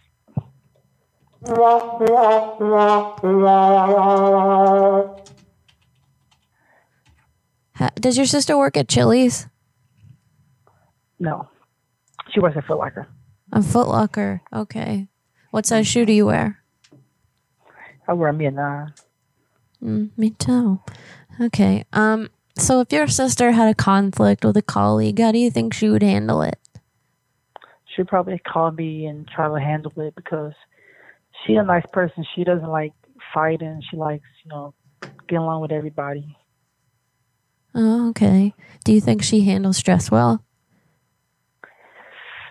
Does your sister work at Chili's? No, she works at Foot Locker. A Foot Locker. Okay. What size shoe do you wear? I wear me a nine. Mm, me too. Okay. Um. So, if your sister had a conflict with a colleague, how do you think she would handle it? She'd probably call me and try to handle it because she's a nice person. She doesn't like fighting. She likes, you know, getting along with everybody. Oh, okay. Do you think she handles stress well?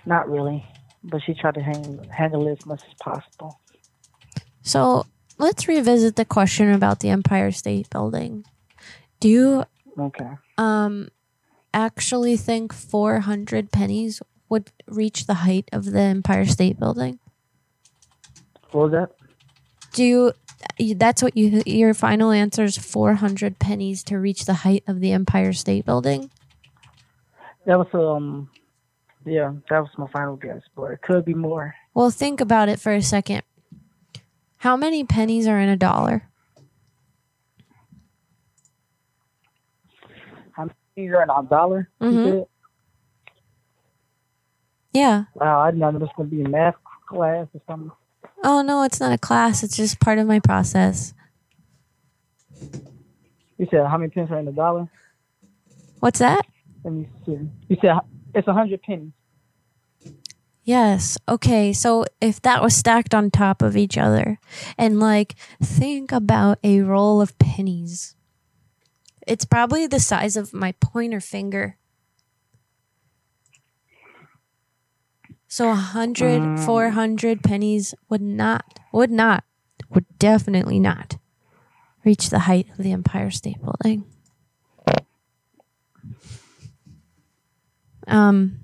Not really, but she tried to hang, handle it as much as possible. So let's revisit the question about the Empire State Building. Do you Okay. um actually think 400 pennies would reach the height of the Empire State Building? What was that? Do you that's what you your final answer is 400 pennies to reach the height of the Empire State Building? That was um, yeah, that was my final guess, but it could be more. Well, think about it for a second. How many pennies are in a dollar? How many you're in a dollar? Mhm. Yeah. Wow, I didn't know this was gonna be a math class or something. Oh no, it's not a class. It's just part of my process. You said how many pennies are in a dollar? What's that? Let me see. You said it's a hundred pennies. Yes. Okay. So if that was stacked on top of each other, and like think about a roll of pennies, it's probably the size of my pointer finger. So a hundred, Mm. four hundred pennies would not, would not, would definitely not reach the height of the Empire State Building. Um,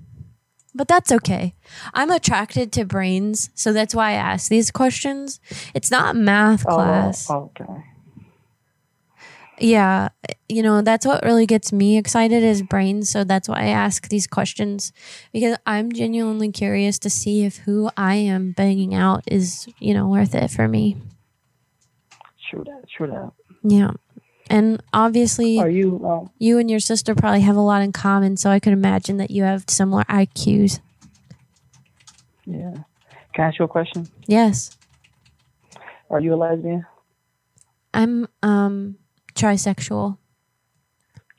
but that's okay. I'm attracted to brains, so that's why I ask these questions. It's not math Oh, class. okay. Yeah, you know, that's what really gets me excited is brains, so that's why I ask these questions because I'm genuinely curious to see if who I am banging out is, you know, worth it for me. True that. True that. Yeah. And obviously Are you? Um, you and your sister probably have a lot in common, so I could imagine that you have similar IQs. yeah. Can I ask you a question? Yes. Are you a lesbian? I'm um trisexual.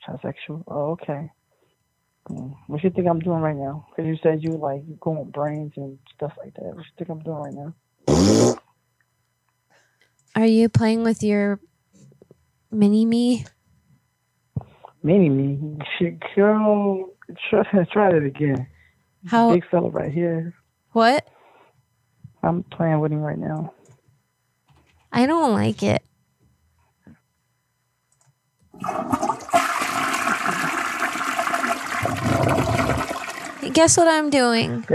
Trisexual? Oh, okay. Hmm. What you think I'm doing right now? Because you said you like you going brains and stuff like that. What you think I'm doing right now? Are you playing with your mini me? Mini me, shit, girl. Try, try it again. How- Big fella right here. What? I'm playing with him right now. I don't like it. Guess what I'm doing?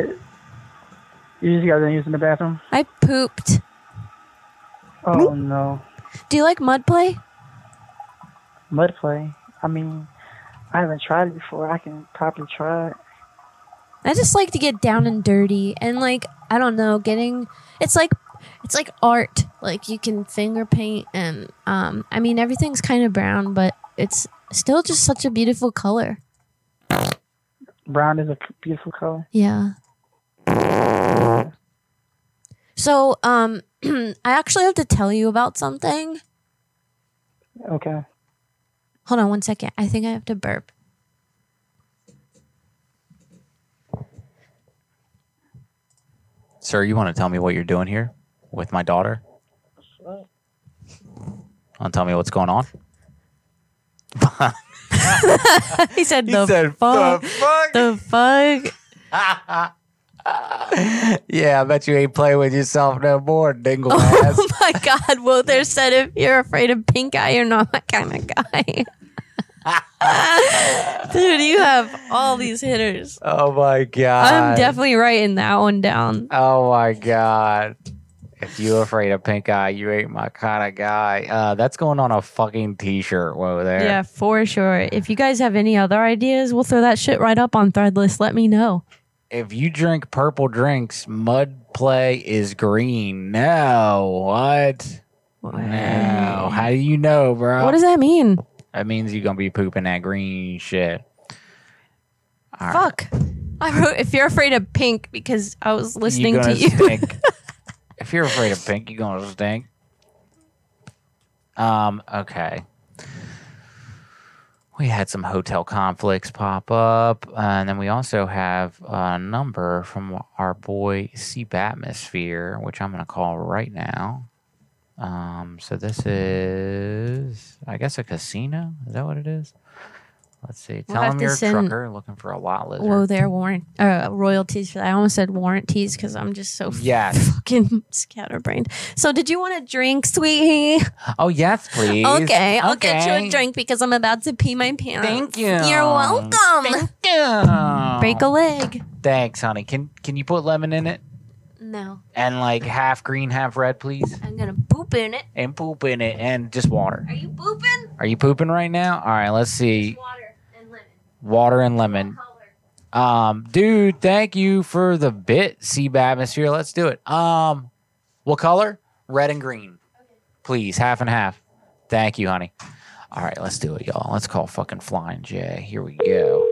You just got done using the bathroom? I pooped. Oh no. Do you like mud play? Mud play. I mean, I haven't tried it before. I can probably try it. I just like to get down and dirty and like I don't know, getting it's like it's like art. Like you can finger paint and um I mean everything's kind of brown, but it's still just such a beautiful color. Brown is a beautiful color. Yeah. So, um I actually have to tell you about something. Okay. Hold on one second. I think I have to burp. Sir, you want to tell me what you're doing here with my daughter? Want to tell me what's going on? he said He the said, fuck. "The The fuck. yeah, I bet you ain't playing with yourself no more, dingle oh ass. Oh my god, Wilther said if you're afraid of pink eye, you're not my kind of guy. Dude, you have all these hitters. oh my god. I'm definitely writing that one down. Oh my god. If you afraid of pink eye, you ain't my kind of guy. Uh, that's going on a fucking t-shirt. Whoa there. Yeah, for sure. If you guys have any other ideas, we'll throw that shit right up on Threadless. Let me know. If you drink purple drinks, mud play is green. No, what? No. How do you know, bro? What does that mean? That means you're gonna be pooping that green shit. All right. Fuck. I wrote if you're afraid of pink because I was listening to you. if you're afraid of pink, you're gonna stink. Um. Okay. We had some hotel conflicts pop up, and then we also have a number from our boy Sea Atmosphere, which I'm gonna call right now. Um, so this is, I guess, a casino. Is that what it is? Let's see. We'll Tell have them you're a trucker looking for a lot lizard. Whoa, there warrant uh, royalties for that. I almost said warranties because I'm just so Yes. fucking scatterbrained. So, did you want a drink, sweetie? Oh yes, please. Okay, I'll get you a drink because I'm about to pee my pants. Thank you. You're welcome. Thank you. Break a leg. Thanks, honey. Can can you put lemon in it No, and like half green, half red, please, I'm gonna poop in it. and poop in it and just water. Are you pooping? Are you pooping right now? All right, let's see. Water and lemon. Water and lemon. Um, dude, thank you for the bit, Sea Atmosphere. Let's do it. Um, what color? Red and green. Please, half and half. Thank you, honey. All right, let's do it, y'all. Let's call fucking Flying J. Here we go.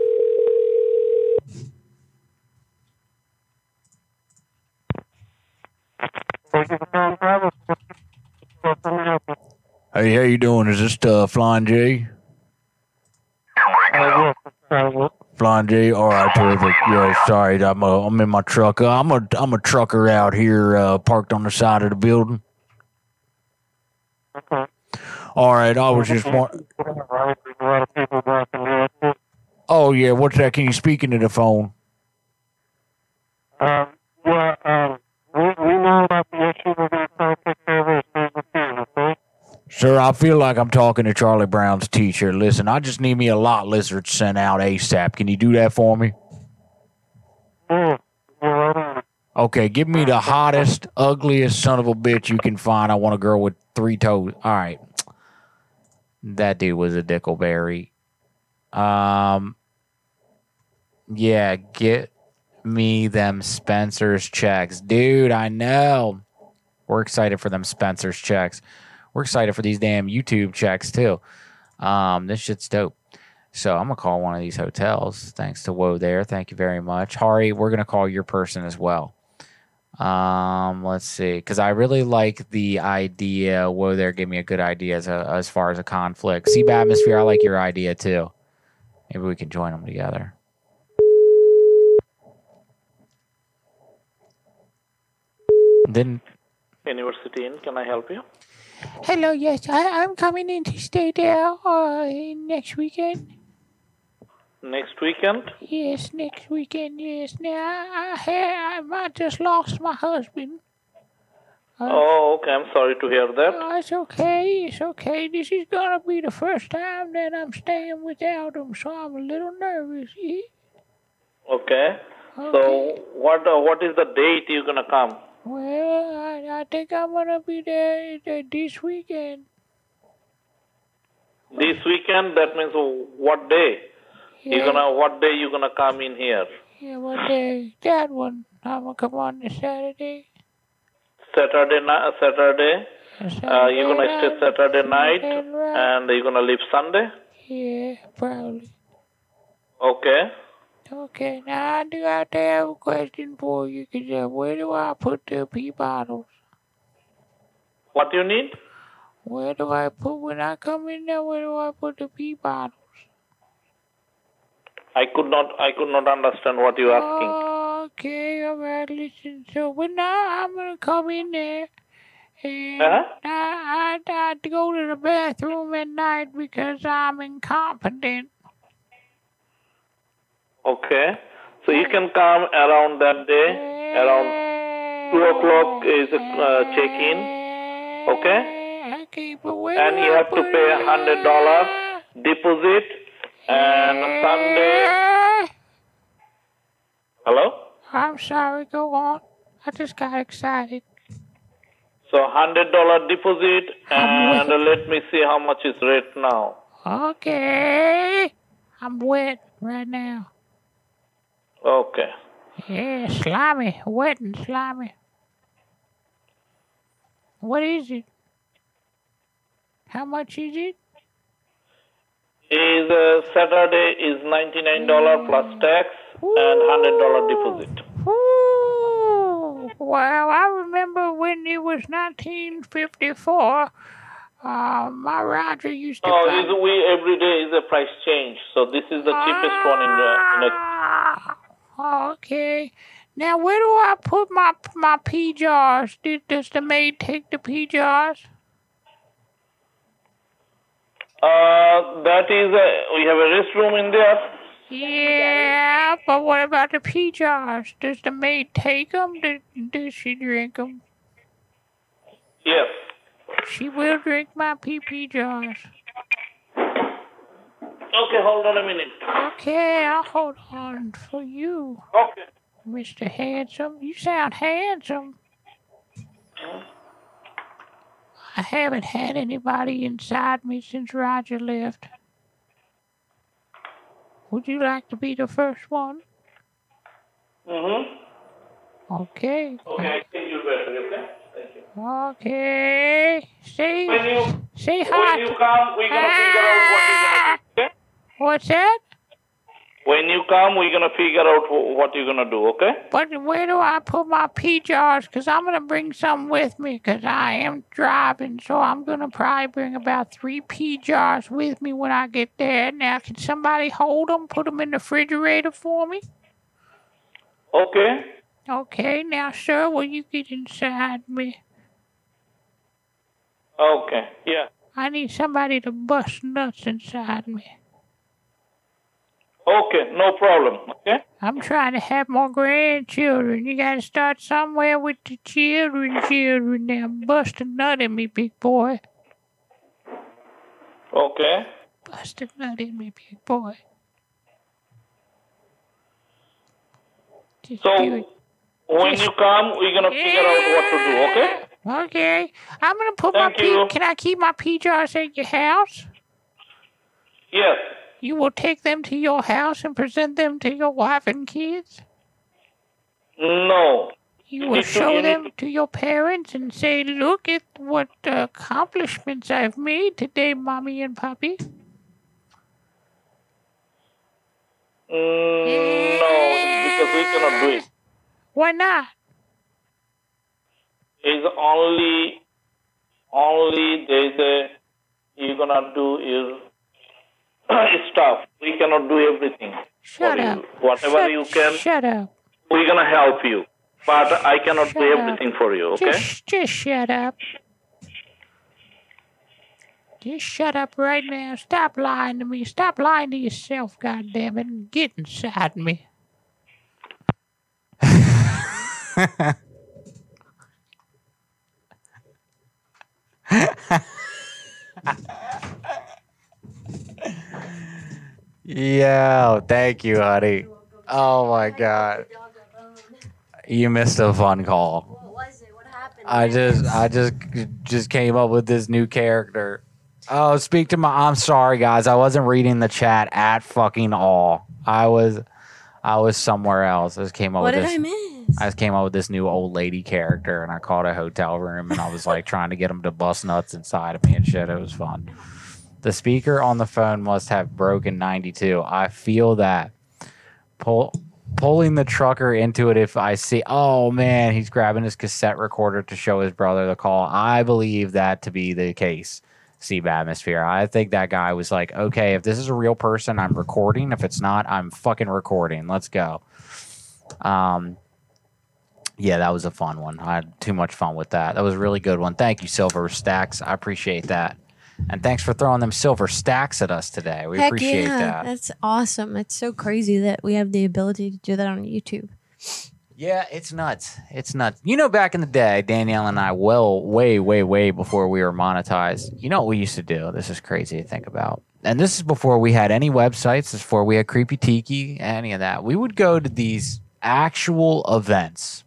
Hey, how you doing? Is this uh, Flying J? Flying J. All right, terrific. Yeah, sorry, I'm uh, I'm in my truck. Uh, I'm a I'm a trucker out here, uh, parked on the side of the building. All right, I was just want. Oh yeah, what's that? Can you speak into the phone? Um, yeah, um, we, we know about the issue we're going to try to take Sir, I feel like I'm talking to Charlie Brown's teacher. Listen, I just need me a lot lizard sent out ASAP. Can you do that for me? Okay, give me the hottest, ugliest son of a bitch you can find. I want a girl with three toes. All right. That dude was a dickleberry. Um, yeah, get me them Spencer's checks. Dude, I know. We're excited for them Spencer's checks. We're excited for these damn YouTube checks too. Um, this shit's dope. So I'm gonna call one of these hotels. Thanks to Whoa there. Thank you very much. Hari, we're gonna call your person as well. Um, let's see, because I really like the idea. Whoa, there gave me a good idea as a, as far as a conflict. Sea atmosphere, I like your idea too. Maybe we can join them together. Then University Inn, can I help you? Hello, yes, I, I'm coming in to stay there uh, next weekend. Next weekend? Yes, next weekend, yes. Now, I, I, I just lost my husband. oh, okay. I'm sorry to hear that. Oh, it's okay, it's okay. This is gonna be the first time that I'm staying without him, so I'm a little nervous. Yeah? Okay. So, what uh, what is the date you're gonna come? Well, I, I think I'm gonna be there uh, this weekend. This weekend. That means what day? You Yeah. gonna what day you gonna come in here? Yeah, what day? That one. I'm gonna come on this Saturday. Saturday night. Saturday. Uh, you're gonna stay Saturday night, and you're gonna leave Sunday. Yeah, probably. Okay. Okay, now I do have to have a question for you. 'cause, uh, where do I put the pee bottles? What do you need? Where do I put when I come in there? Where do I put the pee bottles? I could not. I could not understand what you're asking. Okay, all right, listen. So when I, I'm gonna come in there, and Uh-huh. I, I I have to go to the bathroom at night because I'm incompetent. Okay. So you can come around that day. Around two o'clock is uh, check-in. Okay. Okay, And you have to pay a hundred dollars deposit. And Sunday. Hello. I'm sorry. Go on. I just got excited. So hundred dollar deposit, and let me see how much is rate now. Okay, I'm wet right now. Okay. Yeah, slimy, wet and slimy. What is it? How much is it? Is uh, Saturday is ninety nine dollar plus tax and hundred dollar deposit. Ooh, well, I remember when it was 1954. Uh, my Roger used to. No, buy- is we every day is a price change. So this is the cheapest one in the in a Oh, okay. Now, where do I put my my pee jars? Did, does the maid take the pee jars? Uh, that is a, we have a restroom in there. Yeah, but what about the pee jars? Does the maid take them? Does, does she drink them? Yes. She will drink my pee pee jars. Okay, hold on a minute. Okay, I'll hold on for you. Okay. Mr. Handsome. You sound handsome. I haven't had anybody inside me since Roger left. Would you like to be the first one? Mm-hmm. Okay. Okay, I think you better, okay? Thank you. Okay. Say, When you, say when you come, we're gonna figure out what you're gonna do, okay? What's that? When you come, we're gonna figure out what you're gonna do, okay? But where do I put my pea jars? Because I'm going to bring some with me because I am driving. So I'm going to probably bring about three pea jars with me when I get there. Now, can somebody hold them, put them in the refrigerator for me? Okay. Okay, now, sir, will you get inside me? Okay. Yeah. I need somebody to bust nuts inside me. Okay, no problem. Okay. I'm trying to have more grandchildren. You got to start somewhere with the children, children. Now, bust a nut in me, big boy. Okay. Bust a nut in me, big boy. Just So when you come, we're gonna figure out what to do, okay? Okay, I'm gonna put Thank my you. Can I keep my pea jars at your house? Yes. You will take them to your house and present them to your wife and kids. No. You will show them to your parents and say, "Look at what accomplishments I've made today, mommy and papi." Mm, no, because we cannot do it. Why not? It's only, only there's a, you're gonna do is stuff. We cannot do everything. Shut up. You. Whatever Shut- you can, Shut up. we're gonna help you. But I cannot do up. everything for you, okay? Just, just shut up. Just shut up right now. Stop lying to me. Stop lying to yourself, goddammit, and get inside me. Yo, thank you, honey. Oh my god. You missed a fun call. What was it? What happened? I just I just just came up with this new character. Oh, speak to my I'm sorry guys. I wasn't reading the chat at fucking all. I was I was somewhere else. I just came up What with did this I miss? I just came up with this new old lady character and I called a hotel room and I was like trying to get them to bust nuts inside of me and shit. It was fun. The speaker on the phone must have broken 92. I feel that. Pull, pulling the trucker into it if I see, oh man, he's grabbing his cassette recorder to show his brother the call. I believe that to be the case. Steve Atmosphere. I think that guy was like, okay, if this is a real person, I'm recording. If it's not, I'm fucking recording. Let's go. Um, yeah, that was a fun one. I had too much fun with that. That was a really good one. Thank you, Silver Stacks. I appreciate that. And thanks for throwing them silver stacks at us today. We Heck appreciate yeah, that. That's awesome. It's so crazy that we have the ability to do that on YouTube. Yeah, it's nuts. It's nuts. You know, back in the day, Danielle and I, well, way, way, way before we were monetized, you know what we used to do? This is crazy to think about. And this is before we had any websites, this is before we had Creepy Tiki, any of that. We would go to these actual events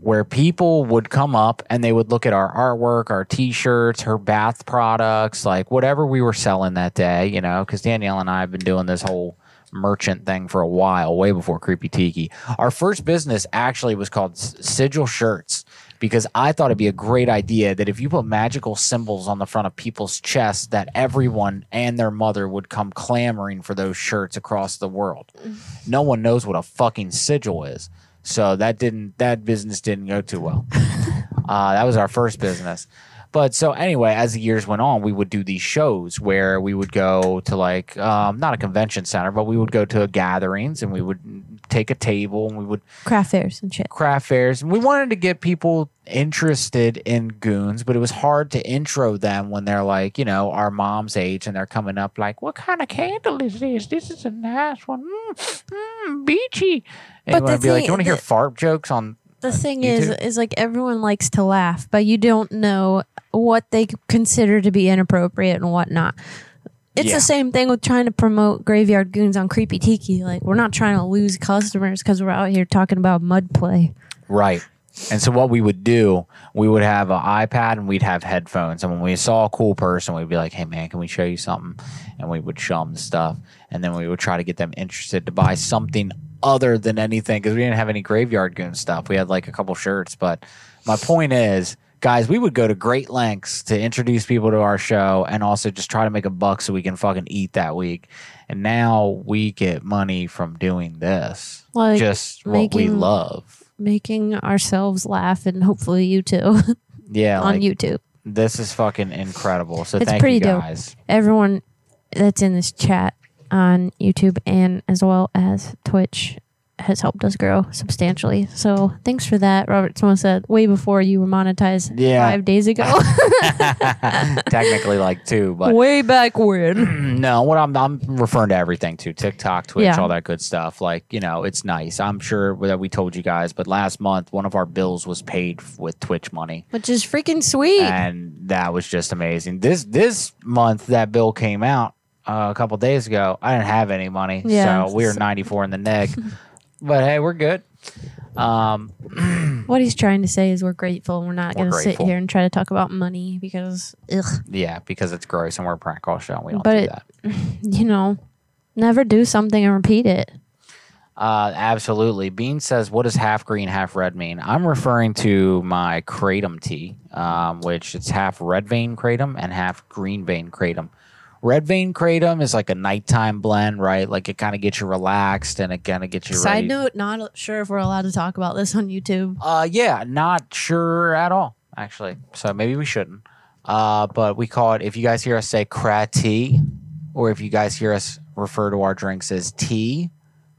where people would come up and they would look at our artwork, our t-shirts, her bath products, like whatever we were selling that day, you know, because Danielle and I have been doing this whole merchant thing for a while, way before Creepy Tiki. Our first business actually was called Sigil Shirts because I thought it'd be a great idea that if you put magical symbols on the front of people's chests, that everyone and their mother would come clamoring for those shirts across the world. Mm. No one knows what a fucking sigil is. So that didn't that business didn't go too well. Uh, that was our first business. But so anyway, as the years went on, we would do these shows where we would go to like um, not a convention center, but we would go to gatherings and we would take a table and we would Craft fairs and shit. craft fairs. And we wanted to get people interested in goons, but it was hard to intro them when they're like, you know, our mom's age and they're coming up like, what kind of candle is this? This is a nice one. Mm, mm, beachy. And But you want to be like, thing- you want to hear fart jokes on The uh, thing is, YouTube? is like everyone likes to laugh, but you don't know what they consider to be inappropriate and what not. It's Yeah. the same thing with trying to promote Graveyard Goons on Creepy Tiki. Like we're not trying to lose customers because we're out here talking about mud play. Right. And so what we would do, we would have an iPad and we'd have headphones. And when we saw a cool person, we'd be like, "Hey man, can we show you something?" And we would show them the stuff, and then we would try to get them interested to buy something other than anything because we didn't have any graveyard goon stuff. We had like a couple shirts, but my point is, guys, we would go to great lengths to introduce people to our show and also just try to make a buck so we can fucking eat that week. And now we get money from doing this, Like just what we making- love. Making ourselves laugh and hopefully you too Yeah, on like, YouTube. This is fucking incredible. So it's thank pretty you dope. guys. Everyone that's in this chat on YouTube and as well as Twitch has helped us grow substantially. So thanks for that, Robert. Someone said way before you were monetized Yeah. five days ago. Technically, like two, but way back when. no. What I'm I'm referring to everything to TikTok, Twitch, Yeah. all that good stuff. Like you know, it's nice. I'm sure that we told you guys, but last month one of our bills was paid with Twitch money. Which is freaking sweet. and that was just amazing. This this month that bill came out uh, a couple days ago. I didn't have any money, Yeah. so we were 94 in the neg. but hey, we're good. Um, what he's trying to say is we're grateful we're not We're going to sit grateful. here and try to talk about money because, ugh. yeah, because it's gross and we're a prank call show. And we don't But do it- that. You know, never do something and repeat it. Uh, absolutely. Bean says, "What does half green, half red mean?" I'm referring to my kratom tea, um, which it's half red vein kratom and half green vein kratom. Red vein kratom is like a nighttime blend, right? Like it kind of gets you relaxed and it kind of gets you Side ready. note, not sure if we're allowed to talk about this on YouTube. Uh, yeah, not sure at all, actually. So maybe we shouldn't. Uh, but we call it. If you guys hear us say crat tea, or if you guys hear us refer to our drinks as tea,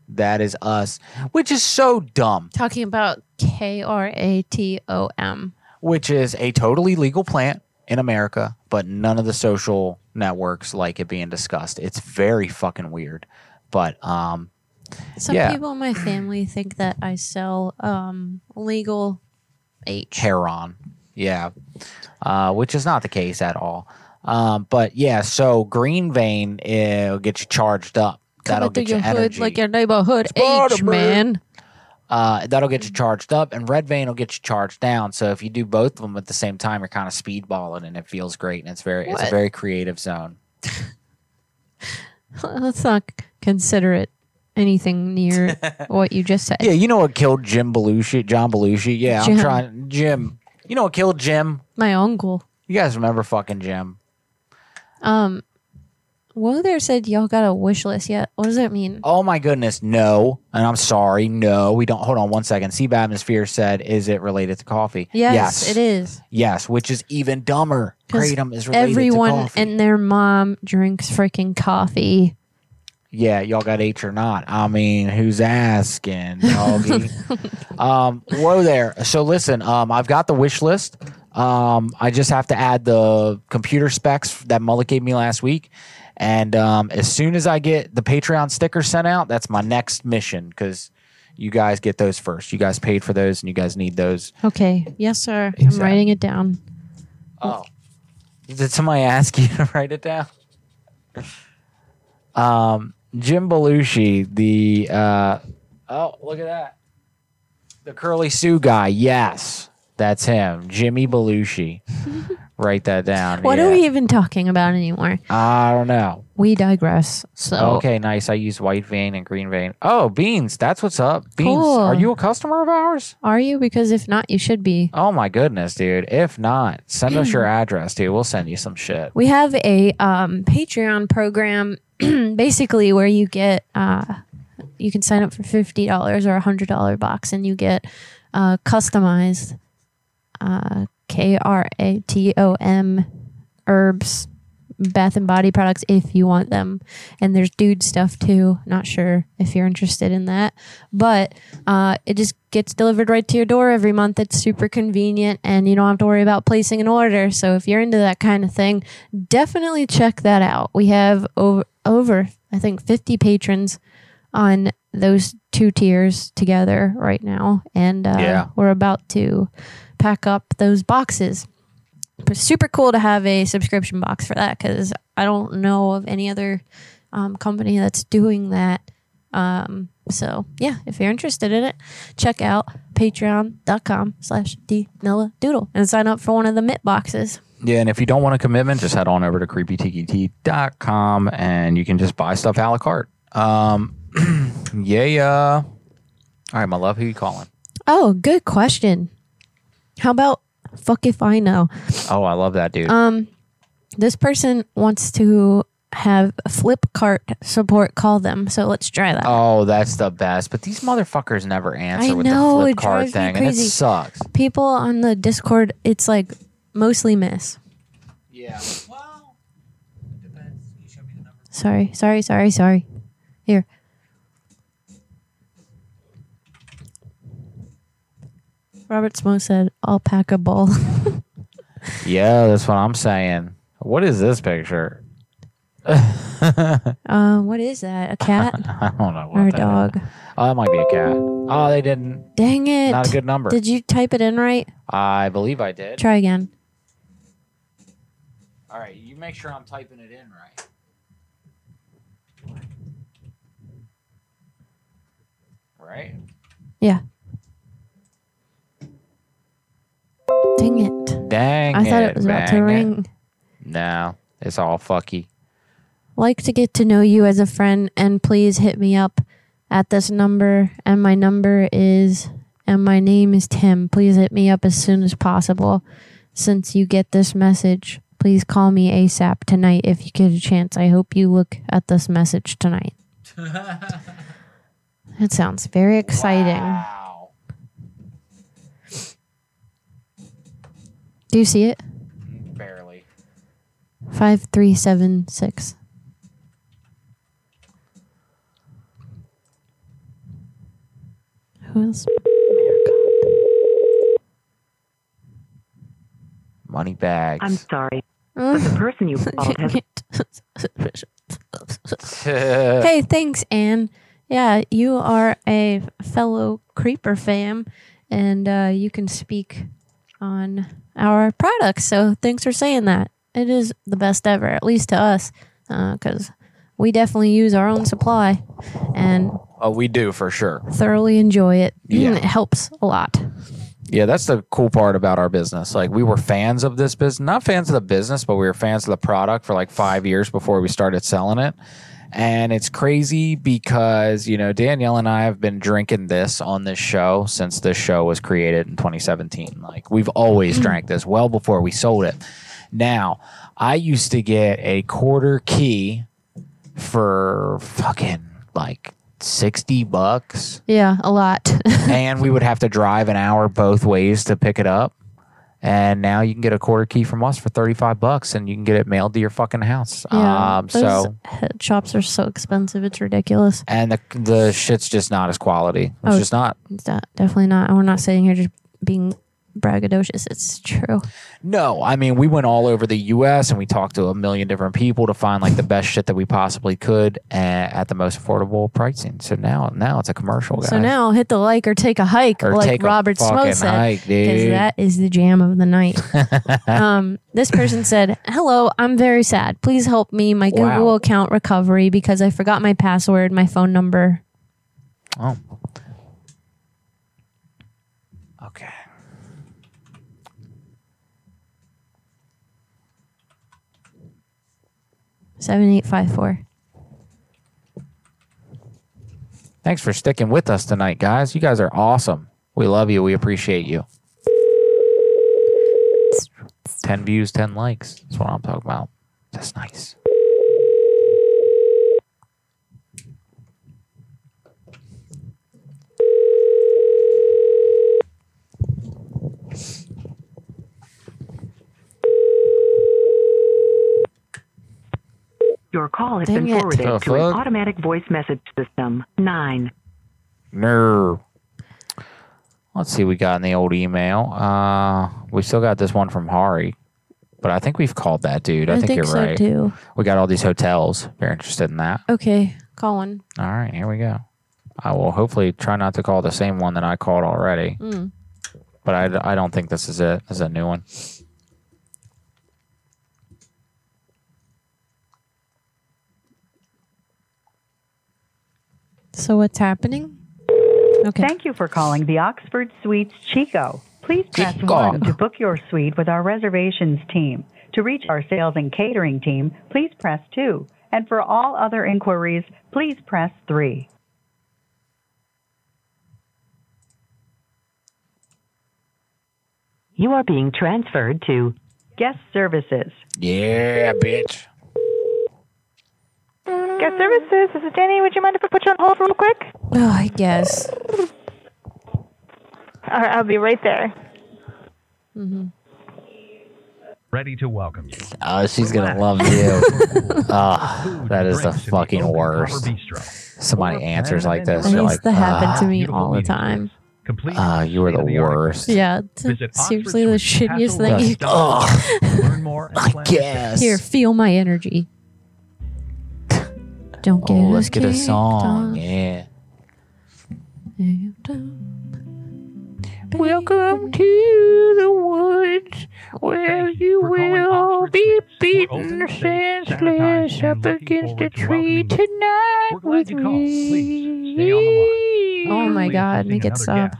that is us, which is so dumb. Talking about K R A T O M. Which is a totally legal plant in America, but none of the social networks like it being discussed. It's very fucking weird. But um, Some yeah, people in my family think that I sell um, legal H. heron. Yeah, uh, which is not the case at all. Um, but yeah, so green vein it'll get you charged up. That'll Coming through get you your hood energy. like your neighborhood Spider H, man. Uh, that'll get you charged up, and red vein will get you charged down. So if you do both of them at the same time, you're kind of speedballing, and it feels great, and it's very it's a What? very creative zone. Let's not consider it anything near what you just said. Yeah, you know what killed Jim Belushi? John Belushi. Yeah, Jim. I'm trying. Jim. You know what killed Jim? My uncle. You guys remember fucking Jim? Um, Whoa there said y'all got a wish list yet. What does that mean? Oh my goodness, no. And I'm sorry, no. We don't. Hold on one second. Steve Atmosphere said, "Is it related to coffee?" Yes, yes. it is. Yes, which is even dumber. Kratom is related Everyone to coffee. and their mom drinks freaking coffee. yeah, y'all got H or not? I mean, who's asking, doggy? um, whoa there. So listen, um, I've got the wish list. Um, I just have to add the computer specs that Mullet gave me last week. And um, as soon as I get the Patreon sticker sent out, that's my next mission because you guys get those first. You guys paid for those and you guys need those. Okay. Yes, sir. I'm writing it down. Oh. Did somebody ask you to write it down? Um, Jim Belushi, the uh, oh, look at that, the Curly Sue guy. Yes, that's him, Jimmy Belushi. Write that down. What yeah. are we even talking about anymore? I don't know. We digress. So Okay, nice. I use white vein and green vein. Oh, beans. That's what's up. Beans. Cool. Are you a customer of ours? Are you? Because if not, you should be. Oh my goodness, dude. If not, send us your address, dude. We'll send you some shit. We have a um, Patreon program, basically where you get uh, you can sign up for fifty dollars or a hundred dollar box, and you get uh, customized uh, K R A T O M herbs, bath and body products if you want them. And there's dude stuff too. Not sure if you're interested in that, but uh, it just gets delivered right to your door every month. It's super convenient and you don't have to worry about placing an order. So if you're into that kind of thing, definitely check that out. We have over, over I think, 50 patrons on those two tiers together right now. And uh, Yeah. we're about to pack up those boxes. But super cool to have a subscription box for that because I don't know of any other um, company that's doing that. Um, so yeah, if you're interested in it, check out patreon.com slash doodle and sign up for one of the mitt boxes. Yeah, and if you don't want a commitment, just head on over to creepytiki.com and you can just buy stuff a la carte. Um, yeah, yeah. All right, my love, who you calling? Oh, good question. How about fuck if I know? Oh, I love that dude. Um, this person wants to have Flipkart support call them, so let's try that. oh, that's the best. But these motherfuckers never answer I with know, the it Flipkart drives me thing, and it crazy. sucks. People on the Discord, it's like mostly miss. Yeah. Sorry, sorry, sorry, sorry. Here. Robert Smo said, alpaca ball. Yeah, that's what I'm saying. What is this picture? uh, what is that? A cat I don't know. What or a that is. dog? Oh, that might be a cat. Oh, they didn't. Dang it. Not a good number. Did you type it in right? I believe I did. Try again. All right, you make sure I'm typing it in right. Right? Yeah. Dang it. Dang I thought it was about to bang it. ring. No, it's all fucky. Like to get to know you as a friend, and please hit me up at this number. And my number is, and my name is Tim. Please hit me up as soon as possible. Since you get this message, please call me ASAP tonight if you get a chance. I hope you look at this message tonight. It sounds very exciting. Do you see it? Barely. Five three seven six. Who else? Money bags. I'm sorry, but the person you called has. hey, thanks, Anne. Yeah, you are a fellow creeper fam, and uh, you can speak on our products. So thanks for saying that. It is the best ever, at least to us, uh, because we definitely use our own supply and Oh, we do for sure. thoroughly enjoy it. Yeah. it helps a lot. Yeah, that's the cool part about our business. Like we were fans of this business, not fans of the business, but we were fans of the product for like five years before we started selling it. And it's crazy because, you know, Danielle and I have been drinking this on this show since this show was created in 2017. Like we've always mm. drank this well before we sold it. Now, I used to get a quarter key for fucking like 60 bucks Yeah, a lot. and we would have to drive an hour both ways to pick it up. And now you can get a quarter key from us for 35 bucks and you can get it mailed to your fucking house. yeah, um, those so, head shops are so expensive. It's ridiculous. and the, the shit's just not as quality. It's Oh, just not. It's not, definitely not. And we're not sitting here just being braggadocious. It's true. No, I mean, we went all over the US and we talked to a million different people to find like the best shit that we possibly could uh, at the most affordable pricing. So now, now it's a commercial, guys. So now hit the like or take a hike, Or like Robert Smo fucking said, hike, dude. that is the jam of the night. um, this person said, "Hello, I'm very sad. Please help me. My Google Wow. account recovery because I forgot my password, my phone number." Oh. Seven eight five four. Thanks for sticking with us tonight, guys. You guys are awesome. We love you. We appreciate you. 10 views, 10 likes. That's what I'm talking about. That's nice. Your call has Dang been it. forwarded The to an fuck? automatic voice message system. 9. No. Let's see what we got in the old email. Uh, we still got this one from Hari, but I think we've called that dude. I, I think, think you're so, right. too. We got all these hotels. If you're interested in that. Okay, call one. All right, here we go. I will hopefully try not to call the same one that I called already, Mm. but I, I don't think this is it. This is a new one. So what's happening? Okay. Thank you for calling the Oxford Suites Chico. Please press Chico. 1 to book your suite with our reservations team. To reach our sales and catering team, please press 2. And for all other inquiries, please press 3. You are being transferred to Guest Services. Yeah, bitch. Guest services. This is Jenny. Would you mind if I put you on hold real quick? Oh, I guess. All right, I'll be right there. Mm-hmm. Ready to welcome you. Oh, she's gonna love you. oh, that is the fucking worst. Somebody answers like this. That You're used like, to happen ah, to me all the time. Ah, you were the worst. Yeah, it's seriously the shittiest thing. you can- Oh, I guess. Here, feel my energy. Don't get Oh, let's get a song. off. Yeah. Welcome to the woods where you will be beaten senseless up against a tree tonight with me. Oh my god, make it stop.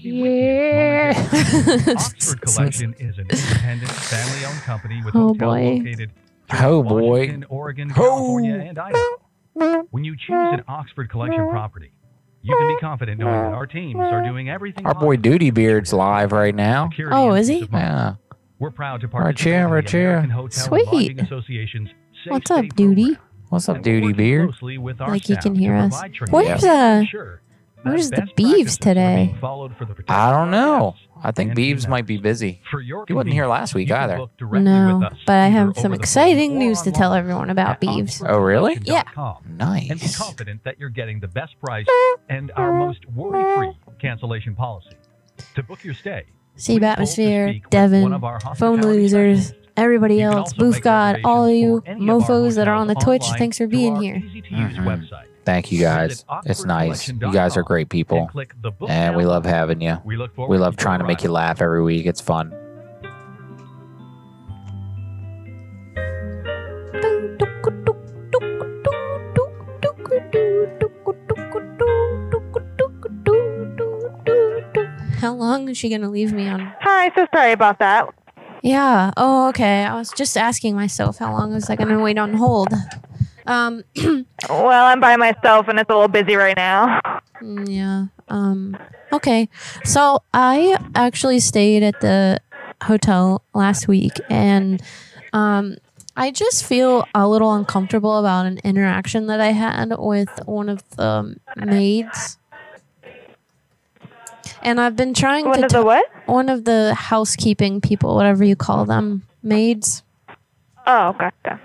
Yeah. Oxford Collection is an independent, family-owned company with Oh, hotels boy. located Oh boy. Oregon, oh. California, and Idaho. When you choose an Oxford Collection property, you can be confident knowing that our teams are doing everything Our boy Duty Beard's live right now. Oh, is he? Yeah. We're proud to Right participate here, in the right here. American Hotel and Sweet. Lodging Association's Safe What's up, Duty? What's up, Duty Beard? with our Like you can hear us. provide training Where's to uh ensure that Where's the best Beeves today? followed for the protection I don't know. I think Beeves might be busy. He wasn't here last week either. No, but I have some exciting news to tell everyone about Beeves. Oh, really? Yeah. Nice. and be confident that you're getting the best price and our most worry-free cancellation policy. To book your stay, Steve Atmosphere, speak with Devin, one of our Phone Losers, everybody else, also Booth God, all of you any mofos that are on the Twitch, thanks for being here. easy-to-use Mhm. website. Thank you guys. It's nice. You guys are great people. click the book And we love having you. We look forward We love your trying to make you laugh every week. It's fun. How long is she gonna leave me on? Hi, so sorry about that. Yeah. Oh, okay. I was just asking myself how long was I gonna wait on hold. Um. Well, I'm by myself and it's a little busy right now. Mm, Yeah. Um. Okay. So I actually stayed at the hotel last week, and um, I just feel a little uncomfortable about an interaction that I had with one of the maids. And I've been trying One to One of the what? One of the housekeeping people, whatever you call them, maids. Oh, gotcha.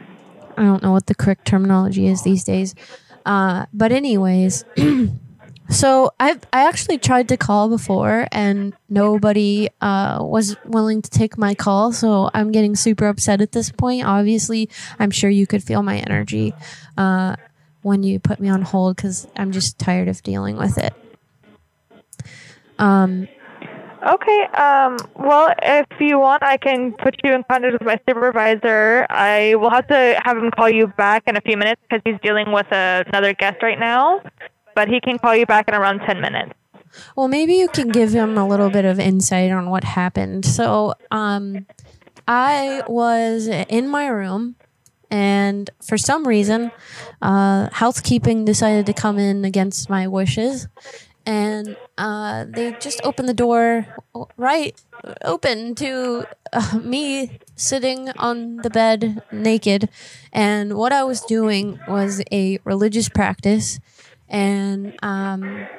I don't know what the correct terminology is these days. Uh, but anyways, so I I actually tried to call before and nobody uh, was willing to take my call. So I'm getting super upset at this point. Obviously, I'm sure you could feel my energy uh, when you put me on hold because I'm just tired of dealing with it. Um, Okay. Um. Well, if you want, I can put you in contact with my supervisor. I will have to have him call you back in a few minutes because he's dealing with a, another guest right now. But he can call you back in around ten minutes. Well, maybe you can give him a little bit of insight on what happened. So, um, I was in my room, and for some reason, uh, housekeeping decided to come in against my wishes, and uh, they just opened the door right open to uh, me sitting on the bed naked, and what I was doing was a religious practice, and um.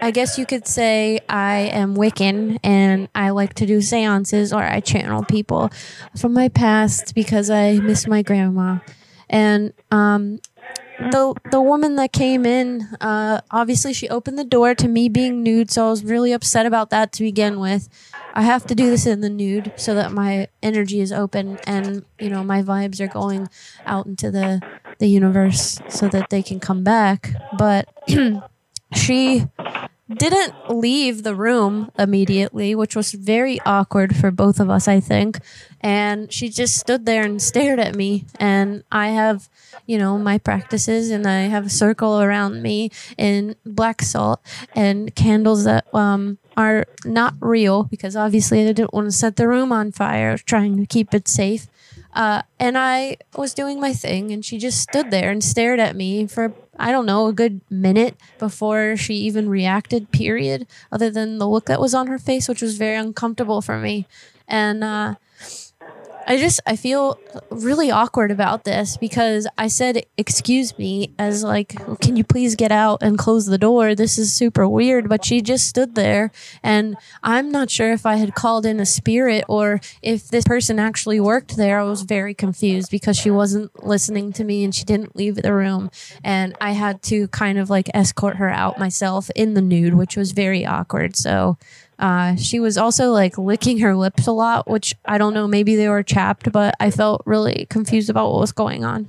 I guess you could say I am Wiccan and I like to do seances or I channel people from my past because I miss my grandma. and um, the the woman that came in, uh, obviously she opened the door to me being nude, so I was really upset about that to begin with. I have to do this in the nude so that my energy is open and you know my vibes are going out into the the universe so that they can come back. But she didn't leave the room immediately, which was very awkward for both of us, I think. And she just stood there and stared at me. And I have, you know, my practices, and I have a circle around me in black salt and candles that um, are not real because obviously I didn't want to set the room on fire. Trying to keep it safe. Uh, and I was doing my thing, and she just stood there and stared at me for, I don't know, a good minute before she even reacted, period, other than the look that was on her face, which was very uncomfortable for me. And uh, I just, I feel really awkward about this because I said, excuse me, as like, can you please get out and close the door? This is super weird. But she just stood there, and I'm not sure if I had called in a spirit or if this person actually worked there. I was very confused because she wasn't listening to me and she didn't leave the room. And I had to kind of like escort her out myself in the nude, which was very awkward. So, uh, she was also like licking her lips a lot, which I don't know, maybe they were chapped, but I felt really confused about what was going on.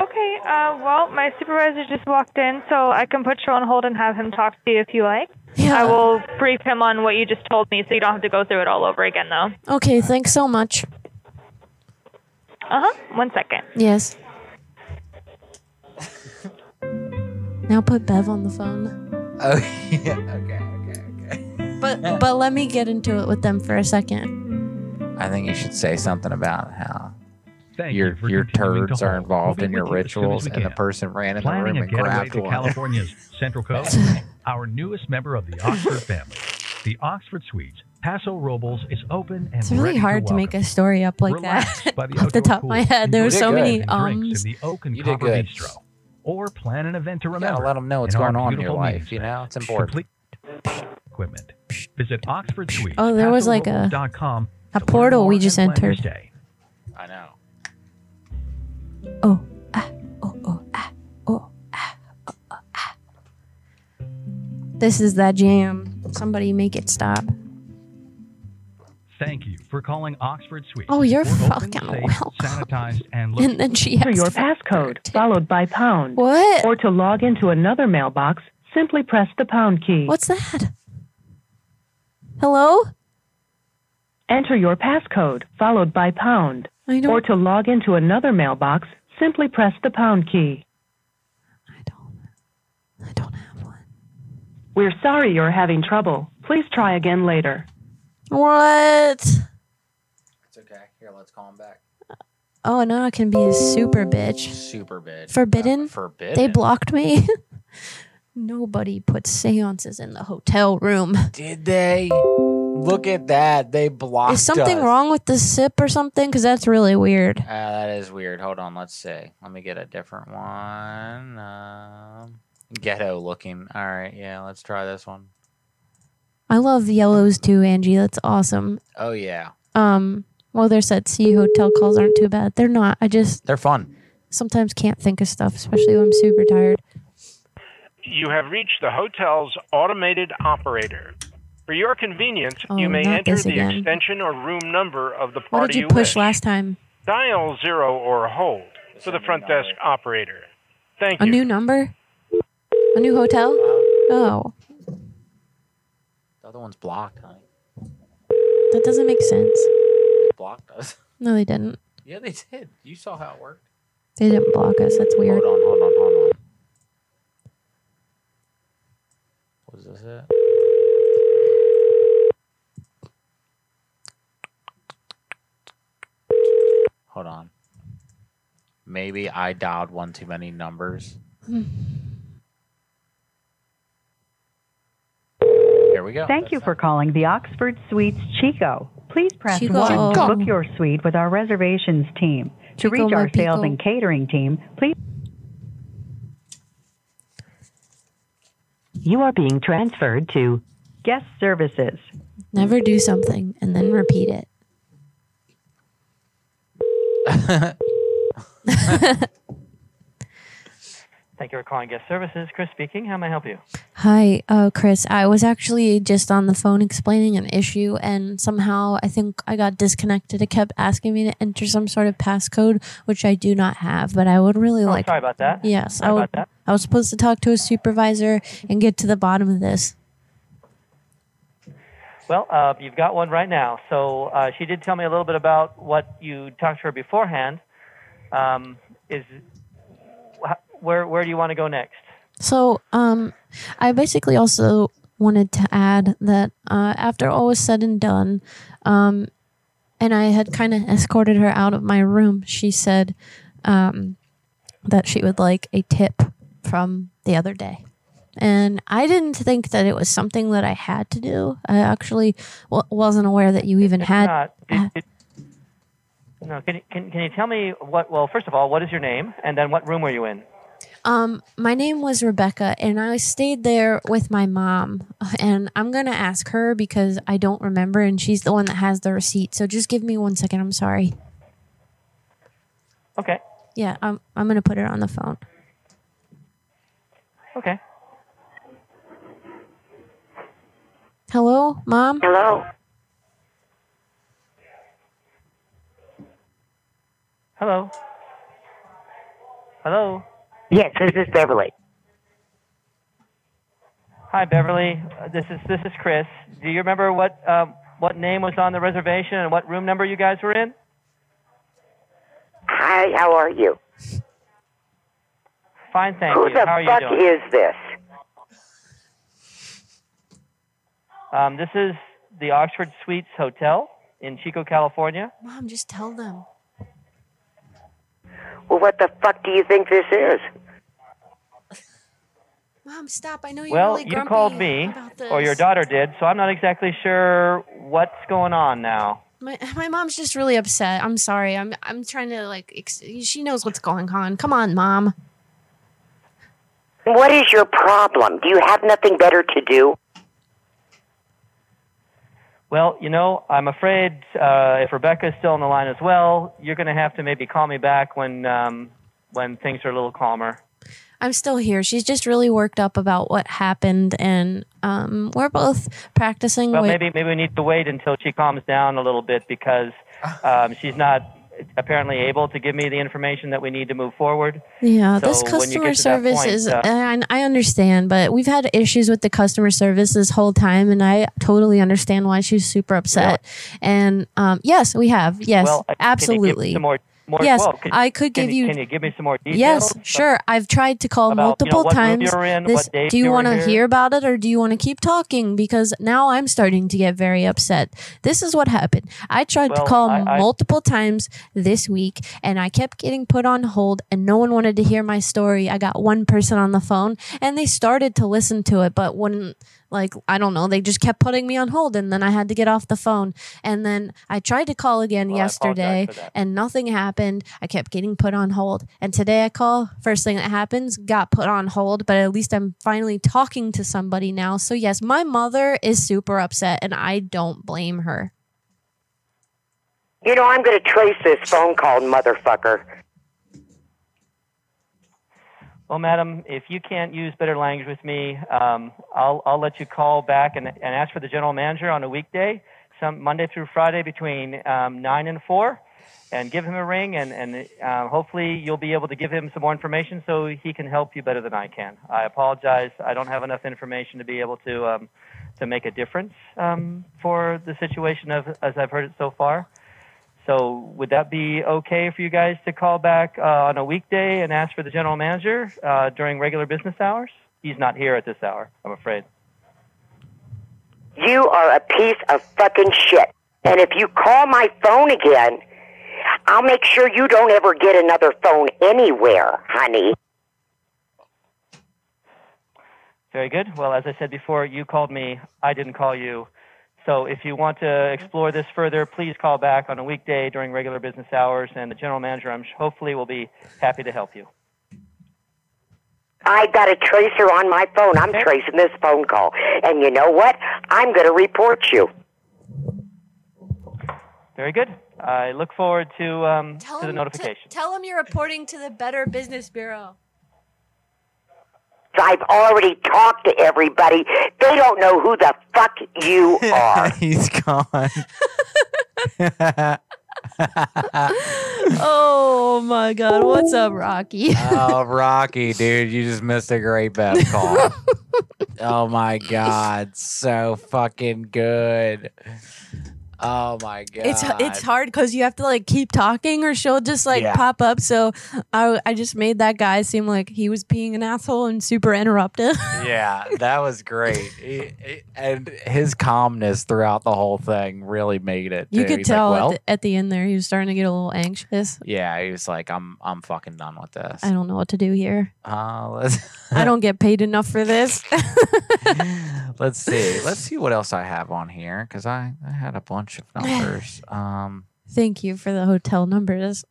Okay, uh, well, my supervisor just walked in, so I can put you on hold and have him talk to you if you like. Yeah. I will brief him on what you just told me so you don't have to go through it all over again, though. Okay, thanks so much. Uh huh. One second. Yes. now put Bev on the phone. Oh yeah. Okay. Okay. Okay. But but let me get into it with them for a second. I think you should say something about how Thank your you your turds are involved We'll in your with you as soon as rituals, and the person ran in the Planning room a and getaway grabbed to one. California's Central Coast, our newest member of the Oxford family, the Oxford Suites, Paso Robles, is open and It's really ready hard to make a story up like Relax that the off the outdoor top of my head. There were so food many and ums. in the Oak and You did good. Bistro. Or plan an event to remember. gotta let them know what's going on in your beautiful life. meeting You know, it's important. Equipment. Visit Oxford Suites. Oh, there was like a PasoRobles.com a portal we just and plan your entered. stay. I know. Oh, ah, oh, oh, ah, oh, ah, oh, oh, ah. This is that jam. Somebody make it stop. Thank you for calling Oxford Suites. Oh, you're We're open, fucking safe, welcome. sanitized, and And then she Enter has your to- passcode, followed by pound. What? Or to log into another mailbox, simply press the pound key. What's that? Hello? Enter your passcode, followed by pound. I don't- Or to log into another mailbox, simply press the pound key. I don't. I don't have one. We're sorry you're having trouble. Please try again later. What? It's okay. Here, let's call him back. Oh, now I can be a super bitch. Super bitch. Forbidden? forbidden. They blocked me. Nobody puts seances in the hotel room. Did they? Look at that. They blocked Is something us. wrong with the sip or something? Because that's really weird. Uh, that is weird. Hold on. Let's see. Let me get a different one. Um, ghetto looking. All right. Yeah. Let's try this one. I love yellows too, Angie. That's awesome. Oh yeah. Um, well, there's that C hotel calls aren't too bad. They're not. I just They're fun. sometimes can't think of stuff, especially when I'm super tired. You have reached the hotel's automated operator. For your convenience, Oh, you may not enter this the again. extension or room number of the party What did you you push wish. last time? Dial zero or hold for the front desk operator. Thank you. A you. new number? A new hotel? Oh, The other one's blocked, honey. that doesn't make sense. They blocked us. No, they didn't. Yeah, they did. You saw how it worked. They didn't block us. That's weird. Hold on. Hold on. Hold on. Was this it? Hold on. Maybe I dialed one too many numbers. Here we go. Thank you for calling the Oxford Suites Chico. Please press Chico. 1 to book your suite with our reservations team. To Chico, reach my our sales pico. and catering team, please You are being transferred to guest services. Never do something and then repeat it. Thank you for calling guest services. Chris speaking. How may I help you? Hi, uh, Chris. I was actually just on the phone explaining an issue, and somehow I think I got disconnected. It kept asking me to enter some sort of passcode, which I do not have. But I would really Oh, like. sorry about that. Yes, Sorry I, would, that. I was supposed to talk to a supervisor and get to the bottom of this. Well, uh, you've got one right now. So uh, she did tell me a little bit about what you talked to her beforehand. Um, is where where do you want to go next? So, um, I basically also wanted to add that uh, after all was said and done, um, and I had kind of escorted her out of my room, she said um, that she would like a tip from the other day. And I didn't think that it was something that I had to do. I actually w- wasn't aware that you even had. Not, did- did- no, can, can can you tell me what? Well, first of all, what is your name, and then what room were you in? Um, my name was Rebecca, and I stayed there with my mom. And I'm gonna ask her because I don't remember, and she's the one that has the receipt. So just give me one second. I'm sorry. Okay. Yeah, I'm I'm gonna put it on the phone. Okay. Hello, mom. Hello. Hello. Hello. Yes, this is Beverly. Hi, Beverly. Uh, This is this is Chris. Do you remember what um, what name was on the reservation and what room number you guys were in? Hi, how are you? Fine, thank Who you. the How are you fuck doing? is this? Um, this is the Oxford Suites Hotel in Chico, California. Mom, just tell them. Well, what the fuck do you think this is? Mom, stop! I know you're Well, really you called me, about or your daughter did, so I'm not exactly sure what's going on now. My my mom's just really upset. I'm sorry. I'm I'm trying to like. Ex- she knows what's going on. Come on, mom. What is your problem? Do you have nothing better to do? Well, you know, I'm afraid uh, if Rebecca's still on the line as well, you're going to have to maybe call me back when um, when things are a little calmer. I'm still here. She's just really worked up about what happened, and um, we're both practicing. Well, with- maybe maybe we need to wait until she calms down a little bit because um, she's not apparently able to give me the information that we need to move forward. Yeah, So this customer get to that service point, is, uh, and I understand, but we've had issues with the customer service this whole time, and I totally understand why she's super upset. And um, yes, we have. Yes, well, Can you give absolutely. some more, more Yes, well, can- I could give you- Can you give me some more details? Yes, sure. I've tried to call about, you know, multiple times. in, This- do you you want to hear about it or do you want to keep talking? Because now I'm starting to get very upset. This is what happened. I tried to call I- I- multiple times this week and I kept getting put on hold and no one wanted to hear my story. I got one person on the phone and they started to listen to it, but wouldn't like I don't know, they just kept putting me on hold and then I had to get off the phone. And then I tried to call again Well, yesterday and nothing happened. I kept getting put on hold. And today I call, first thing that happens, got put on hold, but at least I'm finally talking to somebody now. So yes, my mother is super upset and I don't blame her. You know, I'm going to trace this phone call, motherfucker. Well, madam, if you can't use better language with me, um, I'll I'll let you call back and, and ask for the general manager on a weekday, some Monday through Friday between um, nine and four, and give him a ring, and and uh, hopefully you'll be able to give him some more information so he can help you better than I can. I apologize, I don't have enough information to be able to um, to make a difference um, for the situation of, as I've heard it so far. So would that be okay for you guys to call back uh, on a weekday and ask for the general manager uh, during regular business hours? He's not here at this hour, I'm afraid. You are a piece of fucking shit. And if you call my phone again, I'll make sure you don't ever get another phone anywhere, honey. Very good. Well, as I said before, you called me. I didn't call you. So if you want to explore this further, please call back on a weekday during regular business hours, and the general manager, I'm hopefully, will be happy to help you. I got a tracer on my phone. I'm tracing this phone call. And you know what? I'm going to report you. Very good. I look forward to um, to the him notification. tell them you're reporting to the Better Business Bureau. I've already talked to everybody. They don't know who the fuck you are. He's gone. oh my God! What's up, Rocky? oh, Rocky, dude, you just missed a great best call. oh my god, so fucking good. Oh my god. It's it's hard because you have to like keep talking or she'll just like Yeah. pop up. So I I just made that guy seem like he was being an asshole and super interruptive. Yeah, that was great. He- he- and his calmness throughout the whole thing really made it. you could He's like, tell well, at, the, at the end there he was starting to get a little anxious. yeah, he was like, "I'm, I'm fucking done with this." I don't know what to do here. Uh, let's I don't get paid enough for this. let's see. Let's see what else I have on here because I, I had a bunch of numbers. Um, Thank you for the hotel numbers.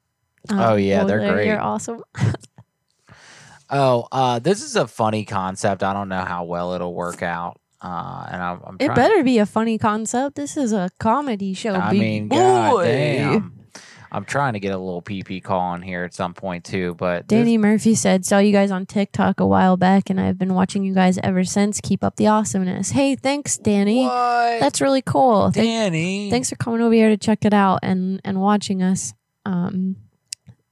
Oh, yeah, they're great. You're awesome. oh, uh, this is a funny concept. I don't know how well it'll work out. Uh, and I'm, I'm It better be a funny concept. This is a comedy show. I mean, god damn. I'm trying to get a little PP call on here at some point too, but this- Danny Murphy said, Saw you guys on TikTok a while back, and I've been watching you guys ever since. Keep up the awesomeness. Hey, thanks, Danny. What? That's really cool. Danny. thanks for coming over here to check it out and, and watching us. Um,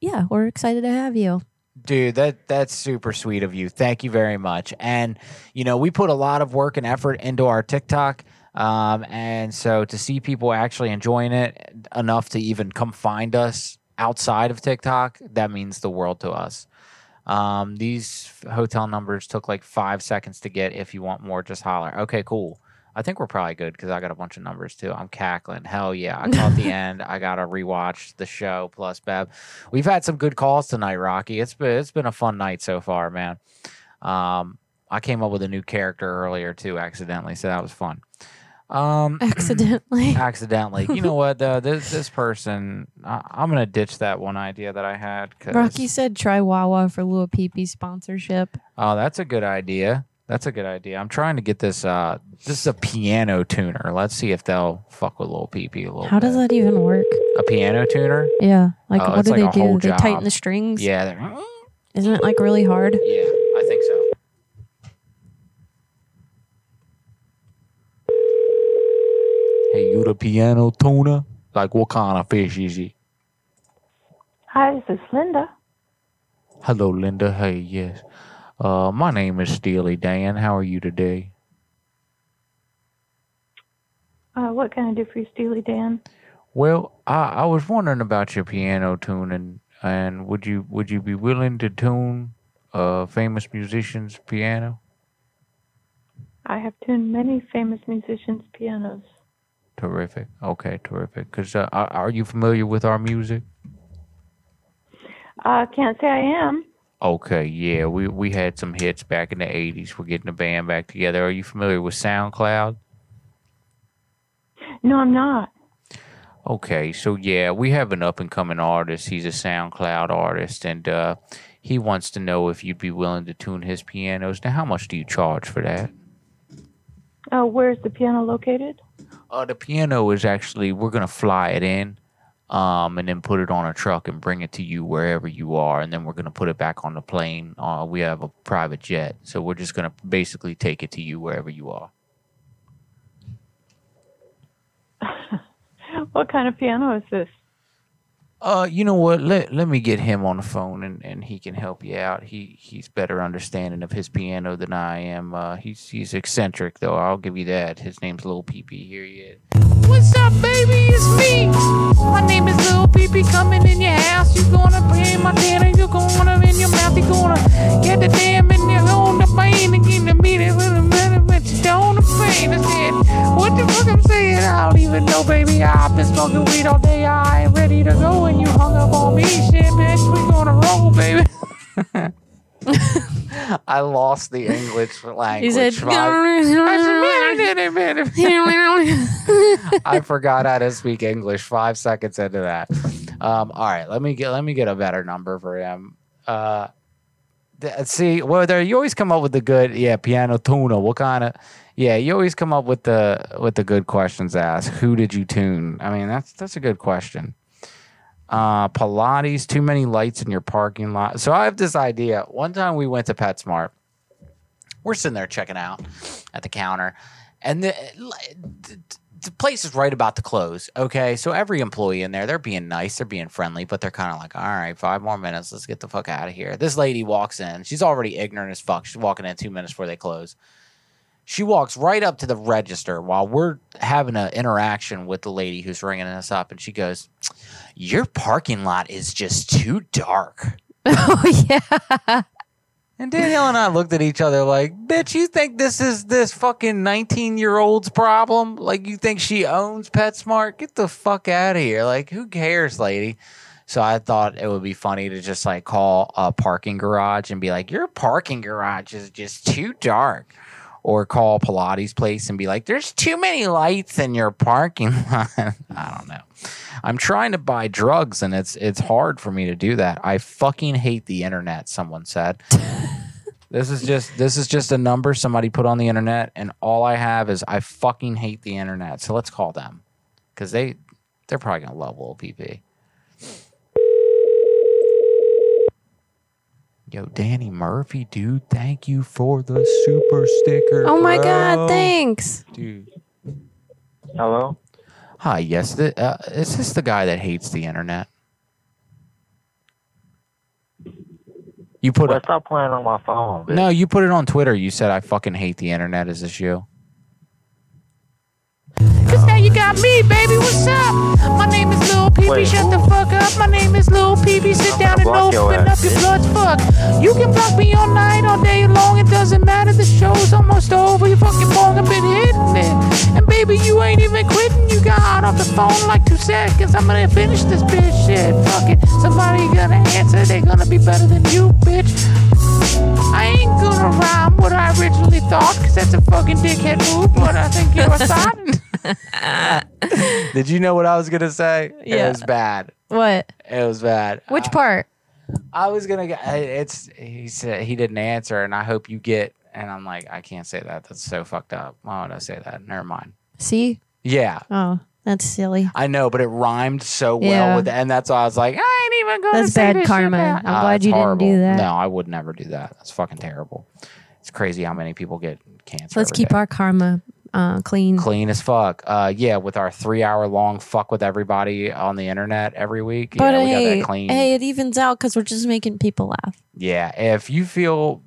yeah, we're excited to have you. Dude, that that's super sweet of you. Thank you very much. And you know, we put a lot of work and effort into our TikTok. Um, and so to see people actually enjoying it enough to even come find us outside of TikTok, that means the world to us. Um, these hotel numbers took like five seconds to get. If you want more, just holler. Okay, cool. I think we're probably good because I got a bunch of numbers too. I'm cackling. Hell yeah. I caught the end. I gotta rewatch the show plus Bev. We've had some good calls tonight, Rocky. It's been it's been a fun night so far, man. Um, I came up with a new character earlier too, accidentally, so that was fun. Um, Accidentally. accidentally. You know what? Though this this person, I, I'm gonna ditch that one idea that I had. 'cause- Rocky said, Try Wawa for Lil Pee sponsorship. Oh, that's a good idea. That's a good idea. I'm trying to get this. Uh, this is a piano tuner. Let's see if they'll fuck with little PP a little. How does that even work? A piano tuner? Yeah. Like, Oh, what do like they do? They tighten the strings? Yeah, they're- Isn't it like really hard? yeah, I think so. Hey, you the piano tuner? Like, what kind of fish is he? Hi, this is Linda. Hello, Linda. Hey, yes. Uh, my name is Steely Dan. How are you today? Uh, what can I do for you, Steely Dan? Well, I, I was wondering about your piano tuning, and would you would you be willing to tune a famous musician's piano? I have tuned many famous musicians' pianos. Terrific. Okay, terrific. Cause uh, are are you familiar with our music? I can't say I am. Okay, yeah, we we had some hits back in the '80s. We're getting the band back together. Are you familiar with SoundCloud? No, I'm not. Okay, so yeah, we have an up and coming artist. He's a SoundCloud artist, and uh, he wants to know if you'd be willing to tune his pianos. Now, how much do you charge for that? Uh, where's the piano located? Uh, the piano is actually we're gonna fly it in, um, and then put it on a truck and bring it to you wherever you are, and then we're gonna put it back on the plane. Uh, we have a private jet, so we're just gonna basically take it to you wherever you are. What kind of piano is this? Uh, you know what? Let let me get him on the phone and, and he can help you out. He he's better understanding of his piano than I am. Uh, he's he's eccentric though. I'll give you that. His name's Lil PP. Here he is. What's up, baby? It's me. My name is Lil Pee coming in your house. You gonna pay my dinner. You gonna in your mouth. You gonna get the damn in on the plane and get the meeting with a minute, but you don't pain. I said, what the fuck I'm saying? I don't even know, baby. I've been smoking weed all day. I ain't ready to go, and you hung up on me. Shit, bitch, we gonna roll, baby. I lost the English language. said, five- I forgot how to speak English five seconds into that. Um, all right, let me get let me get a better number for him. Uh, th- see, well, there you always come up with the good, yeah, piano tuna. What kind of, yeah, you always come up with the with the good questions asked. Who did you tune? I mean, that's that's a good question. Uh, Pilates, too many lights in your parking lot. So I have this idea. One time we went to PetSmart. We're sitting there checking out at the counter, and the, the place is right about to close. Okay, so every employee in there, they're being nice, they're being friendly, but they're kind of like, all right, five more minutes, let's get the fuck out of here. This lady walks in. She's already ignorant as fuck. She's walking in two minutes before they close. She walks right up to the register while we're having an interaction with the lady who's ringing us up, and she goes, "Your parking lot is just too dark." Oh yeah. And Danielle and I looked at each other like, bitch, you think this is this fucking 19 year old's problem? Like, you think she owns PetSmart? Get the fuck out of here. Like, who cares, lady? So I thought it would be funny to just like call a parking garage and be like, your parking garage is just too dark. Or call Pilates place and be like, there's too many lights in your parking lot. I don't know. I'm trying to buy drugs and it's it's hard for me to do that. I fucking hate the internet, someone said. this is just this is just a number somebody put on the internet and all I have is I fucking hate the internet. So let's call them. Cuz they they're probably going to love Lil PP. Yo, Danny Murphy, dude, thank you for the super sticker. Oh my bro. God! Thanks. Dude. Hello? Hi, yes. The, uh, is this the guy that hates the internet? You put Well, it. stop playing on my phone. bitch. No, you put it on Twitter. You said I fucking hate the internet. Is this you? Cause now you got me, baby. What's up? My name is Lil Peepee. Wait, Shut the fuck up. My name is Lil Peepee. Sit down and open up your bloods. Fuck. You can block me all night, all day long. It doesn't matter. The show's almost over. You fucking bong have been hitting it. And baby, you ain't even quitting. You got off the phone like two seconds. I'm gonna finish this bitch shit. Fuck it. Somebody gonna answer. They gonna be better than you, bitch. I ain't gonna rhyme what I originally thought, cause that's a fucking dickhead move, but I think you're a thought. Did you know what I was gonna say? Yeah. It was bad. What? It was bad. Which part? I was gonna get. It's he said he didn't answer, and I hope you get. And I'm like, I can't say that. That's so fucked up. Why would I say that? Never mind. See? Yeah, Oh, that's silly. I know, but it rhymed so well Yeah. with, and that's why I was like, I ain't even gonna That's say bad karma. I'm Ah, glad it's you didn't do horrible. that. No, I would never do that. That's fucking terrible. It's crazy how many people get cancer. Let's keep day. our karma uh, clean. clean as fuck. Uh, yeah, with our three hour long fuck with everybody on the internet every week. But yeah, we got hey, that clean. hey, it evens out because we're just making people laugh. Yeah, if you feel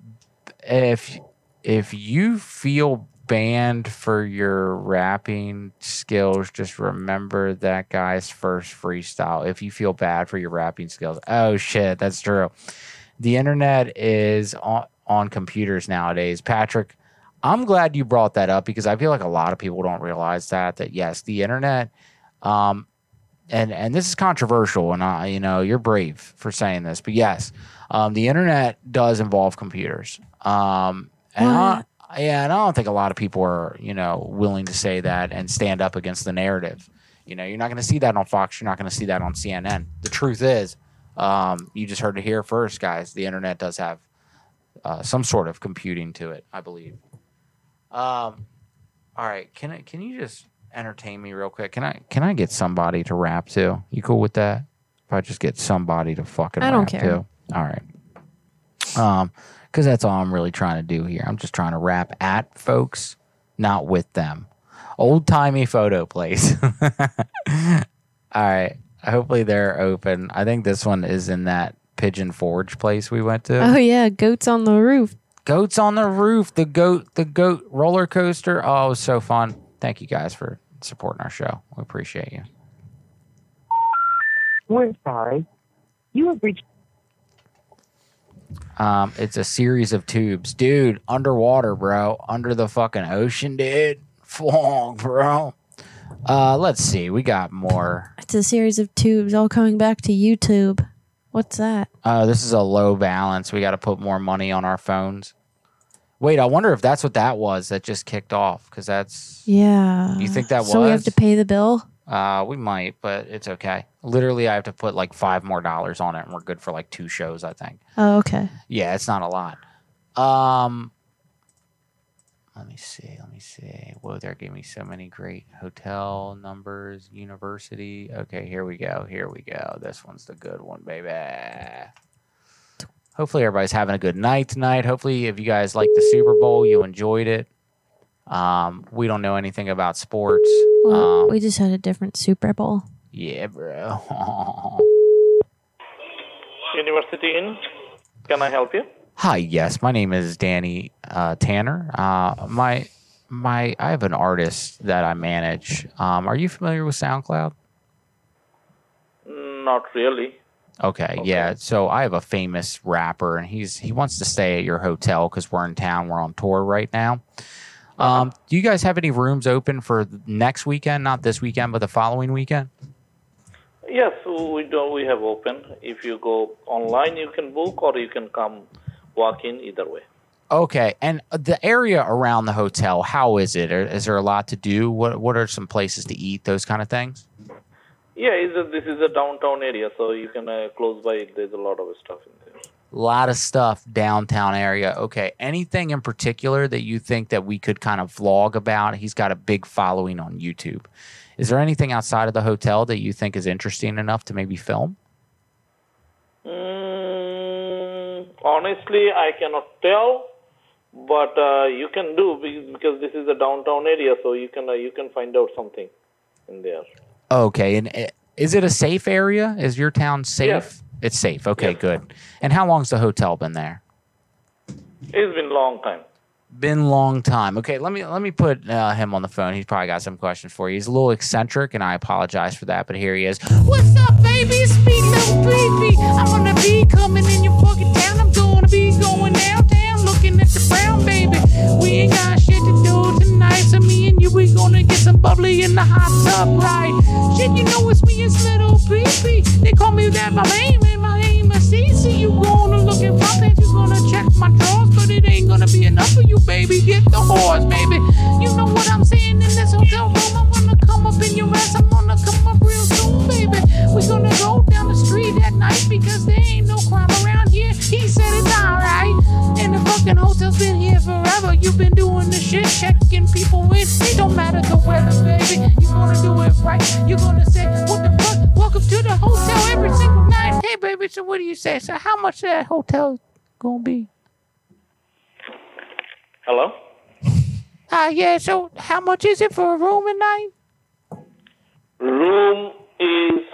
if if you feel banned for your rapping skills, just remember that guy's first freestyle. If you feel bad for your rapping skills, oh shit, that's true. The internet is on on computers nowadays. Patrick, I'm glad you brought that up because I feel like a lot of people don't realize that that yes, the internet um and and this is controversial and I you know, you're brave for saying this, but yes, um the internet does involve computers. Um and I, yeah, and I don't think a lot of people are, you know, willing to say that and stand up against the narrative. You know, you're not going to see that on Fox. You're not going to see that on CNN. The truth is, um, you just heard it here first, guys. The internet does have uh, some sort of computing to it, I believe. Um, all right, can I, can you just entertain me real quick? Can I can I get somebody to rap too? You cool with that? If I just get somebody to fucking I don't rap care. too. All right. Um, because that's all I'm really trying to do here. I'm just trying to rap at folks, not with them. Old timey photo place. all right. Hopefully they're open. I think this one is in that Pigeon Forge place we went to. Oh yeah, goats on the roof. Goats on the roof, the goat, the goat roller coaster. Oh, it was so fun. Thank you guys for supporting our show. We appreciate you. We're sorry. You have reached. Um, it's a series of tubes, dude. Underwater, bro. Under the fucking ocean, dude. Fuck, bro. Uh, let's see. We got more. It's a series of tubes all coming back to YouTube. What's that? Uh, this is a low balance. We got to put more money on our phones. Wait, I wonder if that's what that was that just kicked off. Because that's Yeah. You think that was? So we have to pay the bill. Uh, we might, but it's okay. Literally, I have to put like five more dollars on it, and we're good for like two shows, I think. Oh, okay. Yeah, it's not a lot. Um, let me see. Let me see. Whoa, they're giving me so many great hotel numbers, university. Okay, here we go. Here we go. This one's the good one, baby. Hopefully, everybody's having a good night tonight. Hopefully, if you guys like the Super Bowl, you enjoyed it. Um, we don't know anything about sports. Well, Um, we just had a different Super Bowl. yeah, bro. University Inn. Can I help you? Hi, yes, my name is Danny uh, Tanner. Uh, my my, I have an artist that I manage. Um, are you familiar with SoundCloud? Not really. Okay, yeah. So I have a famous rapper, and he's he wants to stay at your hotel because we're in town. We're on tour right now. Um, do you guys have any rooms open for next weekend? Not this weekend, but the following weekend. Yes, we do. We have open. If you go online, you can book, or you can come walk in. Either way. Okay, and the area around the hotel, how is it? Is there a lot to do? What What are some places to eat? Those kind of things. Yeah, a, this is a downtown area, so you can uh, close by. There's a lot of stuff in there. A lot of stuff downtown area. Okay, anything in particular that you think that we could kind of vlog about? He's got a big following on YouTube. Is there anything outside of the hotel that you think is interesting enough to maybe film? Mm, honestly, I cannot tell, but uh, you can do because this is a downtown area, so you can uh, you can find out something in there. Okay, and uh, is it a safe area? Is your town safe? It's safe. Okay, good. And how long's the hotel been there? It's been a long time. Been long time. Okay, let me let me put uh, him on the phone. He's probably got some questions for you. He's a little eccentric, and I apologize for that. But here he is. What's up, baby? It's me, little baby. I'm gonna be coming in your fucking town. I'm gonna be going downtown, looking at the brown baby. We ain't got shit to do tonight, so me you we gonna get some bubbly in the hot tub, right? Shit, you know it's me, it's little baby. They call me that my name, and my name is Cece. You gonna look at my pants, you gonna check my drawers, but it ain't gonna be enough for you, baby. Get the horse, baby. You know what I'm saying in this hotel room. I'm gonna come up in your ass. I'm gonna come up real baby. We gonna go down the street at night because there ain't no crime around here. He said it's alright. And the fucking hotel's been here forever. You've been doing the shit, checking people in. It don't matter the weather, baby. You gonna do it right. You gonna say, what the fuck? Welcome to the hotel every single night. Hey, baby. So what do you say? So how much that hotel gonna be? Hello. Ah, yeah. So how much is it for a room at night? Room is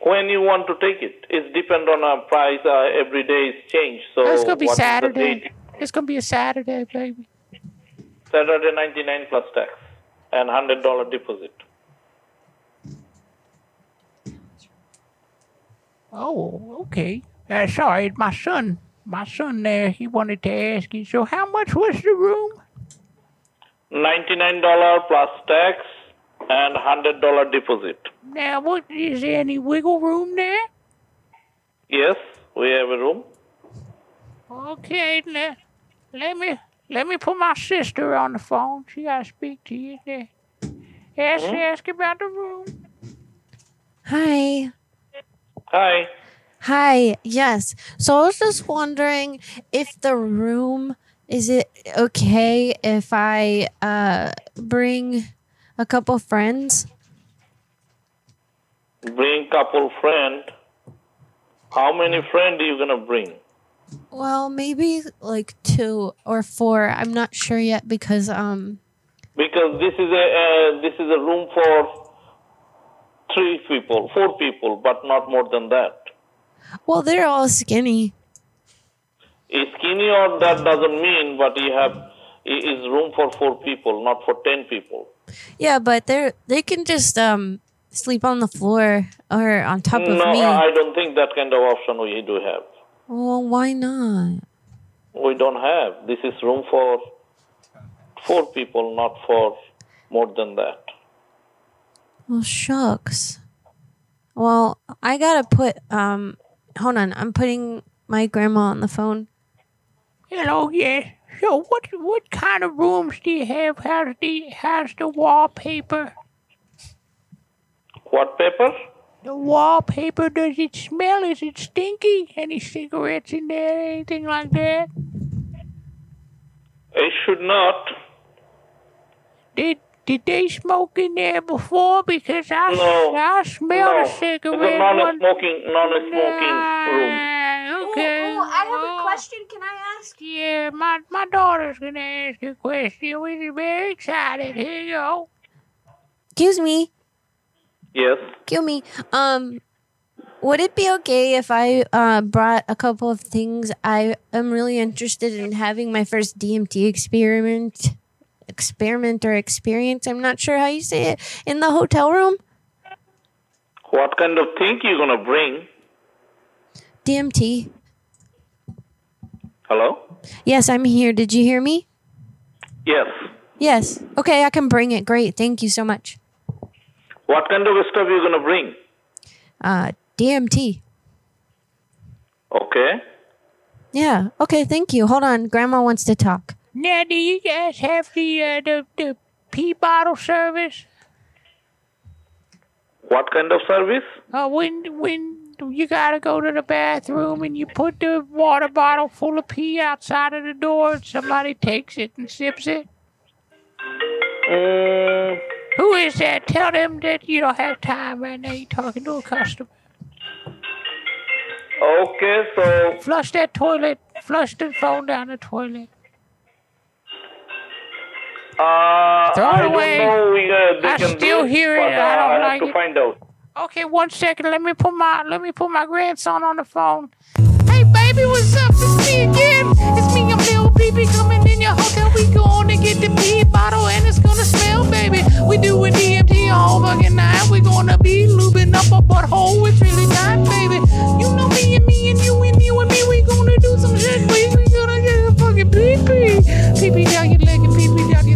when you want to take it. It depend on a price. Uh, every day is change. So It's gonna be what is the Saturday. It's gonna be a Saturday, baby. Saturday ninety nine plus tax and hundred dollar deposit. Oh, okay. Uh, sorry, my son, my son there, he wanted to ask you. So, how much was the room? Ninety nine dollar plus tax and hundred dollar deposit. Now, what is there any wiggle room there? Yes, we have a room. Okay, let, let me let me put my sister on the phone. She gotta speak to you there. Ask Mhm. ask about the room. Hi. Hi. Hi. Yes. So I was just wondering if the room is it okay if I uh bring a couple friends? Bring couple friend. How many friend you gonna bring? Well, maybe like two or four. I'm not sure yet because um Because this is a uh, this is a room for three people, four people, but not more than that. well they're all skinny. Is skinny or that doesn't mean, but you have is room for four people, not for ten people. Yeah, but they're they can just um sleep on the floor or on top of no, me. I don't think that kind of option we do have. Well, why not? We don't have. This is room for four people, not for more than that. Well, shucks. Well, I gotta put um. Hold on, I'm putting my grandma on the phone. Hello, yes. So, what what kind of rooms do you have? How's the how's the wallpaper? What paper? The wallpaper. Does it smell? Is it stinky? Any cigarettes in there? Anything like that? It should not. Did did they smoke in there before? Because I, No. I smell no. a cigarette. It's a one- non-smoking, non-smoking room. Okay. I have a question. Can I ask? Yeah, my, my daughter's gonna ask you a question. We're very excited. Here you go. Excuse me. Yes. Excuse me. Um, would it be okay if I uh, brought a couple of things? I am really interested in having my first DMT experiment, experiment or experience. I'm not sure how you say it in the hotel room. What kind of thing you gonna bring? DMT. Hello? Yes, I'm here. Did you hear me? Yes. Yes. Okay, I can bring it. Great. Thank you so much. What kind of stuff you gonna bring? Uh, DMT. Okay. Yeah. Okay. Thank you. Hold on. Grandma wants to talk. Now, do you guys have the uh, the the pee bottle service? What kind of service? Uh, when when you gotta go to the bathroom and you put the water bottle full of pee outside of the door, and somebody takes it and sips it. Mm, Who is that? Tell them that you don't have time right now. You're talking to a customer. okay, so Flush that toilet. Flush the phone down the toilet. Uh, Throw it I away. don't know we, uh, I still do it, hear it. uh, I don't have like to it. find out. Okay, one second. Let me put my let me put my grandson on the phone. Hey baby, what's up? It's me again. It's me, I'm little BB coming in your hotel. We going to get the pee bottle and it's gonna smell, baby. We doing DMT all fucking night. We gonna be lubing up a butthole. It's really tight, baby. You know me and me and you and you and me. We gonna do some shit. We, we gonna get a fucking pee pee. Pee pee down your leg and pee pee down your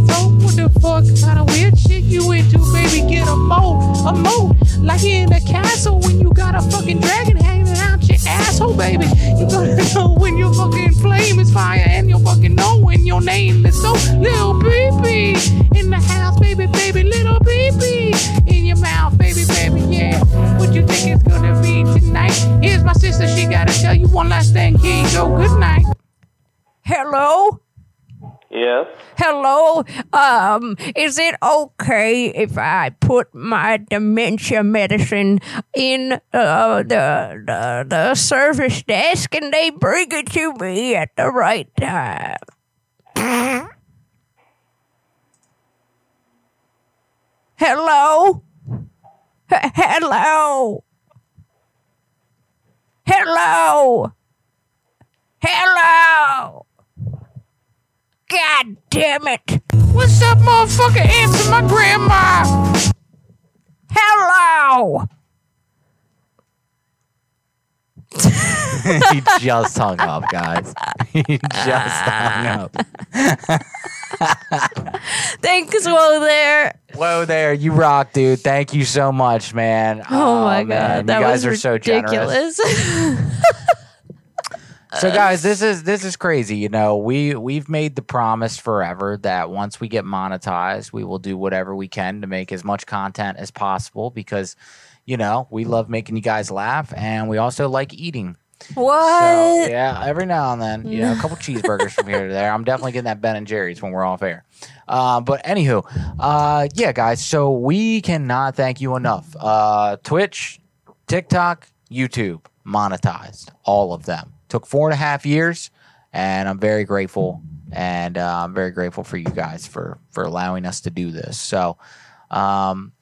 fuck kind of weird shit you into, baby? Get a moat, a moat. Like in a castle when you got a fucking dragon hanging out your asshole, baby. You gotta know when your fucking flame is fire and you fucking know when your name is so little baby in the house, baby, baby, little baby in your mouth, baby, baby, yeah. What you think it's gonna be tonight? Here's my sister, she gotta tell you one last thing. Here you go, good night. Hello? Yes. Hello? Um, is it okay if I put my dementia medicine in uh, the, the the service desk and they bring it to me at the right time? Hello? H- hello? Hello? Hello? God damn it. What's up, motherfucker? Answer my grandma. Hello. he just hung up, guys. He just hung up. Thanks, Whoa there. Whoa there, you rock, dude. Thank you so much, man. Oh, my oh, man, god, that you guys was are so generous. So guys, this is this is crazy. You know, we we've made the promise forever that once we get monetized, we will do whatever we can to make as much content as possible because, you know, we love making you guys laugh and we also like eating. what? So yeah, every now and then, you know, a couple cheeseburgers from here to there. I'm definitely getting that Ben and Jerry's when we're off air. Uh, but anywho, uh, yeah, guys. So we cannot thank you enough. Uh, Twitch, TikTok, YouTube, monetized all of them. Took four and a half years, and I'm very grateful. And uh, I'm very grateful for you guys for for allowing us to do this. So, um,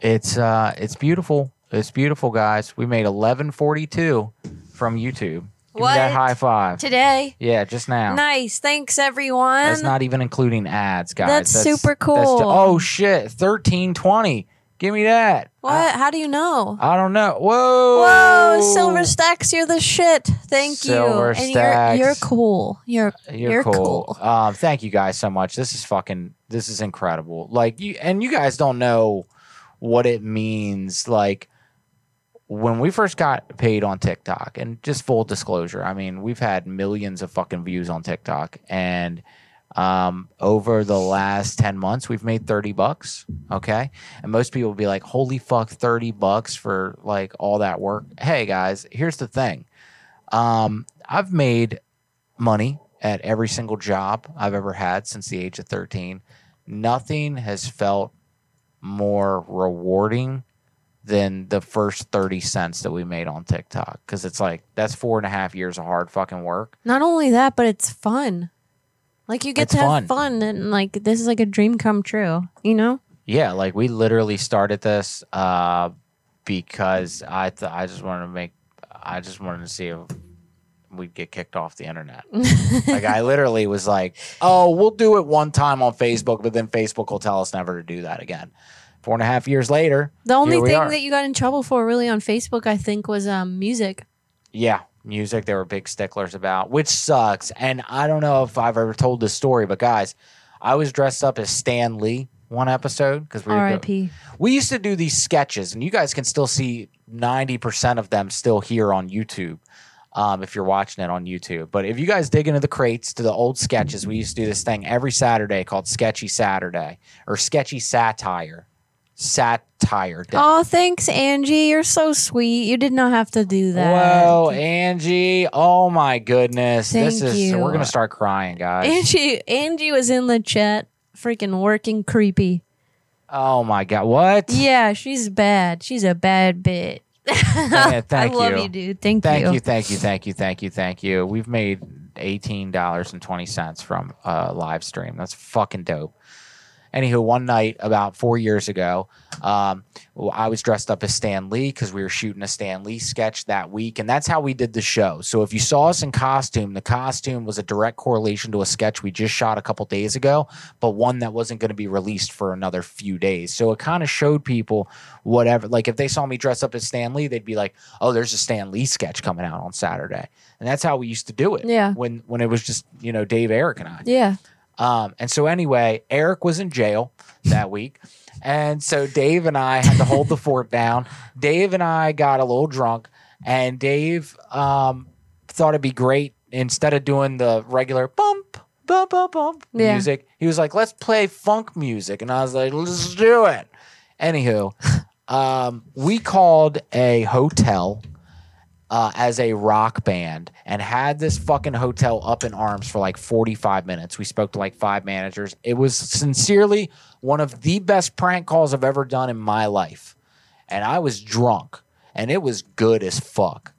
it's uh, it's beautiful. It's beautiful, guys. We made 1142 from YouTube. Give me that What? high five. Today? Yeah, just now. Nice. Thanks, everyone. That's not even including ads, guys. That's super ju- cool. oh shit, thirteen twenty. Give me that. What? How do you know? I don't know. Whoa. Whoa, Silver Stacks, you're the shit. Thank Silver you. And Stacks. you're you're cool. You're You're, cool. Um, thank you guys so much. This is fucking. This is incredible. Like you, and you guys don't know what it means. Like when we first got paid on TikTok, and just full disclosure, I mean, we've had millions of fucking views on TikTok, and um, over the last 10 months, we've made 30 bucks. Okay. And most people will be like, holy fuck, 30 bucks for like all that work. Hey guys, here's the thing. Um, I've made money at every single job I've ever had since the age of 13. Nothing has felt more rewarding than the first 30 cents that we made on TikTok. Cause it's like, that's four and a half years of hard fucking work. Not only that, but it's fun. Like you get It's to have fun. fun. and like this is like a dream come true. You know? Yeah, like we literally started this uh, because I th- I just wanted to make I just wanted to see if we'd get kicked off the internet. like I literally was like, "Oh, we'll do it one time on Facebook, but then Facebook will tell us never to do that again." Four and a half years later, The only here we thing are. that you got in trouble for really on Facebook, I think, was um music. Yeah, music they were big sticklers about, which sucks. And I don't know if I've ever told this story, but guys, I was dressed up as Stan Lee one episode because we R.I.P. we used to do these sketches, and you guys can still see ninety percent of them still here on YouTube. Um, if you're watching it on YouTube, but if you guys dig into the crates to the old sketches, we used to do this thing every Saturday called Sketchy Saturday or Sketchy Satire, Satire Day. Oh, thanks, Angie. You're so sweet. You did not have to do that. Whoa, Angie! Oh my goodness, this Thank is you. we're gonna start crying, guys. Angie, Angie was in the chat, freaking working creepy. Oh my god, what? Yeah, she's bad. She's a bad bitch. Yeah, thank I love you. you, dude. Thank, thank you. you, thank you, thank you, thank you, thank you. We've made eighteen dollars and twenty cents from a live stream. That's fucking dope. Anywho, one night about four years ago, um, I was dressed up as Stan Lee because we were shooting a Stan Lee sketch that week, and that's how we did the show. So if you saw us in costume, the costume was a direct correlation to a sketch we just shot a couple days ago, but one that wasn't going to be released for another few days. So it kind of showed people whatever. Like if they saw me dress up as Stan Lee, they'd be like, "Oh, there's a Stan Lee sketch coming out on Saturday," and that's how we used to do it. Yeah. When when it was just you know Dave, Eric, and I. Yeah. Um, and so anyway, Eric was in jail that week. And so Dave and I had to hold the fort down. Dave and I got a little drunk, and Dave um, thought it'd be great instead of doing the regular bump, bump, bump, bump Yeah. music. He was like, let's play funk music. And I was like, let's do it. Anywho, um, we called a hotel uh, as a rock band and had this fucking hotel up in arms for like 45 minutes. We spoke to like five managers. It was sincerely one of the best prank calls I've ever done in my life. And I was drunk and it was good as fuck.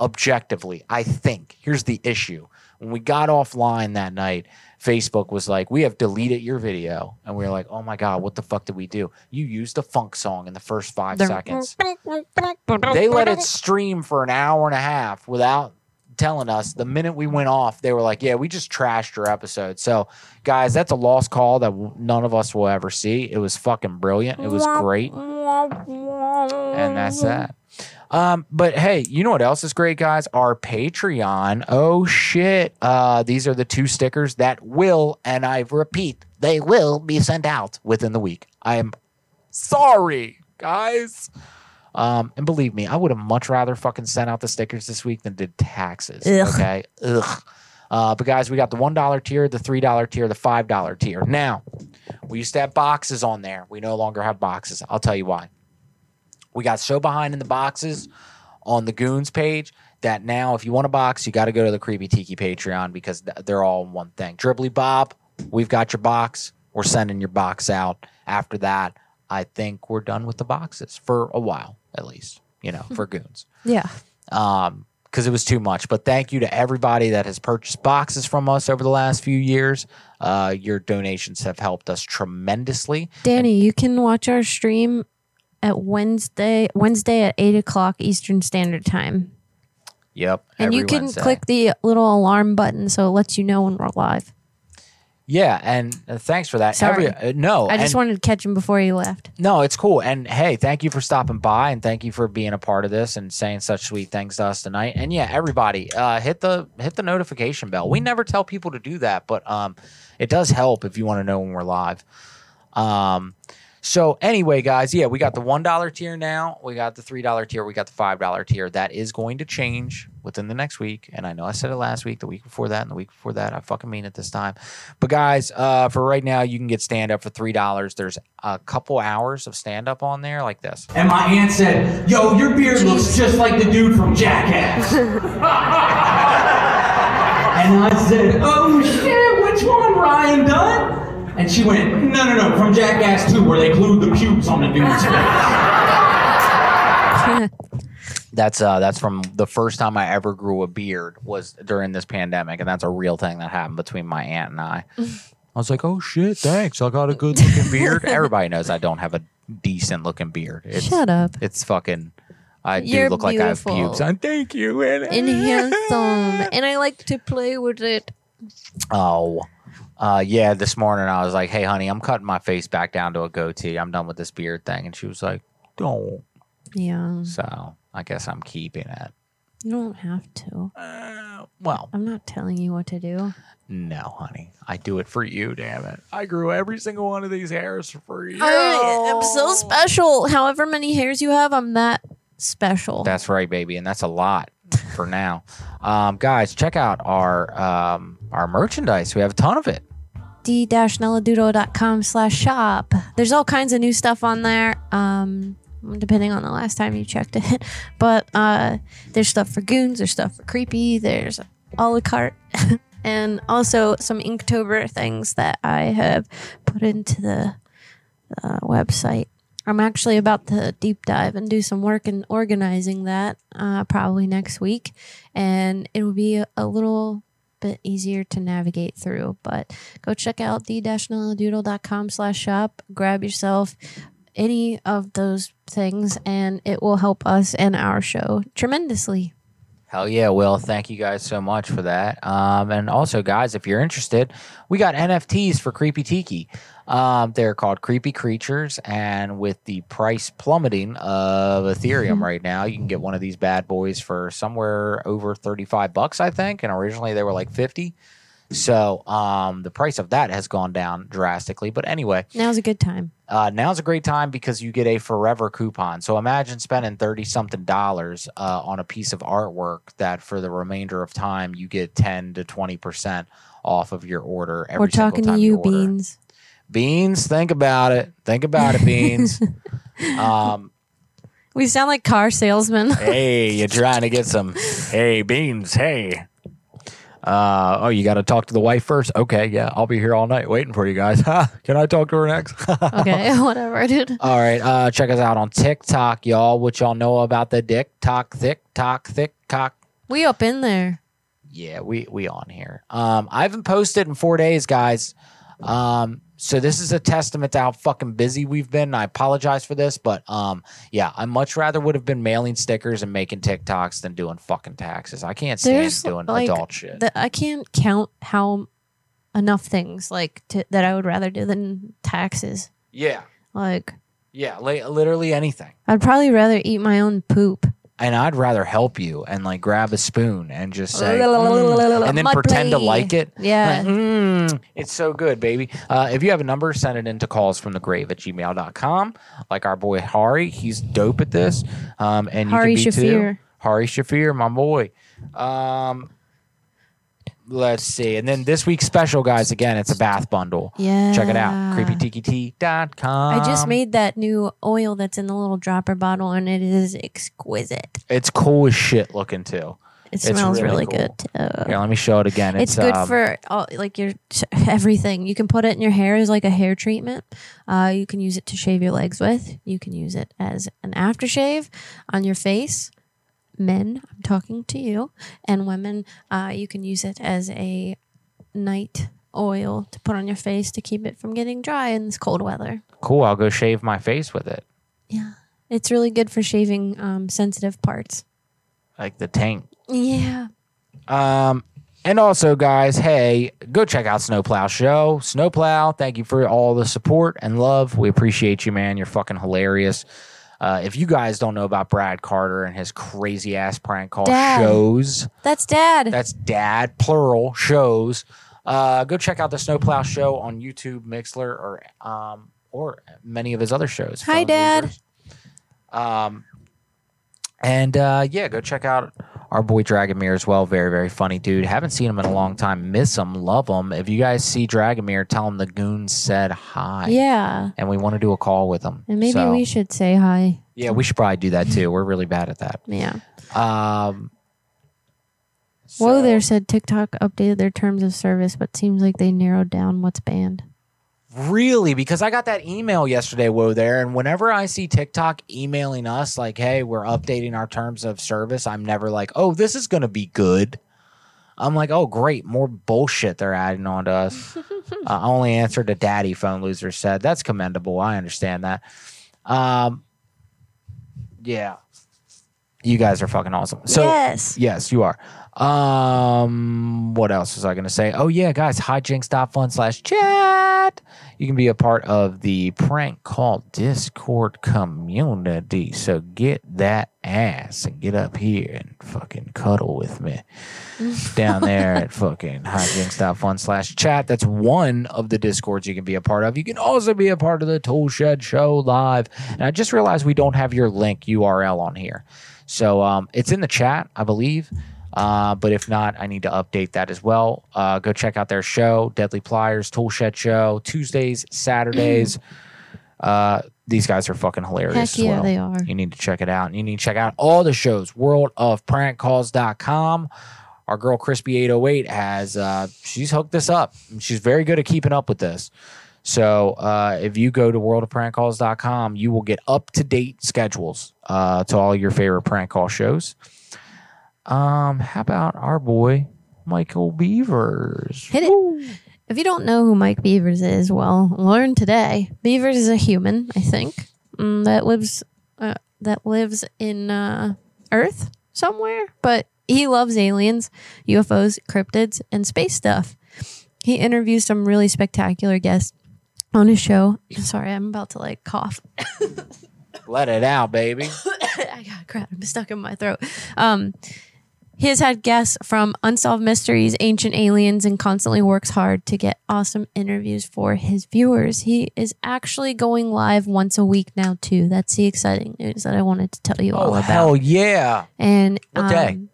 Objectively, I think. Here's the issue. When we got offline that night, Facebook was like, We have deleted your video. And we were like, Oh my God, what the fuck did we do? You used a funk song in the first five seconds. They let it stream for an hour and a half without telling us. The minute we went off they were like yeah we just trashed your episode. So guys that's a lost call that none of us will ever see. It was fucking brilliant. It was great. And that's that um, but hey, you know what else is great, guys? Our Patreon. Oh shit! Uh, these are the two stickers that will, and I repeat, they will be sent out within the week. I am sorry, guys. Um, and believe me, I would have much rather fucking sent out the stickers this week than did taxes. Ugh. Okay. Ugh. Uh, but guys, we got the one dollar tier, the three dollar tier, the five dollar tier. Now, we used to have boxes on there. We no longer have boxes. I'll tell you why. We got so behind in the boxes on the Goons page that now, if you want a box, you got to go to the Creepy Tiki Patreon because th- they're all one thing. Dribbly Bob, we've got your box. We're sending your box out. After that, I think we're done with the boxes for a while, at least, you know, for Goons Yeah. um because it was too much but thank you to everybody that has purchased boxes from us over the last few years uh your donations have helped us tremendously Danny, you can watch our stream at Wednesday Wednesday at eight o'clock Eastern Standard Time. yep And you can Wednesday. click the little alarm button so it lets you know when we're live. yeah and uh, thanks for that Sorry. Every- uh, no I just and- wanted to catch him before he left. No, it's cool. And hey, thank you for stopping by and thank you for being a part of this and saying such sweet things to us tonight. And yeah, everybody, uh, hit the hit the notification bell. We never tell people to do that, but um, it does help if you want to know when we're live. Um, so anyway, guys, yeah, we got the one dollar tier now. We got the three dollar tier. We got the five dollar tier. That is going to change within the next week. And I know I said it last week, the week before that, and the week before that. I fucking mean it this time. But guys, uh, for right now, you can get stand up for three dollars. There's a couple hours of stand up on there, like this. And my aunt said, Yo, your beard looks just like the dude from Jackass. and And I said, oh shit, which one, Ryan Dunn? And she went, no, no, no, from Jackass 2, where they glued the pubes on the dude's face. That's uh that's from the first time I ever grew a beard was during this pandemic, and that's a real thing that happened between my aunt and I. I was like, oh shit, thanks. I got a good looking beard. Everybody knows I don't have a decent looking beard. It's, Shut up. It's fucking. I You're do look like I have pubes. I thank you. And, And handsome. And I like to play with it. oh, uh, yeah. This morning I was like, hey, honey, I'm cutting my face back down to a goatee. I'm done with this beard thing. And she was like, don't. Yeah. So I guess I'm keeping it. You don't have to. Uh, well, I'm not telling you what to do. No, honey. I do it for you, damn it. I grew every single one of these hairs for you. I am so special. However many hairs you have, I'm that special. That's right, baby, and that's a lot for now. Um, guys, check out our um, our merchandise. We have a ton of it. d-neladudo.com slash shop. There's all kinds of new stuff on there. Um, depending on the last time you checked it. But uh, there's stuff for goons, there's stuff for creepy, there's a la carte, and also some Inktober things that I have put into the uh, website. I'm actually about to deep dive and do some work in organizing that uh, probably next week, and it will be a, a little bit easier to navigate through. But go check out the-doodle.com slash shop. Grab yourself any of those things, and it will help us and our show tremendously. Hell yeah, Will. Thank you guys so much for that. Um, and also, guys, if you're interested, we got NFTs for Creepy Tiki. Um, they're called Creepy Creatures, and with the price plummeting of Ethereum right now, you can get one of these bad boys for somewhere over 35 bucks, I think. And originally they were like 50. So um, the price of that has gone down drastically. But anyway, Now's a good time. uh, now's a great time because you get a forever coupon. So imagine spending thirty something dollars uh, on a piece of artwork that for the remainder of time you get ten to twenty percent off of your order. Every We're talking single to you, order. Beans. Beans, think about it. Think about it, Beans. um, We sound like car salesmen. hey, you're trying to get some. Hey, Beans. Hey. Uh, oh, you got to talk to the wife first. Okay, yeah, I'll be here all night waiting for you guys. Can I talk to her next? okay, whatever, dude. All right, uh, check us out on TikTok, y'all. What y'all know about the dick talk, thick talk, thick cock? We up in there. Yeah, we we on here. Um, I haven't posted in four days, guys. Um, so this is a testament to how fucking busy we've been. I apologize for this, but um, yeah, I much rather would have been mailing stickers and making TikToks than doing fucking taxes. I can't stand There's doing like adult shit. the- I can't count how enough things like to, that I would rather do than taxes. yeah, Like yeah, li- literally anything. I'd probably rather eat my own poop. And I'd rather help you and like grab a spoon and just say, "Mm," and then pretend to like it. Yeah. Like, "Mm, it's so good, baby. Uh, if you have a number, send it into calls from the grave at gmail.com. Like our boy Hari, he's dope at this. Um, and Hari you can be too. Shafir. Hari Shafir, my boy. Um, let's see. And then this week's special, guys, again, it's a bath bundle. Yeah. Check it out. Yeah. CreepyTiki.com. I just made that new oil that's in the little dropper bottle, and it is exquisite. It's cool as shit looking too. It smells really, cool. good too. Here, let me show it again. It's, It's, good um, for all, like your everything. You can put it in your hair as like a hair treatment. Uh, you can use it to shave your legs with. You can use it as an aftershave on your face. Men, I'm talking to you, and women, uh, you can use it as a night oil to put on your face to keep it from getting dry in this cold weather. cool. I'll go shave my face with it, Yeah. It's really good for shaving um, sensitive parts. like the tank. Yeah. Um, and also, guys, hey, go check out Snowplow Show. Snowplow, thank you for all the support and love. We appreciate you, man. You're fucking hilarious. Uh, if you guys don't know about Brad Carter and his crazy ass prank call Dad. shows, That's dad. that's dad plural shows. Uh, go check out the Snowplow Show on YouTube, Mixlr, or um, or many of his other shows. Hi, Dad. Losers. Um, and uh, yeah, go check out our boy Dragomir as well. Very, very funny dude. Haven't seen him in a long time. Miss him, love him. If you guys see Dragomir, tell him the goons said hi. Yeah. And we want to do a call with him. And maybe So, we should say hi. Yeah, we should probably do that too. We're really bad at that. Yeah. Um, Whoa there said TikTok updated their terms of service, but seems like they narrowed down what's banned. Really? Because I got that email yesterday, whoa there, and whenever I see TikTok emailing us like, "Hey, we're updating our terms of service," I'm never like, "Oh, this is gonna be good." I'm like, "Oh, great, more bullshit they're adding on to us." uh, I only answered a daddy phone loser said. That's commendable. I understand that. Um, yeah, you guys are fucking awesome. So Yes. yes, you are. Um, what else was I gonna say? Oh yeah, guys, hijinks.fun slash chat. You can be a part of the prank call Discord community. So get that ass and get up here and fucking cuddle with me down there at fucking hijinks.fun slash chat. That's one of the discords you can be a part of. You can also be a part of the Tool Shed Show live. And I just realized we don't have your link URL on here. So um, it's in the chat, I believe. Uh, but if not, I need to update that as well. Uh, go check out their show, Deadly Pliers, Tool Shed Show, Tuesdays, Saturdays. uh, these guys are fucking hilarious. Heck as yeah, well. they are. You need to check it out. And you need to check out all the shows, worldofprankcalls.com. Our girl Crispy808 has, uh, she's hooked this up. She's very good at keeping up with this. So uh, if you go to worldofprankcalls.com, you will get up to date schedules uh, to all your favorite prank call shows. Um, how about our boy Michael Beavers? Hit it. If you don't know who Mike Beavers is, well, learn today. Beavers is a human, I think, mm, that lives uh, that lives in uh, Earth somewhere, but he loves aliens, UFOs, cryptids, and space stuff. He interviews some really spectacular guests on his show. Sorry, I'm about to like cough. Let it out, baby. I got crap. I'm stuck in my throat. Um, he has had guests from Unsolved Mysteries, Ancient Aliens, and constantly works hard to get awesome interviews for his viewers. He is actually going live once a week now, too. That's the exciting news that I wanted to tell you all Oh, about. hell yeah. And What day? um,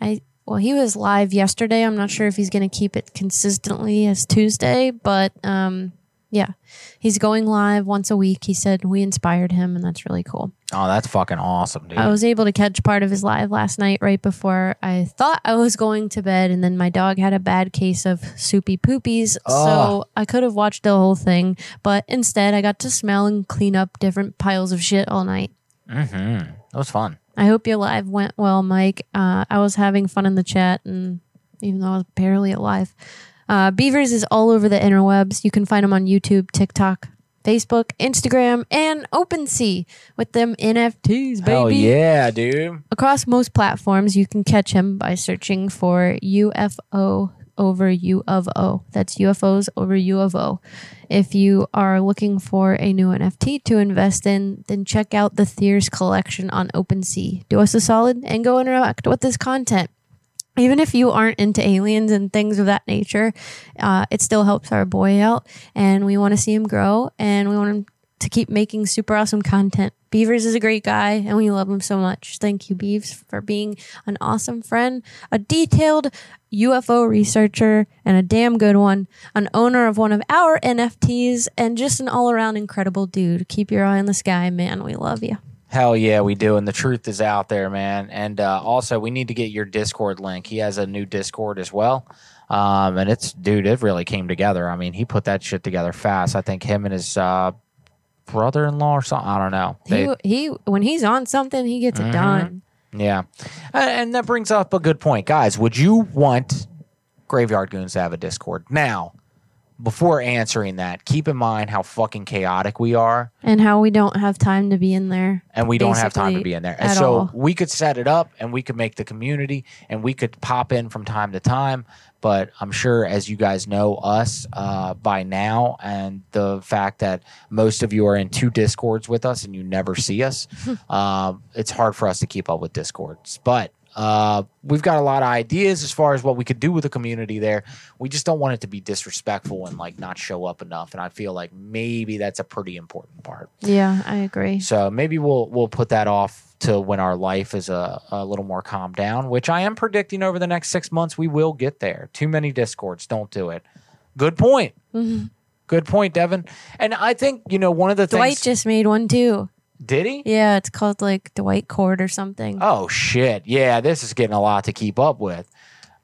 I well, he was live yesterday. I'm not sure if he's going to keep it consistently as Tuesday, but um, yeah, he's going live once a week. He said we inspired him, and that's really cool. Oh, that's fucking awesome, dude. I was able to catch part of his live last night right before I thought I was going to bed, and then my dog had a bad case of soupy poopies, Oh. so I could have watched the whole thing, but instead I got to smell and clean up different piles of shit all night. Mm-hmm. That was fun. I hope your live went well, Mike. Uh, I was having fun in the chat, and even though I was barely alive, uh, Beavers is all over the interwebs. You can find him on YouTube, TikTok, Facebook, Instagram, and OpenSea with them NFTs, baby. Hell yeah, dude. Across most platforms, you can catch him by searching for UFO over U of O. That's UFOs over U of O. If you are looking for a new NFT to invest in, then check out the Thieves collection on OpenSea. Do us a solid and go interact with this content. Even if you aren't into aliens and things of that nature, uh, it still helps our boy out, and we want to see him grow, and we want him to keep making super awesome content. Beavers is a great guy, and we love him so much. Thank you, Beavs, for being an awesome friend, a detailed UFO researcher, and a damn good one, an owner of one of our NFTs, and just an all around incredible dude. Keep your eye on the sky, man. We love you. Hell yeah, we do. And the truth is out there, man. And uh, also, we need to get your Discord link. He has a new Discord as well. Um, and it's, dude, it really came together. I mean, he put that shit together fast. I think him and his uh, brother in law or something. I don't know. They- He, he when he's on something, he gets it Mhm. done. Yeah. And that brings up a good point. Guys, would you want Graveyard Goons to have a Discord? Now, before answering that, keep in mind how fucking chaotic we are And how we don't have time to be in there. and we don't have time to be in there. And so all. we could set it up and we could make the community and we could pop in from time to time. But I'm sure, as you guys know us uh, by now, and the fact that most of you are in two discords with us and you never see us, um, it's hard for us to keep up with discords. But uh, we've got a lot of ideas as far as what we could do with the community there. We just don't want it to be disrespectful and like not show up enough. And I feel like maybe that's a pretty important part. Yeah, I agree. So maybe we'll we'll put that off to when our life is a, a little more calmed down, which I am predicting over the next six months we will get there. Too many discords, don't do it. Good point. Mhm. Good point, Devin. And I think you know one of the Dwight things. just made one too. Did he? Yeah, it's called like Dwight Cord or something. Oh shit! Yeah, this is getting a lot to keep up with.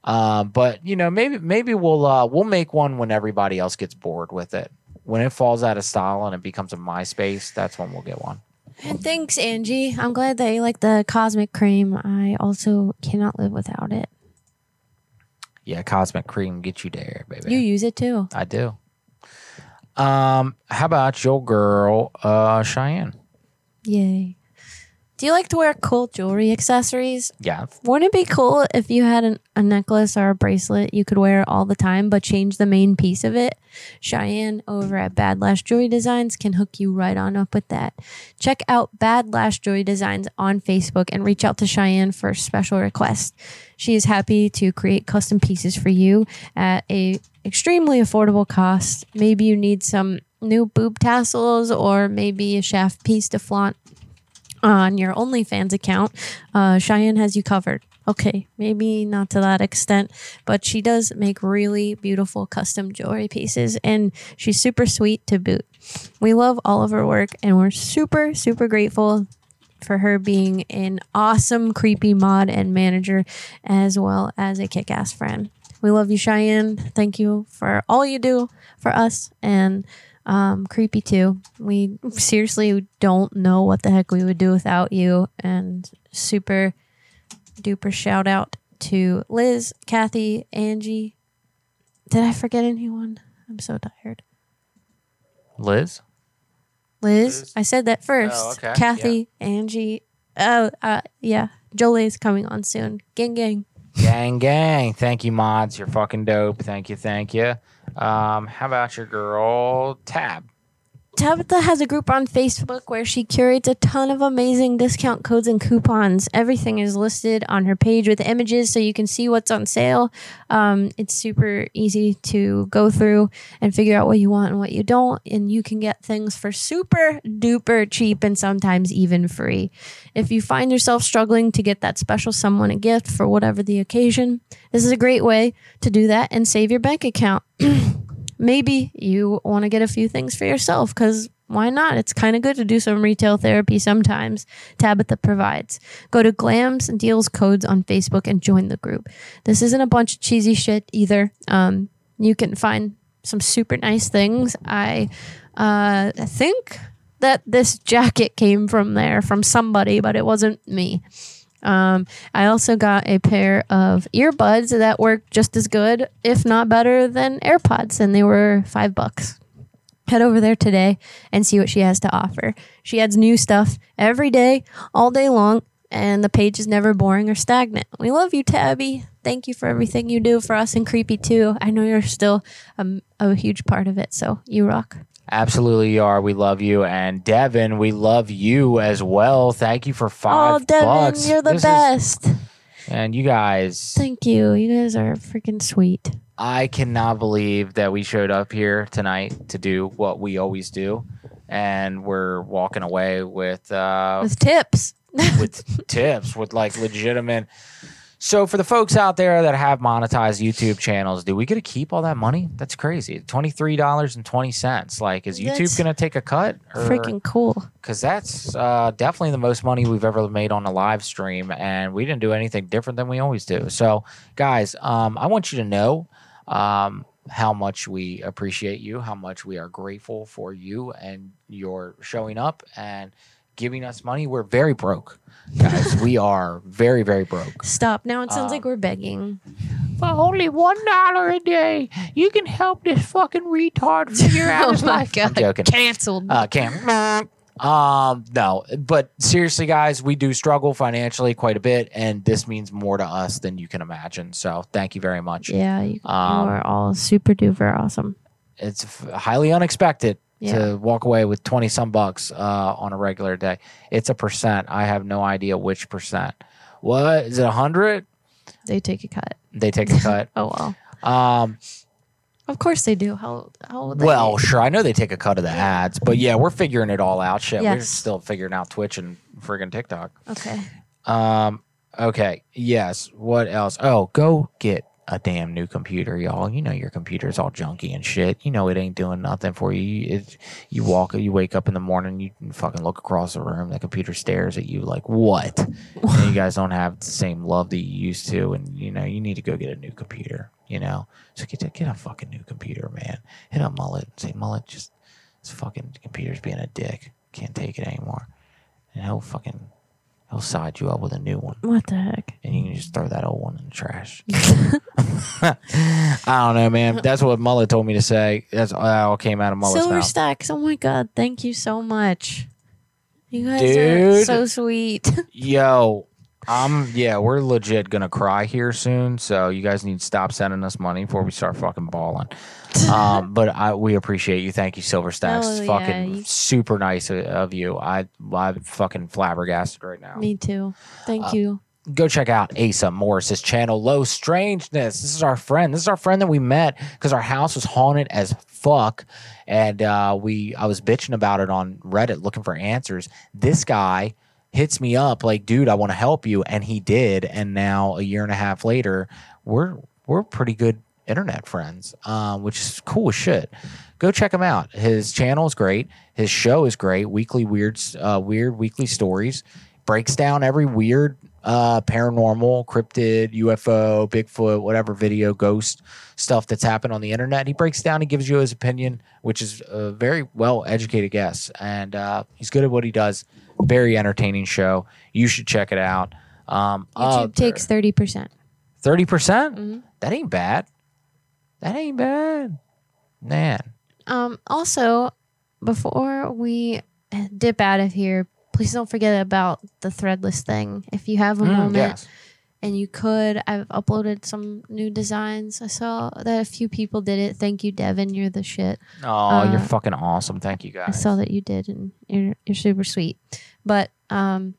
Um, but you know, maybe maybe we'll uh, we'll make one when everybody else gets bored with it. When it falls out of style and it becomes a MySpace, that's when we'll get one. And thanks, Angie. I'm glad that you like the cosmic cream. I also cannot live without it. Yeah, Cosmic Cream get you there, baby. You use it too. I do. Um, how about your girl, uh, Cheyenne? Yay. Do you like to wear cool jewelry accessories? Yeah. Wouldn't it be cool if you had an, a necklace or a bracelet you could wear all the time, but change the main piece of it? Cheyenne over at Bad Lash Jewelry Designs can hook you right on up with that. Check out Bad Lash Jewelry Designs on Facebook and reach out to Cheyenne for a special request. She is happy to create custom pieces for you at a extremely affordable cost. Maybe you need some new boob tassels or maybe a shaft piece to flaunt on your OnlyFans account, uh, Cheyenne has you covered. Okay, maybe not to that extent, but she does make really beautiful custom jewelry pieces and she's super sweet to boot. We love all of her work and we're super, super grateful for her being an awesome, creepy mod and manager as well as a kick ass friend. We love you, Cheyenne. Thank you for all you do for us and um, creepy too. We seriously don't know what the heck we would do without you. And super duper shout out to Liz, Kathy, Angie. Did I forget anyone? I'm so tired. Liz? Liz, I said that first. Oh, okay. Kathy, Angie. Oh, uh, yeah. Jolie's coming on soon. Gang, gang. Gang, gang. Thank you, mods. You're fucking dope. Thank you, thank you. Um, how about your girl, Tab? Tabitha has a group on Facebook where she curates a ton of amazing discount codes and coupons. Everything is listed on her page with images so you can see what's on sale. Um, it's super easy to go through and figure out what you want and what you don't. And you can get things for super duper cheap and sometimes even free. If you find yourself struggling to get that special someone a gift for whatever the occasion, this is a great way to do that and save your bank account. maybe you want to get a few things for yourself because why not? It's kind of good to do some retail therapy sometimes. Tabitha provides. Go to Glams and Deals Codes on Facebook and join the group. This isn't a bunch of cheesy shit either. Um, you can find some super nice things. I uh, think that this jacket came from there from somebody, but it wasn't me. Um, I also got a pair of earbuds that work just as good, if not better, than AirPods, and they were five bucks. Head over there today and see what she has to offer. She adds new stuff every day, all day long, and the page is never boring or stagnant. We love you, Tabby. Thank you for everything you do for us and Creepy too. I know you're still a huge part of it, so you rock. Absolutely, you are. We love you. And Devin, we love you as well. Thank you for five oh, Devin, bucks. you're the This is- best. and you guys, Thank you. You guys are freaking sweet. I cannot believe that we showed up here tonight to do what we always do. And we're walking away with uh, With tips. with tips, with like legitimate. So for the folks out there that have monetized YouTube channels, do we get to keep all that money? That's crazy. Twenty three dollars and twenty cents. Like, is YouTube That's gonna take a cut? Freaking cool. Because that's uh, definitely the most money we've ever made on a live stream, and we didn't do anything different than we always do. So, guys, um, I want you to know um, how much we appreciate you, how much we are grateful for you and your showing up and giving us money. We're very broke, guys. we are very, very broke. Stop. Now it sounds Um, like we're begging. For only one dollar a day, you can help this fucking retard figure out oh his life. god. I'm joking. Canceled. Uh, Cam. Um, no, but seriously, guys, we do struggle financially quite a bit, and this means more to us than you can imagine. So, thank you very much. yeah, you, you Um, are all super duper awesome. It's f- highly unexpected Yeah. to walk away with 20 some bucks uh, on a regular day. It's a percent. I have no idea which percent. What is it? A hundred? They take a cut. They take a cut. Oh well. Um, Of course they do. How how they? well, sure. I know they take a cut of the ads, but yeah, we're figuring it all out. Shit, we're still figuring out Twitch and friggin' TikTok. Okay. Um. Okay. Yes. What else? Oh, go get a damn new computer, y'all. You know your computer's all junky and shit. You know it ain't doing nothing for you. It, you walk, you wake up in the morning, you fucking look across the room, the computer stares at you like, what? you guys don't have the same love that you used to, and you know you need to go get a new computer. You know, so get a, get a fucking new computer, man. Hit up mullet, and say mullet, just this fucking computer's being a dick. Can't take it anymore, and he'll fucking he'll side you up with a new one What the heck? and you can just throw that old one in the trash. I don't know, man. That's what Mullet told me to say. That's that all came out of Mullet's Silver mouth. Stacks. Oh my god, thank you so much. You guys are Dude. so sweet. Yo, I'm yeah, we're legit gonna cry here soon. So you guys need to stop sending us money before we start fucking balling. Um, but I we appreciate you. Thank you, Silver Stacks. Oh, It's yeah, super nice of- of you. I I'm fucking flabbergasted right now. Me too. Thank Uh, you. go check out Asa Morris's channel, Low Strangeness. This is our friend. This is our friend that we met because our house was haunted as fuck, and uh, we I was bitching about it on Reddit looking for answers. This guy hits me up like, dude, I want to help you, and he did. And now a year and a half later, we're we're pretty good internet friends, um, which is cool as shit. Go check him out. His channel is great. His show is great. Weekly weird, uh, weird weekly stories. Breaks down every weird, uh, paranormal, cryptid, UFO, Bigfoot, whatever video, ghost stuff that's happened on the internet. He breaks down. He gives you his opinion, which is a very well educated guess, and uh, he's good at what he does. Very entertaining show. You should check it out. Um, YouTube takes thirty percent. thirty percent. Mm-hmm. That ain't bad. That ain't bad, man. Um, also, before we dip out of here, please don't forget about the threadless thing. If you have a Mm, moment yes. and you could, I've uploaded some new designs. I saw that a few people did it. Thank you, Devin. You're the shit. Oh, you're Uh, fucking awesome. Thank you guys. I saw that you did, and you're, you're super sweet. But um,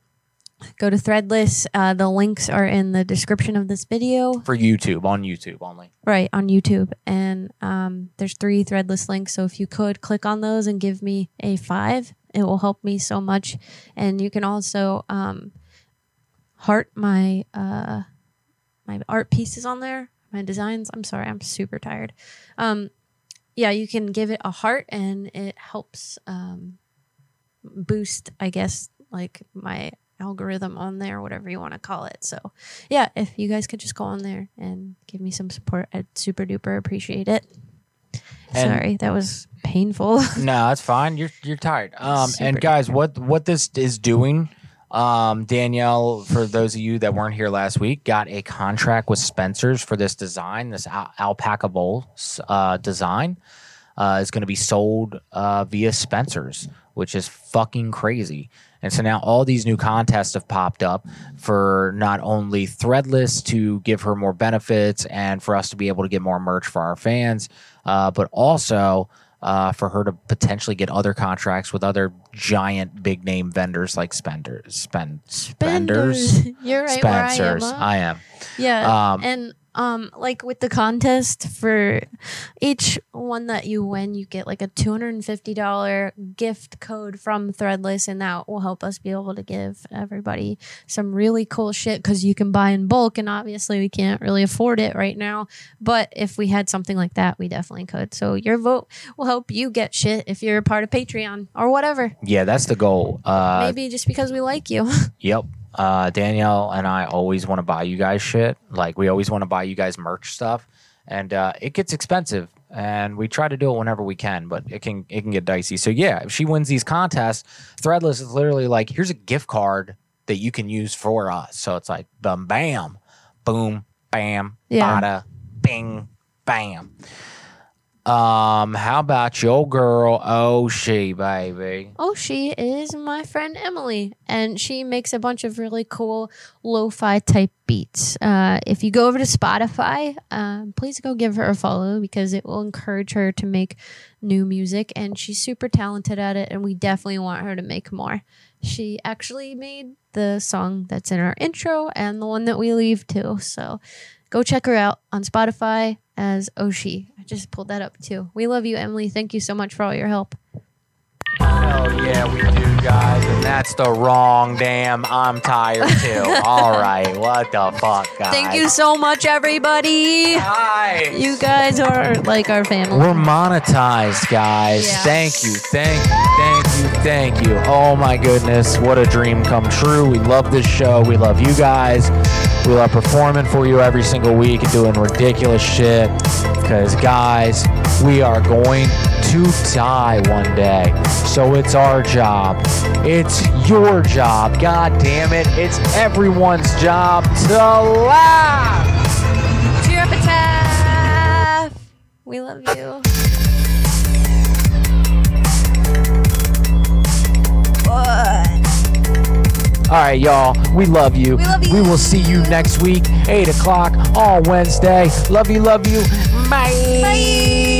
go to Threadless. Uh, the links are in the description of this video. For YouTube, on YouTube only. Right on YouTube, and um, there's three threadless links. So if you could click on those and give me a five, it will help me so much. And you can also um, heart my uh, my art pieces on there, my designs. I'm sorry, I'm super tired. Um, yeah, you can give it a heart, and it helps um, boost, I guess, like my algorithm on there, whatever you want to call it. So, yeah, if you guys could just go on there and give me some support, I'd super duper appreciate it. And- Sorry, that was painful. no, that's fine. You're you're tired. Um, and guys, what what this is doing, um, Danielle, for those of you that weren't here last week, got a contract with Spencer's for this design, this al- alpaca bowl uh, design. Uh, is going to be sold uh, via Spencer's, which is fucking crazy. And so now all these new contests have popped up for not only Threadless to give her more benefits and for us to be able to get more merch for our fans, uh, but also uh, for her to potentially get other contracts with other giant big name vendors like Spenders. Spend, Spenders. You're right where I am, huh? I am. Yeah, Um, and um, like with the contest for each one that you win, you get like a two hundred and fifty dollar gift code from Threadless, and that will help us be able to give everybody some really cool shit because you can buy in bulk, and obviously we can't really afford it right now. But if we had something like that, we definitely could. So your vote will help you get shit if you're a part of Patreon or whatever. Yeah, that's the goal. Uh, Maybe just because we like you. Yep. Uh, Danielle and I always want to buy you guys shit. Like we always want to buy you guys merch stuff, and uh, it gets expensive. And we try to do it whenever we can, but it can it can get dicey. So yeah, if she wins these contests, Threadless is literally like, here's a gift card that you can use for us. So it's like, bam, bam, boom, bam, Yeah. bada, bing, bam. Um, how about your girl? Oh, she baby. Oh, she is my friend Emily, and she makes a bunch of really cool lo-fi type beats. Uh, if you go over to Spotify, um, please go give her a follow because it will encourage her to make new music, and she's super talented at it, and we definitely want her to make more. She actually made the song that's in our intro and the one that we leave too. So go check her out on Spotify as Oshi. Just pulled that up too. We love you, Emily. Thank you so much for all your help. Hell yeah, we do, guys. And that's the wrong damn. I'm tired too. All right, what the fuck, guys? Thank you so much, everybody. Hi. You guys are like our family. We're monetized, guys. Yeah. Thank you, thank you, thank you, thank you. Oh my goodness, what a dream come true. We love this show. We love you guys. We love performing for you every single week and doing ridiculous shit. Because, guys, we are going to die one day. So it's our job. It's your job. God damn it. It's everyone's job to laugh. Cheer up, Epitaph. We love you. All right, y'all. We love you. We love you. We will see you next week, 8 o'clock on Wednesday. Love you, love you. Bye. Bye.